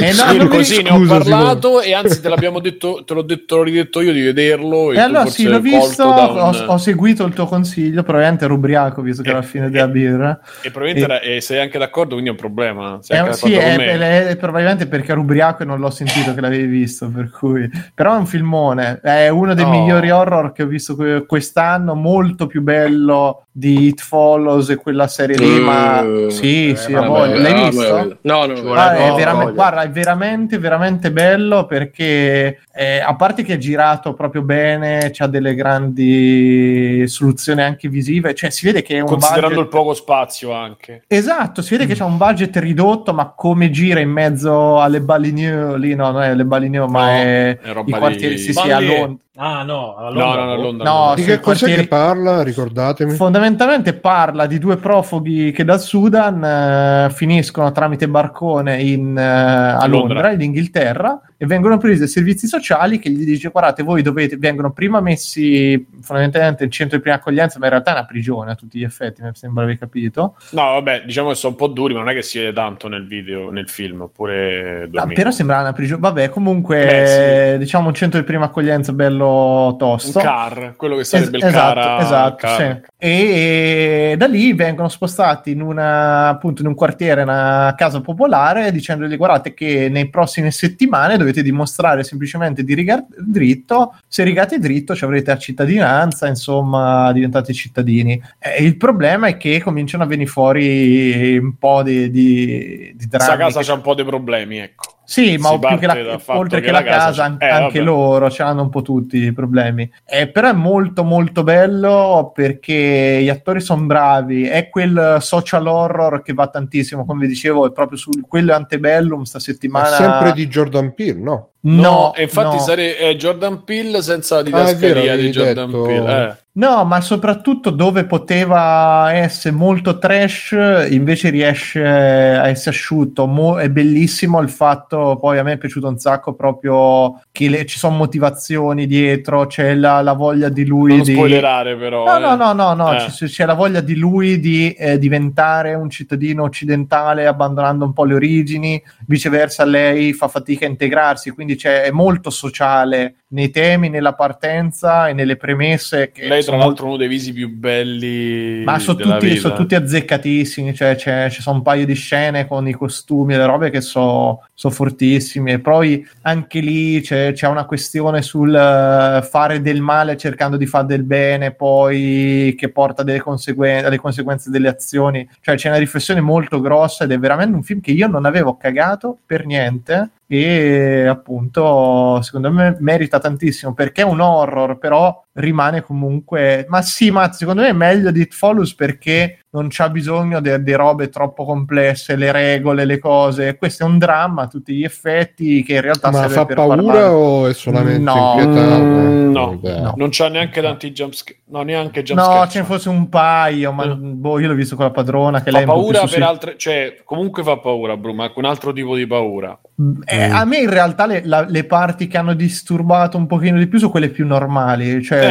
Eh, no, Sì, non così ne ho parlato e anzi te l'abbiamo detto, te l'ho detto, l'ho ridetto io di vederlo. E tu allora forse sì, l'ho visto, ho, un- ho seguito il tuo consiglio, probabilmente ero ubriaco visto che Eh, era la fine eh, della birra. E probabilmente era- e sei anche d'accordo, quindi è un problema. Sei Eh, sì, è, è- è probabilmente perché ero ubriaco e non l'ho sentito che l'avevi visto, per cui... Però è un filmone, è uno dei Oh. migliori horror che ho visto que- quest'anno, molto più bello di It Follows e quella serie lì, ma Mm. sì, Eh, sì. L'hai visto? No, no, no. Ah, è no, veramente- voglia. Guarda, è veramente, veramente bello perché eh, a parte che è girato proprio bene, c'ha delle grandi soluzioni anche visive, cioè si vede che è un Considerando budget... il poco spazio anche. Esatto, si vede che c'è un budget ridotto, ma come gira in mezzo alle Baligneux, lì no, non è le Baligneux, ma No, è, è roba i quartieri, di- sì, sì, a. Londra. Ah, no, a No, Londra. no, no, Londra. No. Di che cos'è quartieri- che parla? Ricordatemi. Fondamentalmente parla di due profughi che dal Sudan eh, finiscono tramite barcone in, eh, a Londra. Londra, in Inghilterra, e vengono presi dai servizi sociali che gli dice guardate voi dovete, vengono prima messi fondamentalmente in centro di prima accoglienza, ma in realtà è una prigione a tutti gli effetti, mi sembra aver capito. No, vabbè, diciamo che sono un po' duri, ma non è che si vede tanto nel video, nel film, oppure Ah, però sembra una prigione, vabbè comunque Beh, diciamo un centro di prima accoglienza bello un tosto. car, quello che sarebbe Es- il esatto, cara, esatto, car- sì. E, da lì vengono spostati in, una, appunto, in un quartiere, una casa popolare, dicendogli guardate che nei prossime settimane dovete dovete dimostrare semplicemente di rigare dritto, se rigate dritto ci avrete la cittadinanza, insomma diventate cittadini. Eh, il problema è che cominciano a venire fuori un po' di, di, di Questa casa che- c'ha un po' di problemi, ecco. Sì, ma più che la- fatto oltre che che la la casa, casa eh, anche vabbè. loro ce l'hanno un po' tutti i problemi. Eh, però è molto molto bello perché gli attori sono bravi. È quel social horror che va tantissimo, come vi dicevo, è proprio su quello è Antebellum sta Ma settimana. sempre di Jordan Peele, no? No, e infatti no. sare- è Jordan Peele senza la Ah, vero, didascalia di Jordan detto- Peele. Eh. No, ma soprattutto dove poteva essere molto trash, invece riesce a essere asciutto. Mo- è bellissimo il fatto, poi a me è piaciuto un sacco proprio che le- ci sono motivazioni dietro, c'è la, la voglia di lui Non di... spoilerare però. No, eh. no, no, no, no, Eh. ci- c'è la voglia di lui di eh, diventare un cittadino occidentale abbandonando un po' le origini, viceversa lei fa fatica a integrarsi, quindi c'è, è molto sociale nei temi, nella partenza e nelle premesse. Che Lei, tra l'altro, uno dei visi più belli. ma sono tutti, sono tutti azzeccatissimi, cioè c'è- ci sono un paio di scene con i costumi e le robe che sono fortissimi. E poi anche lì c'è, c'è una questione sul eh, fare del male cercando di fare del bene, poi che porta delle conseguenze, alle conseguenze delle azioni. Cioè c'è una riflessione molto grossa ed è veramente un film che io non avevo cagato per niente. E appunto, secondo me merita tantissimo perché è un horror, però rimane comunque. Ma sì, ma secondo me è meglio di It Follows perché non c'ha bisogno di robe troppo complesse, le regole, le cose. Questo è un dramma a tutti gli effetti che in realtà Ma serve fa paura o è solamente No. inquietante? Mm, no. No. Non c'ha neanche tanti jumpscare. No, neanche jump No, ce ne fosse un paio, ma Eh. boh, io l'ho visto con la padrona che Fa lei paura per sì- altre. Cioè, comunque fa paura, Bru, ma con un altro tipo di paura. Eh, a me in realtà le, la- le parti che hanno disturbato un pochino di più sono quelle più normali, cioè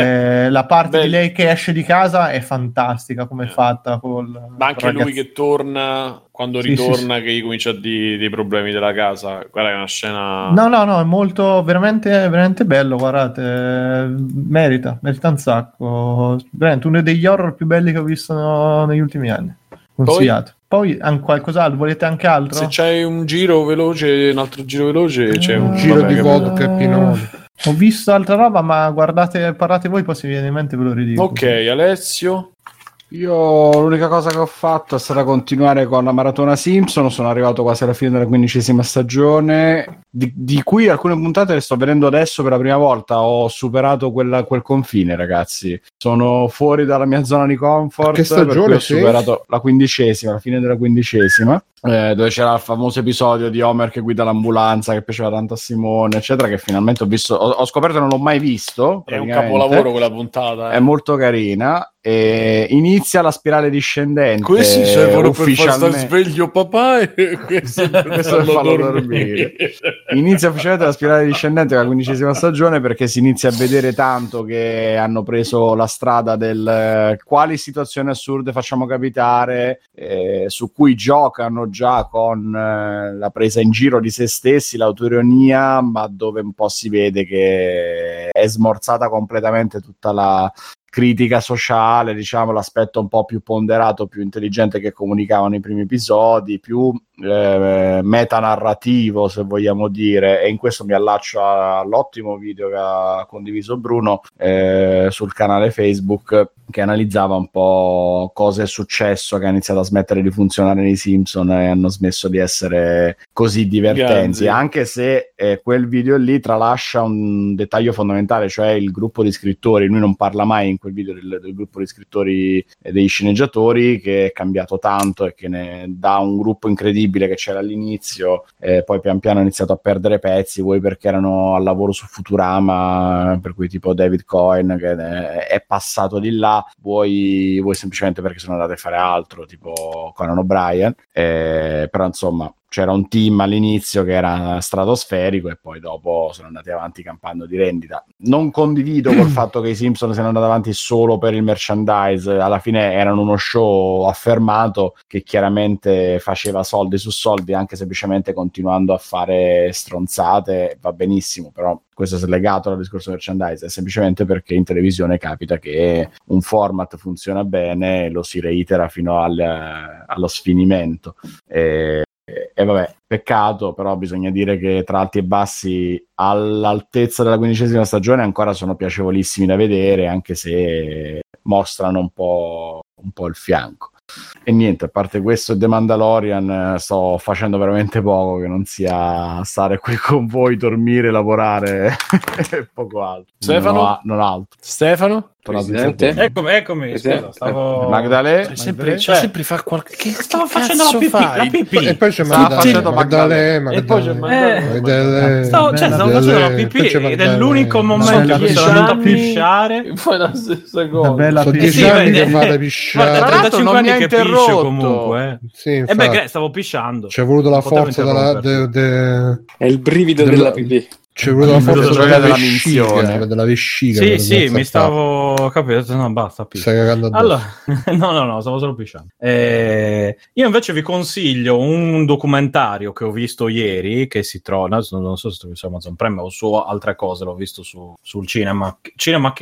la parte di belli. lei che esce di casa è fantastica come è Eh. fatta. Col, Ma anche col lui ragazzo. che torna. Quando Sì, ritorna, che gli comincia a dire dei problemi della casa. Guarda, che è una scena. No, no, no, è molto veramente, veramente bello. Guardate, eh, merita, merita un sacco. Veramente uno degli horror più belli che ho visto negli ultimi anni. Consigliato. Poi, an- qualcos'altro, volete anche altro? Se c'hai un giro veloce, un altro giro veloce, c'è un Un giro vabbè, di che- vodka e pinoli. Ho visto altra roba, ma guardate, parlate voi, poi se vi viene in mente ve lo ridico. Ok, Alessio. Io l'unica cosa che ho fatto è stata continuare con la maratona Simpson. Sono arrivato quasi alla fine della quindicesima stagione, di, di cui alcune puntate le sto vedendo adesso per la prima volta. Ho superato quella- quel confine, ragazzi. Sono fuori dalla mia zona di comfort. Che stagione per cui ho superato la quindicesima, la fine della quindicesima. Eh, dove c'era il famoso episodio di Homer che guida l'ambulanza che piaceva tanto a Simone, eccetera. Che finalmente ho visto, ho, ho scoperto che non l'ho mai visto. È un capolavoro quella puntata. eh. È molto carina. E inizia la spirale discendente. Questi servono per far stare sveglio papà e [LAUGHS] questo Questo per farlo dormire. Inizia ufficialmente la spirale discendente la quindicesima stagione perché si inizia a vedere tanto che hanno preso la strada del eh, quali situazioni assurde facciamo capitare, eh, su cui giocano già con eh, la presa in giro di se stessi, l'autoironia, ma dove un po' si vede che è smorzata completamente tutta la critica sociale, diciamo l'aspetto un po' più ponderato, più intelligente che comunicavano i primi episodi, più eh, metanarrativo se vogliamo dire. E in questo mi allaccio all'ottimo video che ha condiviso Bruno eh, sul canale Facebook che analizzava un po' cosa è successo che ha iniziato a smettere di funzionare nei Simpson e hanno smesso di essere così divertenti. Grandi. anche se eh, quel video lì tralascia un dettaglio fondamentale cioè il gruppo di scrittori. Lui non parla mai in quel video del, del gruppo di scrittori e dei sceneggiatori che è cambiato tanto e che ne dà un gruppo incredibile che c'era all'inizio e poi pian piano ha iniziato a perdere pezzi vuoi perché erano al lavoro su Futurama per cui tipo David Cohen che è- è passato di là vuoi, vuoi semplicemente perché sono andati a fare altro tipo Conan O'Brien eh, però insomma c'era un team all'inizio che era stratosferico e poi dopo sono andati avanti campando di rendita. Non condivido col [CLEARS THROAT] fatto che i Simpson siano andati avanti solo per il merchandise, alla fine erano uno show affermato che chiaramente faceva soldi su soldi, anche semplicemente continuando a fare stronzate, va benissimo, però questo è slegato dal discorso merchandise, è semplicemente perché in televisione capita che un format funziona bene e lo si reitera fino al- allo sfinimento. E, e vabbè, peccato, però bisogna dire che tra alti e bassi all'altezza della quindicesima stagione ancora sono piacevolissimi da vedere, anche se mostrano un po', un po' il fianco. E niente, a parte questo The Mandalorian, eh, sto facendo veramente poco che non sia stare qui [LAUGHS] con voi, dormire, lavorare [LAUGHS] e poco altro. Stefano? Non, ho- non altro. Stefano? Presidente? Eccomi, eccomi, Presidente? scusa, stavo... Magdalè? C'è sempre, Cioè, c'è sempre fa qualche. Che Stavo facendo la pipì, la pipì. E poi c'è Magdalena, facendo Magdalena, E poi c'è Magdalena, Eh, Stavo, cioè, stavo facendo la poi pipì c'è ed è l'unico momento in cui sono andato a pisciare. Fai la stessa cosa. bella Sono dieci sì, anni che fate Guarda, pisciare. Tra l'altro 35 non anni mi ha che piscio interrotto. comunque. eh. Sì, E infatti, beh, stavo pisciando. c'è voluto la forza della, È il brivido Della- della pipì. C'è voluto la Il forza gioia della della vescica, minzione. della vescica. Sì, sì, mi stavo capito, no, basta, piscio. Stai cagando addosso. Allora, [LAUGHS] no, no, no, stavo solo pisciando. Eh, io invece vi consiglio un documentario che ho visto ieri, che si trova, non so se su Amazon Prime o su altre cose, l'ho visto su, sul cinema, Cinema K,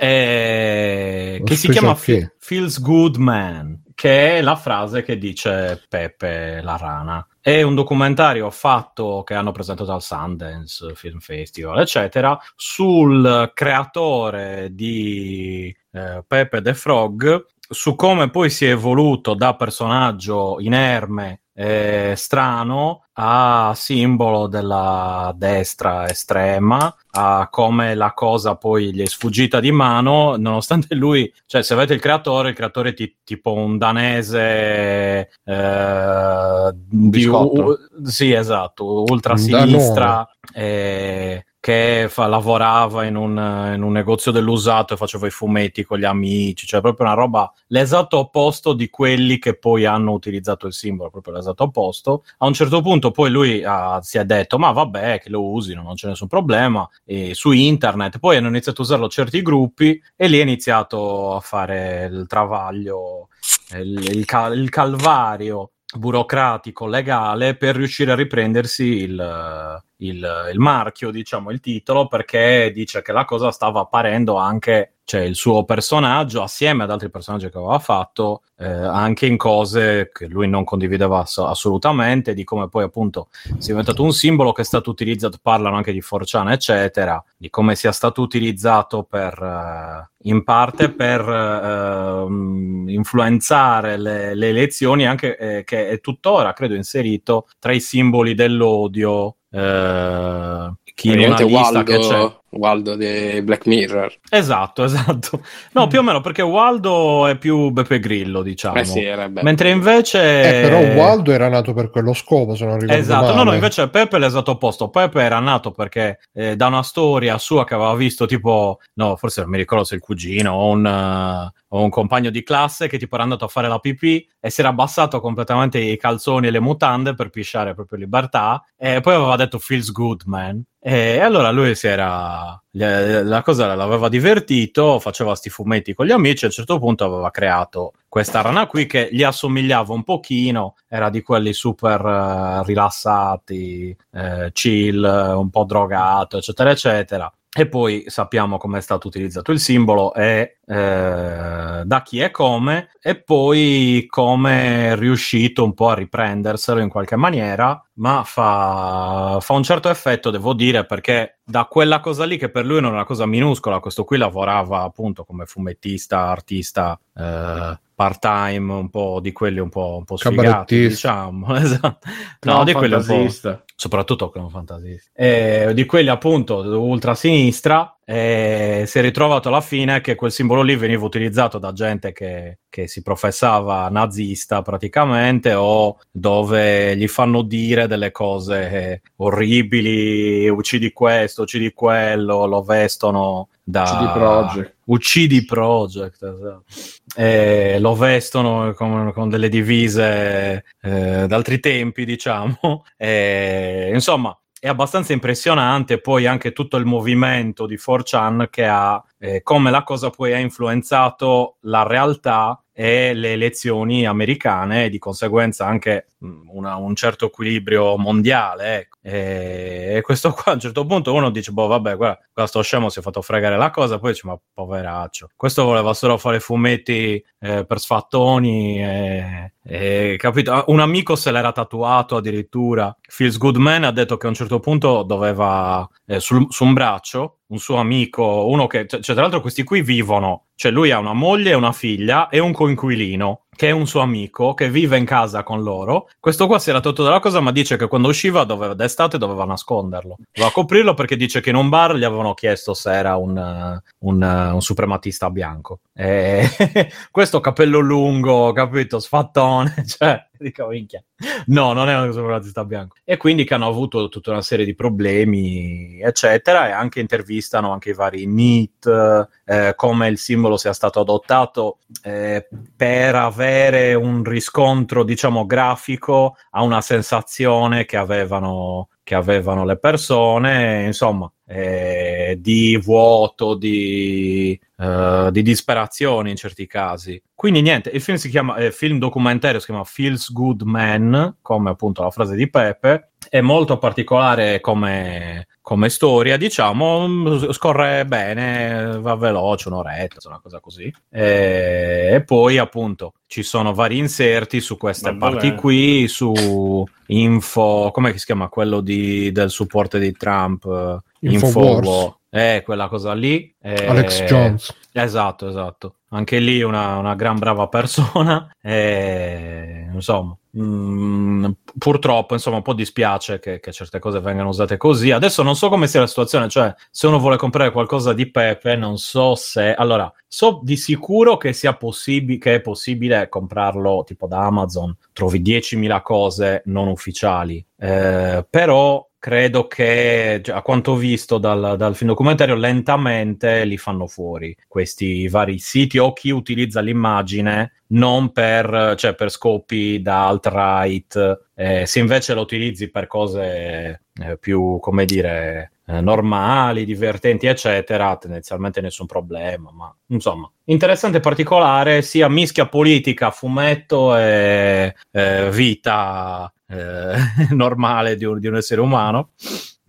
eh, che si chiama. Fe- Feels Good Man, che è la frase che dice Pepe la rana. È un documentario fatto che hanno presentato al Sundance Film Festival, eccetera, sul creatore di eh, Pepe the Frog, su come poi si è evoluto da personaggio inerme e strano a simbolo della destra estrema, a come la cosa poi gli è sfuggita di mano, nonostante lui, cioè se avete il creatore, il creatore è ti- tipo un danese eh, di u- sì, esatto, ultra sinistra eh, che fa- lavorava in un, in un negozio dell'usato e faceva i fumetti con gli amici, cioè proprio una roba l'esatto opposto di quelli che poi hanno utilizzato il simbolo, proprio l'esatto opposto. A un certo punto poi lui ah, si è detto ma vabbè che lo usino, non c'è nessun problema, e su internet, poi hanno iniziato a usarlo certi gruppi e lì è iniziato a fare il travaglio, il, il cal- il calvario burocratico legale per riuscire a riprendersi il, il, il marchio, diciamo, il titolo, perché dice che la cosa stava apparendo anche, cioè il suo personaggio, assieme ad altri personaggi che aveva fatto, eh, anche in cose che lui non condivideva ass- assolutamente, di come poi appunto sia diventato un simbolo che è stato utilizzato, parlano anche di Forciana, eccetera, di come sia stato utilizzato per, eh, in parte per ehm, influenzare le, le elezioni, anche eh, che è tuttora, credo, inserito tra i simboli dell'odio. Eh, chi in una Praticamente lista che c'è. Waldo, di Black Mirror. Esatto, [LAUGHS] esatto. No, più o meno perché Waldo è più Beppe Grillo, diciamo. Eh sì, era bello. Mentre invece... Eh, però Waldo era nato per quello scopo, se non ricordo Esatto, male. no, no, invece Pepe è l'esatto opposto. Pepe era nato perché eh, da una storia sua che aveva visto tipo, no, forse non mi ricordo se il cugino o un, o un compagno di classe che tipo era andato a fare la pipì e si era abbassato completamente i calzoni e le mutande per pisciare proprio libertà e poi aveva detto feels good man. E allora lui si era. La cosa l'aveva divertito, faceva sti fumetti con gli amici. A un certo punto aveva creato questa rana qui che gli assomigliava un pochino, era di quelli super eh, rilassati, eh, chill, un po' drogato, eccetera, eccetera. E poi sappiamo come è stato utilizzato il simbolo e eh, da chi e come, e poi come è riuscito un po' a riprenderselo in qualche maniera, ma fa, fa un certo effetto, devo dire, perché da quella cosa lì che per lui non è una cosa minuscola, questo qui lavorava appunto come fumettista, artista, eh, part-time, un po' di quelli un po', un po sfigati, diciamo. [LAUGHS] Esatto. No, No, di quelli un po' soprattutto con fantasista. E di quelli appunto ultra sinistra, e si è ritrovato alla fine che quel simbolo lì veniva utilizzato da gente che, che si professava nazista praticamente o dove gli fanno dire delle cose orribili, uccidi questo, uccidi quello, lo vestono da... CD Projekt. Uccidi Project, esatto. Lo vestono con, con delle divise eh, d'altri tempi, diciamo. E, insomma, è abbastanza impressionante poi anche tutto il movimento di 4chan che ha eh, come la cosa poi ha influenzato la realtà e le elezioni americane e di conseguenza anche una- un certo equilibrio mondiale. ecco. E, e questo qua a un certo punto uno dice, boh vabbè, guarda, qua scemo si è fatto fregare la cosa, poi dice, ma poveraccio, questo voleva solo fare fumetti eh, per sfattoni, e, e, capito? Ah, Un amico se l'era tatuato addirittura, Feels Good Man ha detto che a un certo punto doveva, eh, sul- su un braccio, un suo amico, uno che, cioè, tra l'altro questi qui vivono, cioè lui ha una moglie una figlia e un coinquilino che è un suo amico che vive in casa con loro. Questo qua si era tolto dalla cosa, ma dice che quando usciva doveva, d'estate doveva nasconderlo. Doveva coprirlo perché dice che in un bar gli avevano chiesto se era un, eh, un, eh, un suprematista bianco. E [LAUGHS] questo capello lungo, capito, sfattone, [LAUGHS] cioè, dico minchia. No, non è un suprematista bianco. E quindi che hanno avuto tutta una serie di problemi, eccetera, e anche intervistano anche i vari NEET, eh, come il simbolo sia stato adottato eh, per avere un riscontro, diciamo, grafico a una sensazione che avevano, che avevano le persone, insomma, eh, di vuoto, di, eh, di disperazione in certi casi. Quindi niente, il film si chiama, eh, film documentario si chiama Feels Good Man, come appunto la frase di Pepe, è molto particolare come, come storia, diciamo, scorre bene, va veloce, un'oretta, una cosa così. E, e poi appunto ci sono vari inserti su queste Va parti bene. qui, su info, come si chiama quello di, del supporto di Trump? Infowars. Info, eh, quella cosa lì. eh, Alex Jones. Esatto, esatto. Anche lì una, una gran brava persona. E, insomma, mm, purtroppo, insomma, un po' dispiace che, che certe cose vengano usate così. Adesso non so come sia la situazione, cioè, se uno vuole comprare qualcosa di Pepe, non so se. Allora, so di sicuro che sia possibile, che è possibile comprarlo tipo da Amazon. Trovi 10.000 cose non ufficiali. Eh, però credo che cioè, a quanto visto dal, dal film documentario lentamente li fanno fuori questi vari siti o chi utilizza l'immagine non per, cioè, per scopi da alt-right eh, se invece lo utilizzi per cose eh, più come dire eh, normali, divertenti eccetera tendenzialmente nessun problema ma insomma interessante e particolare sia mischia politica fumetto e eh, vita eh, [LAUGHS] normale di un, di un essere umano.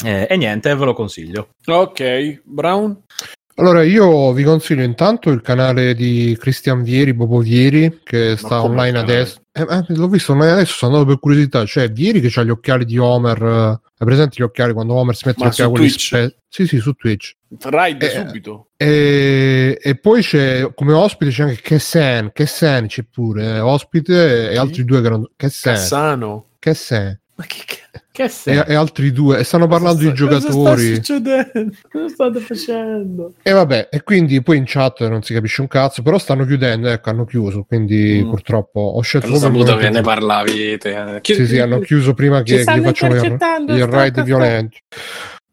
Eh, e niente, ve lo consiglio. Ok, Brown? Allora, io vi consiglio intanto il canale di Cristian Vieri, Bobo Vieri, che sta online adesso. Eh, eh, l'ho visto online adesso, sono andato per curiosità. Cioè, Vieri che ha gli occhiali di Homer. eh, Hai presente gli occhiali quando Homer si mette Ma gli occhiali su quelli Twitch? spe- Sì, sì, su Twitch. Ride Eh, subito. E, e poi c'è come ospite c'è anche Kessen, Kessen c'è pure, eh, ospite e altri due che non... Kessen, Cassano. Kessen. Ma che, che E, e altri due, e stanno parlando di giocatori. Cosa sta succedendo? Cosa state facendo? E vabbè, e quindi poi in chat non si capisce un cazzo, però stanno chiudendo, ecco, hanno chiuso, quindi Mm. purtroppo ho scelto il saputo che ne parlavi te. Chi- Sì, sì, hanno chiuso prima che, che gli facciano il, il raid violento.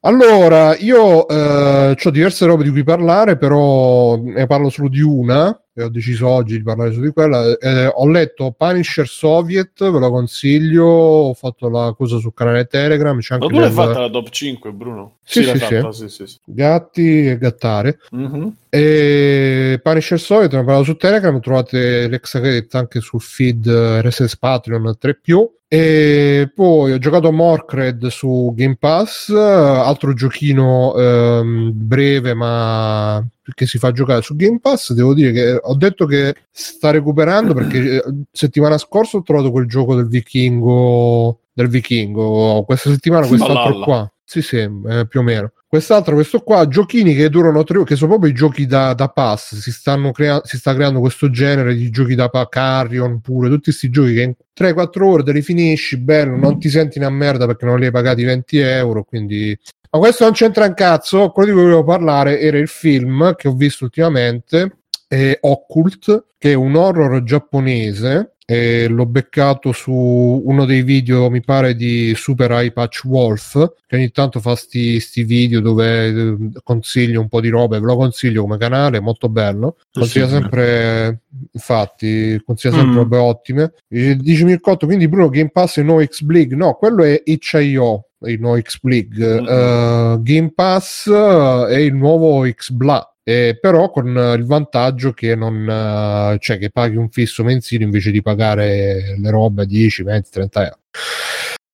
Allora, io eh, ho diverse robe di cui parlare, però ne parlo solo di una, e ho deciso oggi di parlare solo di quella. Eh, ho letto Punisher Soviet, ve lo consiglio, ho fatto la cosa sul canale Telegram, c'è Ma anche tu l'hai fatta la top 5, Bruno? Sì, l'hai sì, fatta, sì, sì, sì. gatti e gattare. Mhm. E Punisher Soviet, ne parlo su Telegram, trovate l'ex credit anche sul feed eh, RSS Patreon 3 E poi ho giocato Morcred su Game Pass, eh, altro giochino ehm, breve ma che si fa giocare su Game Pass. Devo dire che ho detto che sta recuperando perché eh, settimana scorsa ho trovato quel gioco del vichingo del vichingo, questa settimana quest'altro Valhalla. qua. Sì, sì, eh, più o meno. Quest'altro, questo qua, giochini che durano tre ore, che sono proprio i giochi da, da pass. Si, crea- si sta creando questo genere di giochi da pass, Carrion pure, tutti questi giochi che in 3-4 ore te li finisci, bello, non ti senti una merda perché non li hai pagati 20 euro. Quindi, ma questo non c'entra un cazzo. Quello di cui volevo parlare era il film che ho visto ultimamente, è Occult, che è un horror giapponese. E l'ho beccato su uno dei video, mi pare, di Super Eye Patch Wolf, che ogni tanto fa sti, sti video dove eh, consiglio un po' di robe. Ve lo consiglio come canale, è molto bello. Consiglia sì. sempre, infatti, consiglia sempre Mm. robe ottime. E dice Mircotto, quindi Bruno Game Pass e no X-Blig? No, quello è HIO, il nuovo X-Blig. Mm. Eh, Game Pass eh, è il nuovo X-Bla eh, però con eh, il vantaggio che non eh, cioè che paghi un fisso mensile invece di pagare le robe a 10, 20, 30 euro.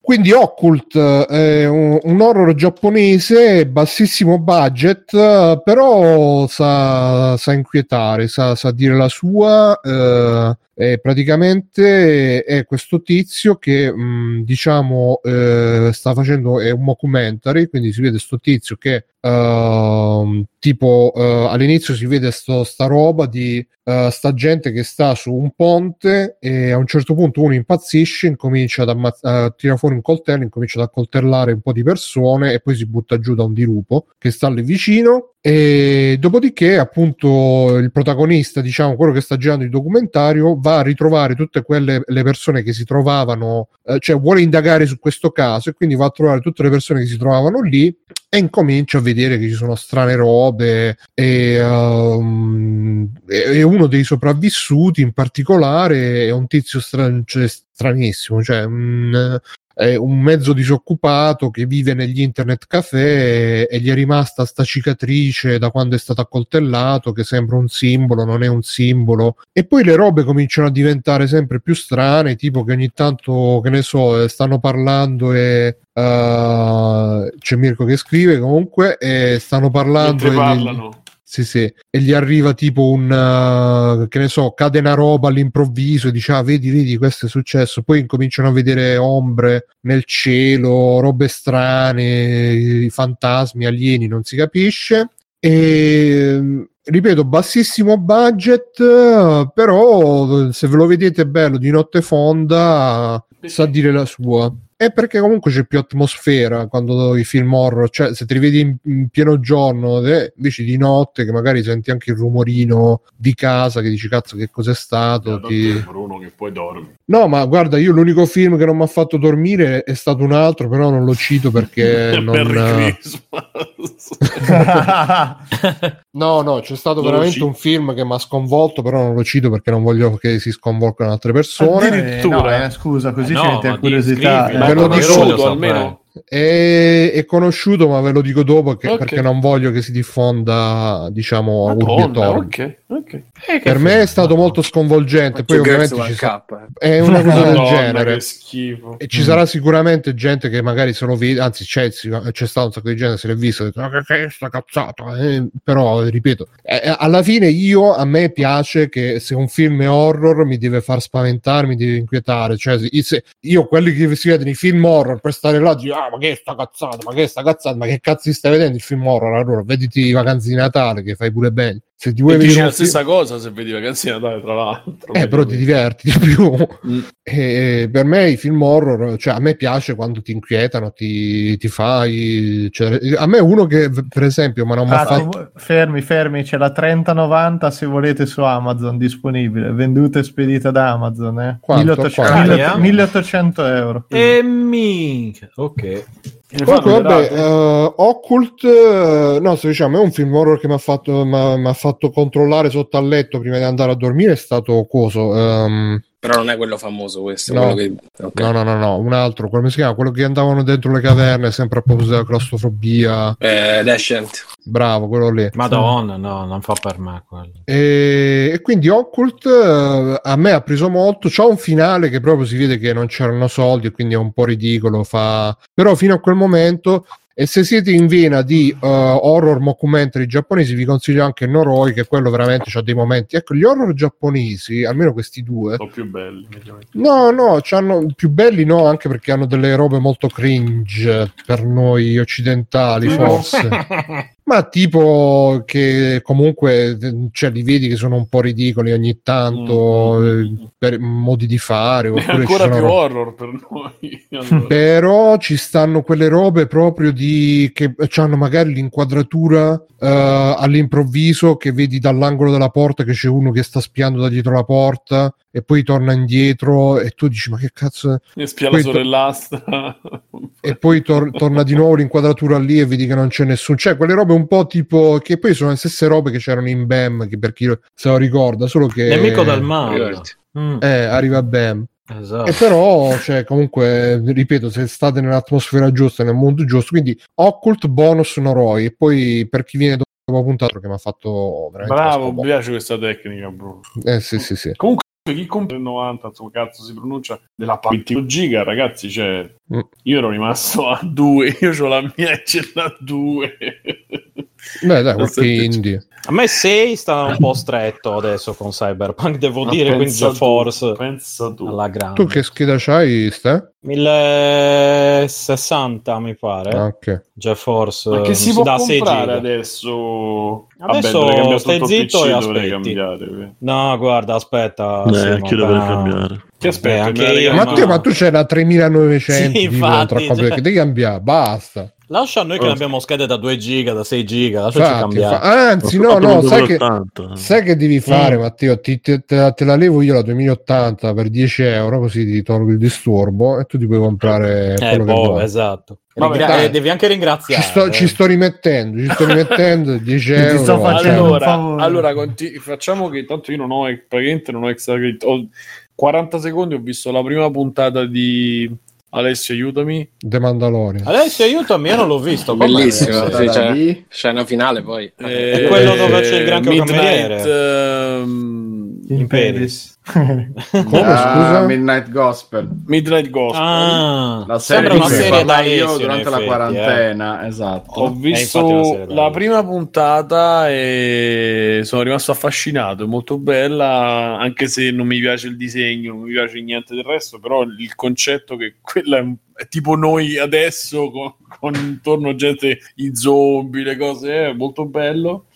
Quindi Occult è un, horror giapponese, bassissimo budget, eh, però sa, sa inquietare, sa, sa dire la sua. eh, e praticamente è questo tizio che mh, diciamo eh, sta facendo è un documentary quindi si vede sto tizio che ehm, tipo eh, all'inizio si vede sto, sta roba di eh, sta gente che sta su un ponte e a un certo punto uno impazzisce incomincia ad ammazz- eh, tira fuori un coltello incomincia ad accoltellare un po' di persone e poi si butta giù da un dirupo che sta lì vicino e dopodiché appunto il protagonista diciamo quello che sta girando il documentario va a ritrovare tutte quelle le persone che si trovavano eh, cioè vuole indagare su questo caso e quindi va a trovare tutte le persone che si trovavano lì e incomincia a vedere che ci sono strane robe e, um, e- uno dei sopravvissuti in particolare è un tizio stra- cioè, stranissimo cioè un, è un mezzo disoccupato che vive negli internet caffè e gli è rimasta sta cicatrice da quando è stato accoltellato che sembra un simbolo, non è un simbolo e poi le robe cominciano a diventare sempre più strane, tipo che ogni tanto, che ne so, eh, stanno parlando e eh, c'è Mirko che scrive comunque e stanno parlando Mentre e parlano. Sì, sì, e gli arriva tipo un uh, che ne so, cade una roba all'improvviso e dice: Ah, vedi, vedi, questo è successo. Poi incominciano a vedere ombre nel cielo, robe strane, fantasmi, alieni, non si capisce. E ripeto, bassissimo budget, però se ve lo vedete bello di notte fonda, sa dire la sua. È perché comunque c'è più atmosfera quando i film horror, cioè se te li vedi in, in pieno giorno, eh, invece di notte, che magari senti anche il rumorino di casa che dici cazzo che cos'è stato. ti- Bruno che poi dormi. No, ma guarda, io l'unico film che non mi ha fatto dormire è stato un altro, però non lo cito perché [LAUGHS] non... Merry. [LAUGHS] No, no, c'è stato Non veramente un film che mi ha sconvolto, però non lo cito perché non voglio che si sconvolgano altre persone. Addirittura. Eh, no, eh, scusa, così Eh no, di- curiosità. Ve lo dico almeno. È, è conosciuto, ma ve lo dico dopo che- Ok. perché non voglio che si diffonda, diciamo, a urbi e Madonna, torbi. ok, ok. Per me è stato molto sconvolgente. Poi, ovviamente, ci sa- Cup. è una [LAUGHS] cosa del genere. che. E ci sarà sicuramente gente che magari se lo vede, anzi c'è, c'è stato un sacco di gente se l'è visto, ha detto, "Ma che che è sta cazzata, eh?" però ripeto, eh, eh, alla fine io, a me piace che se un film è horror mi deve far spaventare, mi deve inquietare, cioè se- io quelli che si vedono i film horror per stare là, dico, ah ma che è sta cazzata, ma che è sta cazzata, ma che cazzo stai vedendo il film horror, allora vediti i vacanze di Natale che fai pure bene. Se ti vuoi E dici vedere la film- stessa cosa se vedi vacanze di Natale, tra l'altro. eh, però ti diverti di più. Mm. E per me i film horror, cioè a me piace quando ti inquietano, ti, ti fai. cioè, a me uno che, per esempio, ma non mi ha Ah, fatto. fermi, fermi, c'è la 3090 se volete su Amazon disponibile, venduta e spedita da Amazon. Eh. Quanto? 1800, Quanto? 1800 1800 euro. E minchia. Ok. Comunque, vabbè, eh, Occult, eh, no, sto diciamo, è un film horror che mi ha fatto, m'ha- m'ha fatto controllare sotto al letto prima di andare a dormire. È stato coso. ehm, Però non è quello famoso questo. No. quello che... ok. No, no, no, no, un altro, come si chiama? Quello che andavano dentro le caverne, sempre a proposito della claustrofobia. Eh, Descent. Bravo, quello lì. Madonna, no, non fa per me quello. E, e quindi Occult eh, a me ha preso molto. C'ha un finale che proprio si vede che non c'erano soldi, e quindi è un po' ridicolo. Fa... Però fino a quel momento. E se siete in vena di eh, horror mockumentary giapponesi, vi consiglio anche Noroi, che quello veramente ha dei momenti. Ecco, gli horror giapponesi, almeno questi due, Sono più belli. mediamente. No, no, c'hanno più belli no, anche perché hanno delle robe molto cringe per noi occidentali, forse. [LAUGHS] Ma tipo che comunque cioè, li vedi che sono un po' ridicoli ogni tanto Mm. eh, per modi di fare. È ancora sono più ro- horror per noi. [LAUGHS] Allora. però ci stanno quelle robe proprio di che hanno magari l'inquadratura eh, all'improvviso che vedi dall'angolo della porta che c'è uno che sta spiando da dietro la porta e poi torna indietro e tu dici ma che cazzo è?" Mi spia la Poi to- sorellastra. e poi tor- torna di nuovo l'inquadratura lì e vedi che non c'è nessuno. Cioè, quelle robe un po' tipo che poi sono le stesse robe che c'erano in BAM, che per chi se lo ricorda, solo che Nemico male. Ricordi. Mm, eh, arriva BAM. esatto. E però, cioè, comunque, ripeto, se state nell'atmosfera giusta, nel mondo giusto, quindi Occult bonus Noroi, e poi per chi viene Avevo puntato che mi ha fatto veramente Bravo, mi piace questa tecnica, bro. Eh sì, sì, sì. Comunque, chi compra il 90, insomma, cazzo si pronuncia della pa- 20 giga, ragazzi, cioè, Mm. io ero rimasto a 2, [LAUGHS] io ho la mia e ce l'ha 2. Beh, dai, [LAUGHS] qualche indie. A me 6 sta un po' stretto adesso con Cyberpunk, devo Ma dire, quindi tu, GeForce Pensa tu. alla grande. Tu che scheda c'hai, Ste? 1060 mi pare. Ah, ok. GeForce Ma che eh, si può da 6 comprare adesso? Adesso dovrei cambiare stai zitto PC, e aspetti. cambiare. No, guarda, aspetta. Eh, sì, anch'io ma- dovrei cambiare. Che aspetta, anche io, regali? Ma, ma- Matteo, tu c'è la 3900 Sì, infatti, cioè- che devi cambiare, basta. Lascia a noi che Oh. ne abbiamo schede da 2 giga, da 6 giga, lasciaci Infatti, cambiare. fa- Anzi, Ho no, no, sai che, 2080. sai che devi fare, Mm. Matteo? Ti- te, te la- te la levo io la 2080 per 10 euro, così ti tolgo il disturbo e tu ti puoi comprare Eh, quello che boh, vuoi. esatto. Vabbè, Ringra- eh, devi anche Ci ringraziare. sto, eh. ci sto rimettendo, ci sto rimettendo [LAUGHS] 10 Ti euro. sto facendo cioè, allora, allora conti- facciamo che tanto io non ho praticamente non ho extra credit. Ho 40 secondi ho visto la prima puntata di Alessio aiutami The Mandalorian. Adesso aiutami, io non l'ho visto. Bellissimo, sì, da cioè, scena finale poi. Eh, È quello dove c'è il Midnight, cameriere. ehm, In Peris. [LAUGHS] Come, Ah, scusa? Midnight Gospel. Midnight Gospel Ah, La serie sembra di una cui serie da io durante in la effetti, quarantena, esatto. Ho una visto da la prima puntata e sono rimasto affascinato, è molto bella, anche se non mi piace il disegno, non mi piace niente del resto, però il concetto che quella è, un- tipo noi adesso con, con intorno gente, i zombie, le cose, è molto bello.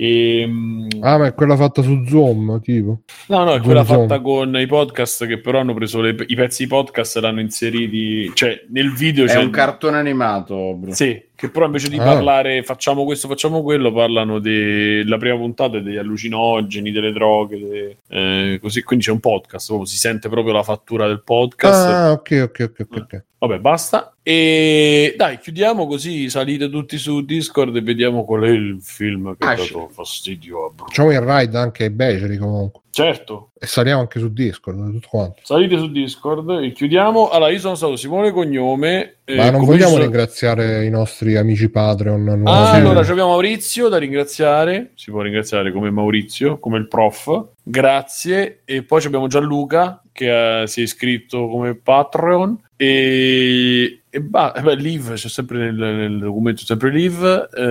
E, mm, Ah, ma è quella fatta su Zoom, tipo. No, no, è quella Zoom. fatta con i podcast che però hanno preso le- i pezzi di podcast e l'hanno inseriti, cioè nel video È c'è un cartone animato, bro. Sì, che però invece di Ah. parlare facciamo questo, facciamo quello, parlano della prima puntata degli allucinogeni, delle droghe, de- eh, così, quindi c'è un podcast, proprio, si sente proprio la fattura del podcast. Ah, ok, ok, ok. ok. Vabbè, basta. E dai, chiudiamo così salite tutti su Discord e vediamo qual è il film che ha Ah, dato fastidio a Bruno. Facciamo il ride anche ai beceri comunque. Certo, E saliamo anche su Discord, tutto quanto. salite su Discord e chiudiamo. Allora, io sono stato Simone Cognome. eh, Ma non come vogliamo sono- ringraziare i nostri amici Patreon? Ah, allora abbiamo Maurizio da ringraziare, si può ringraziare come Maurizio, come il prof, grazie. E poi abbiamo Gianluca che eh, si è iscritto come Patreon e, e ba- eh beh, Liv, c'è sempre nel, nel documento, sempre Liv, eh,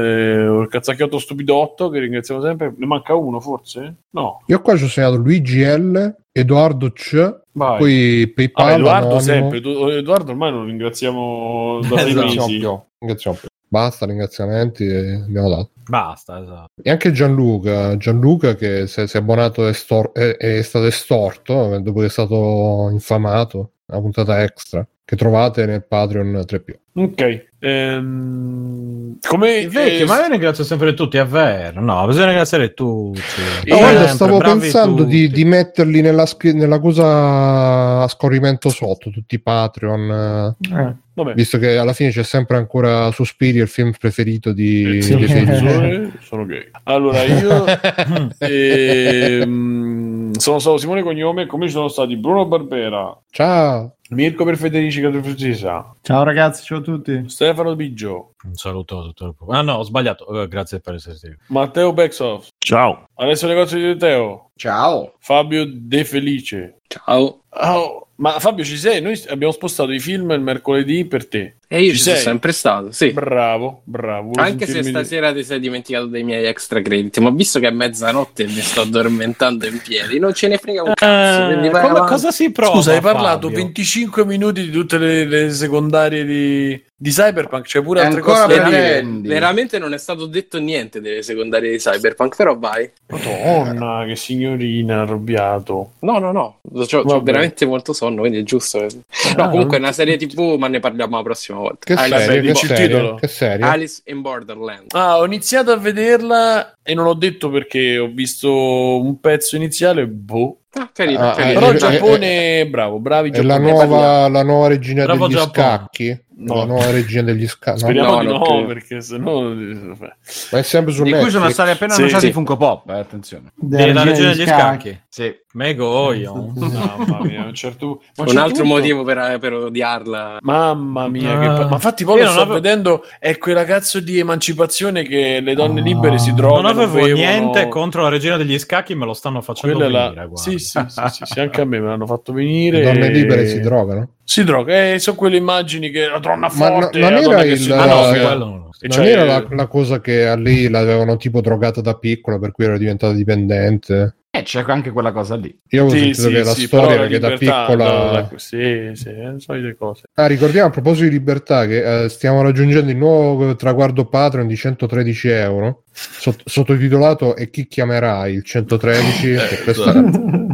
il cazzacchiotto stupidotto che ringraziamo sempre, ne manca uno forse? No, Io qua ci ho segnato Luigi L, Edoardo C, vai. poi PayPal. Vabbè, Edoardo anonimo. sempre, Edoardo ormai lo ringraziamo da sei Esatto. mesi. Ringraziamo più, ringraziamo più. Basta, ringraziamenti e abbiamo dato. Basta, esatto. E anche Gianluca, Gianluca che si è, si è abbonato, estor- è, è stato estorto eh, dopo che è stato infamato, una puntata extra che trovate nel Patreon 3P. Ok, ehm, come vecchio, eh, ma io ringrazio sempre tutti, è vero. No, bisogna ringraziare tutti. No, guarda, Sempre, stavo pensando di, di metterli nella, nella cosa a scorrimento sotto, tutti i Patreon, eh, Eh, vabbè. visto che alla fine c'è sempre ancora Suspiri, il film preferito di, Sì, dei sì. felici. sono, sono gay. Allora, io [LAUGHS] ehm, sono stato Simone Cognome, come ci sono stati Bruno Barbera, Ciao! Mirko per Federici Catrofugisa, Ciao ragazzi, ciao a tutti. Stefano Biggio, Un saluto a tutto il. Ah no, ho sbagliato. Eh, grazie per essere stato. Matteo Bexoff, Ciao. Alessio Negozio di Teo, Ciao. Fabio De Felice. Ciao. Oh, ma Fabio ci sei? Noi abbiamo spostato i film il mercoledì per te. E io Ci ci, sono sempre stato, sì. Bravo, bravo. Anche se stasera ti sei dimenticato dei miei extra crediti, ma visto che è mezzanotte e mi sto addormentando in piedi, non ce ne frega un cazzo. vai come- cosa si prova? Scusa, hai parlato Fabio? 25 minuti di tutte le, le secondarie di, di Cyberpunk, c'è pure E altre cose da dire. Veramente non è stato detto niente delle secondarie di Cyberpunk, però vai. Madonna, che signorina arrabbiato. No, no, no, ho veramente molto sonno, quindi è giusto. No, comunque è una serie TV, ma ne parliamo la prossima volta. Che Alice, serie? Che il serie? titolo? Che serie? Alice in Borderland. Ah, ho iniziato a vederla e non ho detto perché ho visto un pezzo iniziale, boh. Ah, carino, Ah, carino. Però eh, il Giappone, bravo, bravi È la nuova, la nuova regina Bravo degli Giappone. scacchi? No. La nuova regina degli scacchi? No? Speriamo No, di no, credo. perché sennò... Ma è sempre su Di cui sono Netflix. stati appena Sì, annunciati sì. Funko Pop, eh, attenzione. Della regina degli scacchi. Sì. Megoio. [LAUGHS] Mamma mia, un certo, un altro punto- motivo per, per odiarla. Mamma mia, che Ah. pa- ma infatti poi lo non sto avevo- vedendo, è quella cazzo di emancipazione che le donne Ah. libere si drogano. Non avevo bevono. niente contro la regina degli scacchi, me lo stanno facendo Quella la- venire. guarda. Sì, sì, sì, sì, sì, anche a me me l'hanno fatto venire. Le donne e- libere si drogano. Si droga, eh, sono quelle immagini che la donna Ma no- forte, non la era che il- si Ah no, Eh, quello. E Non cioè- era la, la cosa che a lei l'avevano tipo drogata da piccola per cui era diventata dipendente. Eh, c'è anche quella cosa lì. Io avevo Sì, sentito sì, che la sì, storia era che da piccola. da- sì, sì, solite cose. Ah, ricordiamo a proposito di libertà che eh, stiamo raggiungendo il nuovo traguardo Patreon di 113 euro, sott- sottotitolato E chi chiamerai il 113? Eh, che questa-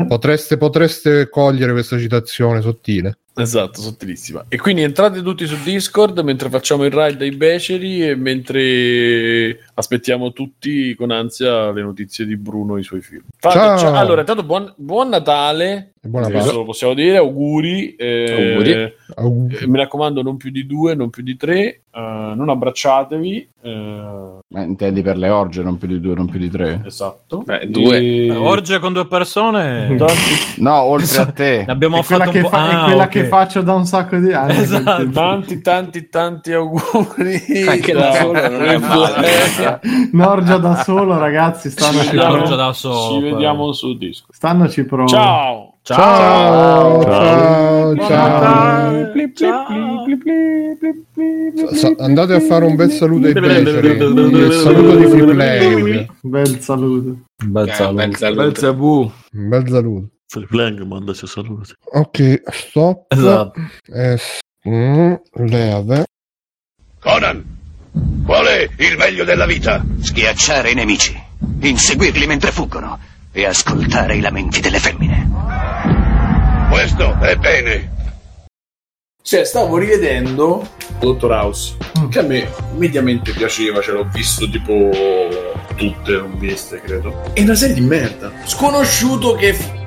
potreste, potreste cogliere questa citazione sottile. Esatto, sottilissima. E quindi entrate tutti su Discord mentre facciamo il raid dai beceri e mentre aspettiamo tutti con ansia le notizie di Bruno e i suoi film. Fate- Ciao. ciao. Allora, intanto buon, buon Natale. E buona Questo pace. lo possiamo dire, auguri. eh, Auguri. Au. eh, mi raccomando, non più di due, non più di tre, eh, non abbracciatevi. eh, Ma intendi per le orge, non più di due, non più di tre? esatto. Beh, due. E- Eh, Orge con due persone. Tanti, No, oltre a te. Abbiamo È quella, fatto che, un po'. fa- è Ah, quella ok. che faccio da un sacco di anni. Esatto. tanti, tanti, tanti auguri. Anche da solo non è male. [LAUGHS] Norgia da solo, ragazzi, stannoci vediamo. pro. Orgia da solo. Ci vediamo su Discord. Stannoci pro. Ciao. Ciao, ciao, Ciao. ciao. Andate a fare un bel saluto ai beceri. Il saluto di Free Play. Bel saluto. Bel Eh, saluto. bel saluto. Bel Zabù. Un bel saluto. Lang manda i saluti. Ok, stop. Esatto. Eh, s- mm, leve. Conan, qual è il meglio della vita? Schiacciare i nemici, inseguirli mentre fuggono e ascoltare i lamenti delle femmine. Questo è bene. Cioè, stavo rivedendo Dottor House, che a me mediamente piaceva, ce l'ho visto tipo tutte, non viste, credo. È una serie di merda. Sconosciuto che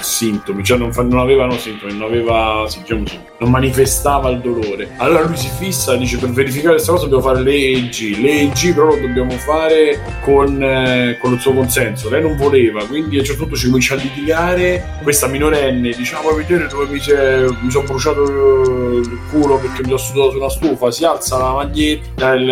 sintomi, cioè non, fa- non avevano sintomi, non aveva sì, diciamo non manifestava il dolore. Allora lui si fissa, dice per verificare questa cosa dobbiamo fare le EEG, le EEG però lo dobbiamo fare con, eh, con il suo consenso. Lei non voleva, quindi a un certo punto ci comincia a litigare. Questa minorenne dice: "Ah, vuoi vedere dove mi, mi sono bruciato il culo perché mi sono sudato su una stufa? Si alza la maglietta, il-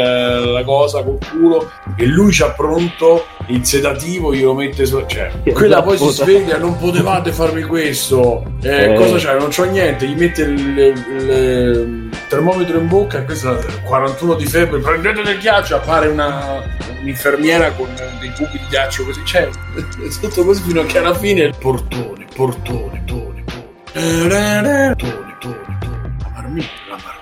la cosa col culo e lui c'ha pronto il sedativo, glielo mette su. Cioè, quella poi si sveglia, non potevate farmi questo. Eh, Eh. Cosa c'è? Non c'ho niente, gli mette il, il- il termometro in bocca e questo è 41 di febbre, prendete del ghiaccio, appare una, un'infermiera con dei cubi di ghiaccio così, cioè, è [LAUGHS] tutto così fino a che alla fine portone, portone, tone, tone, tone, tone, tone, la marmitta, la marmitta,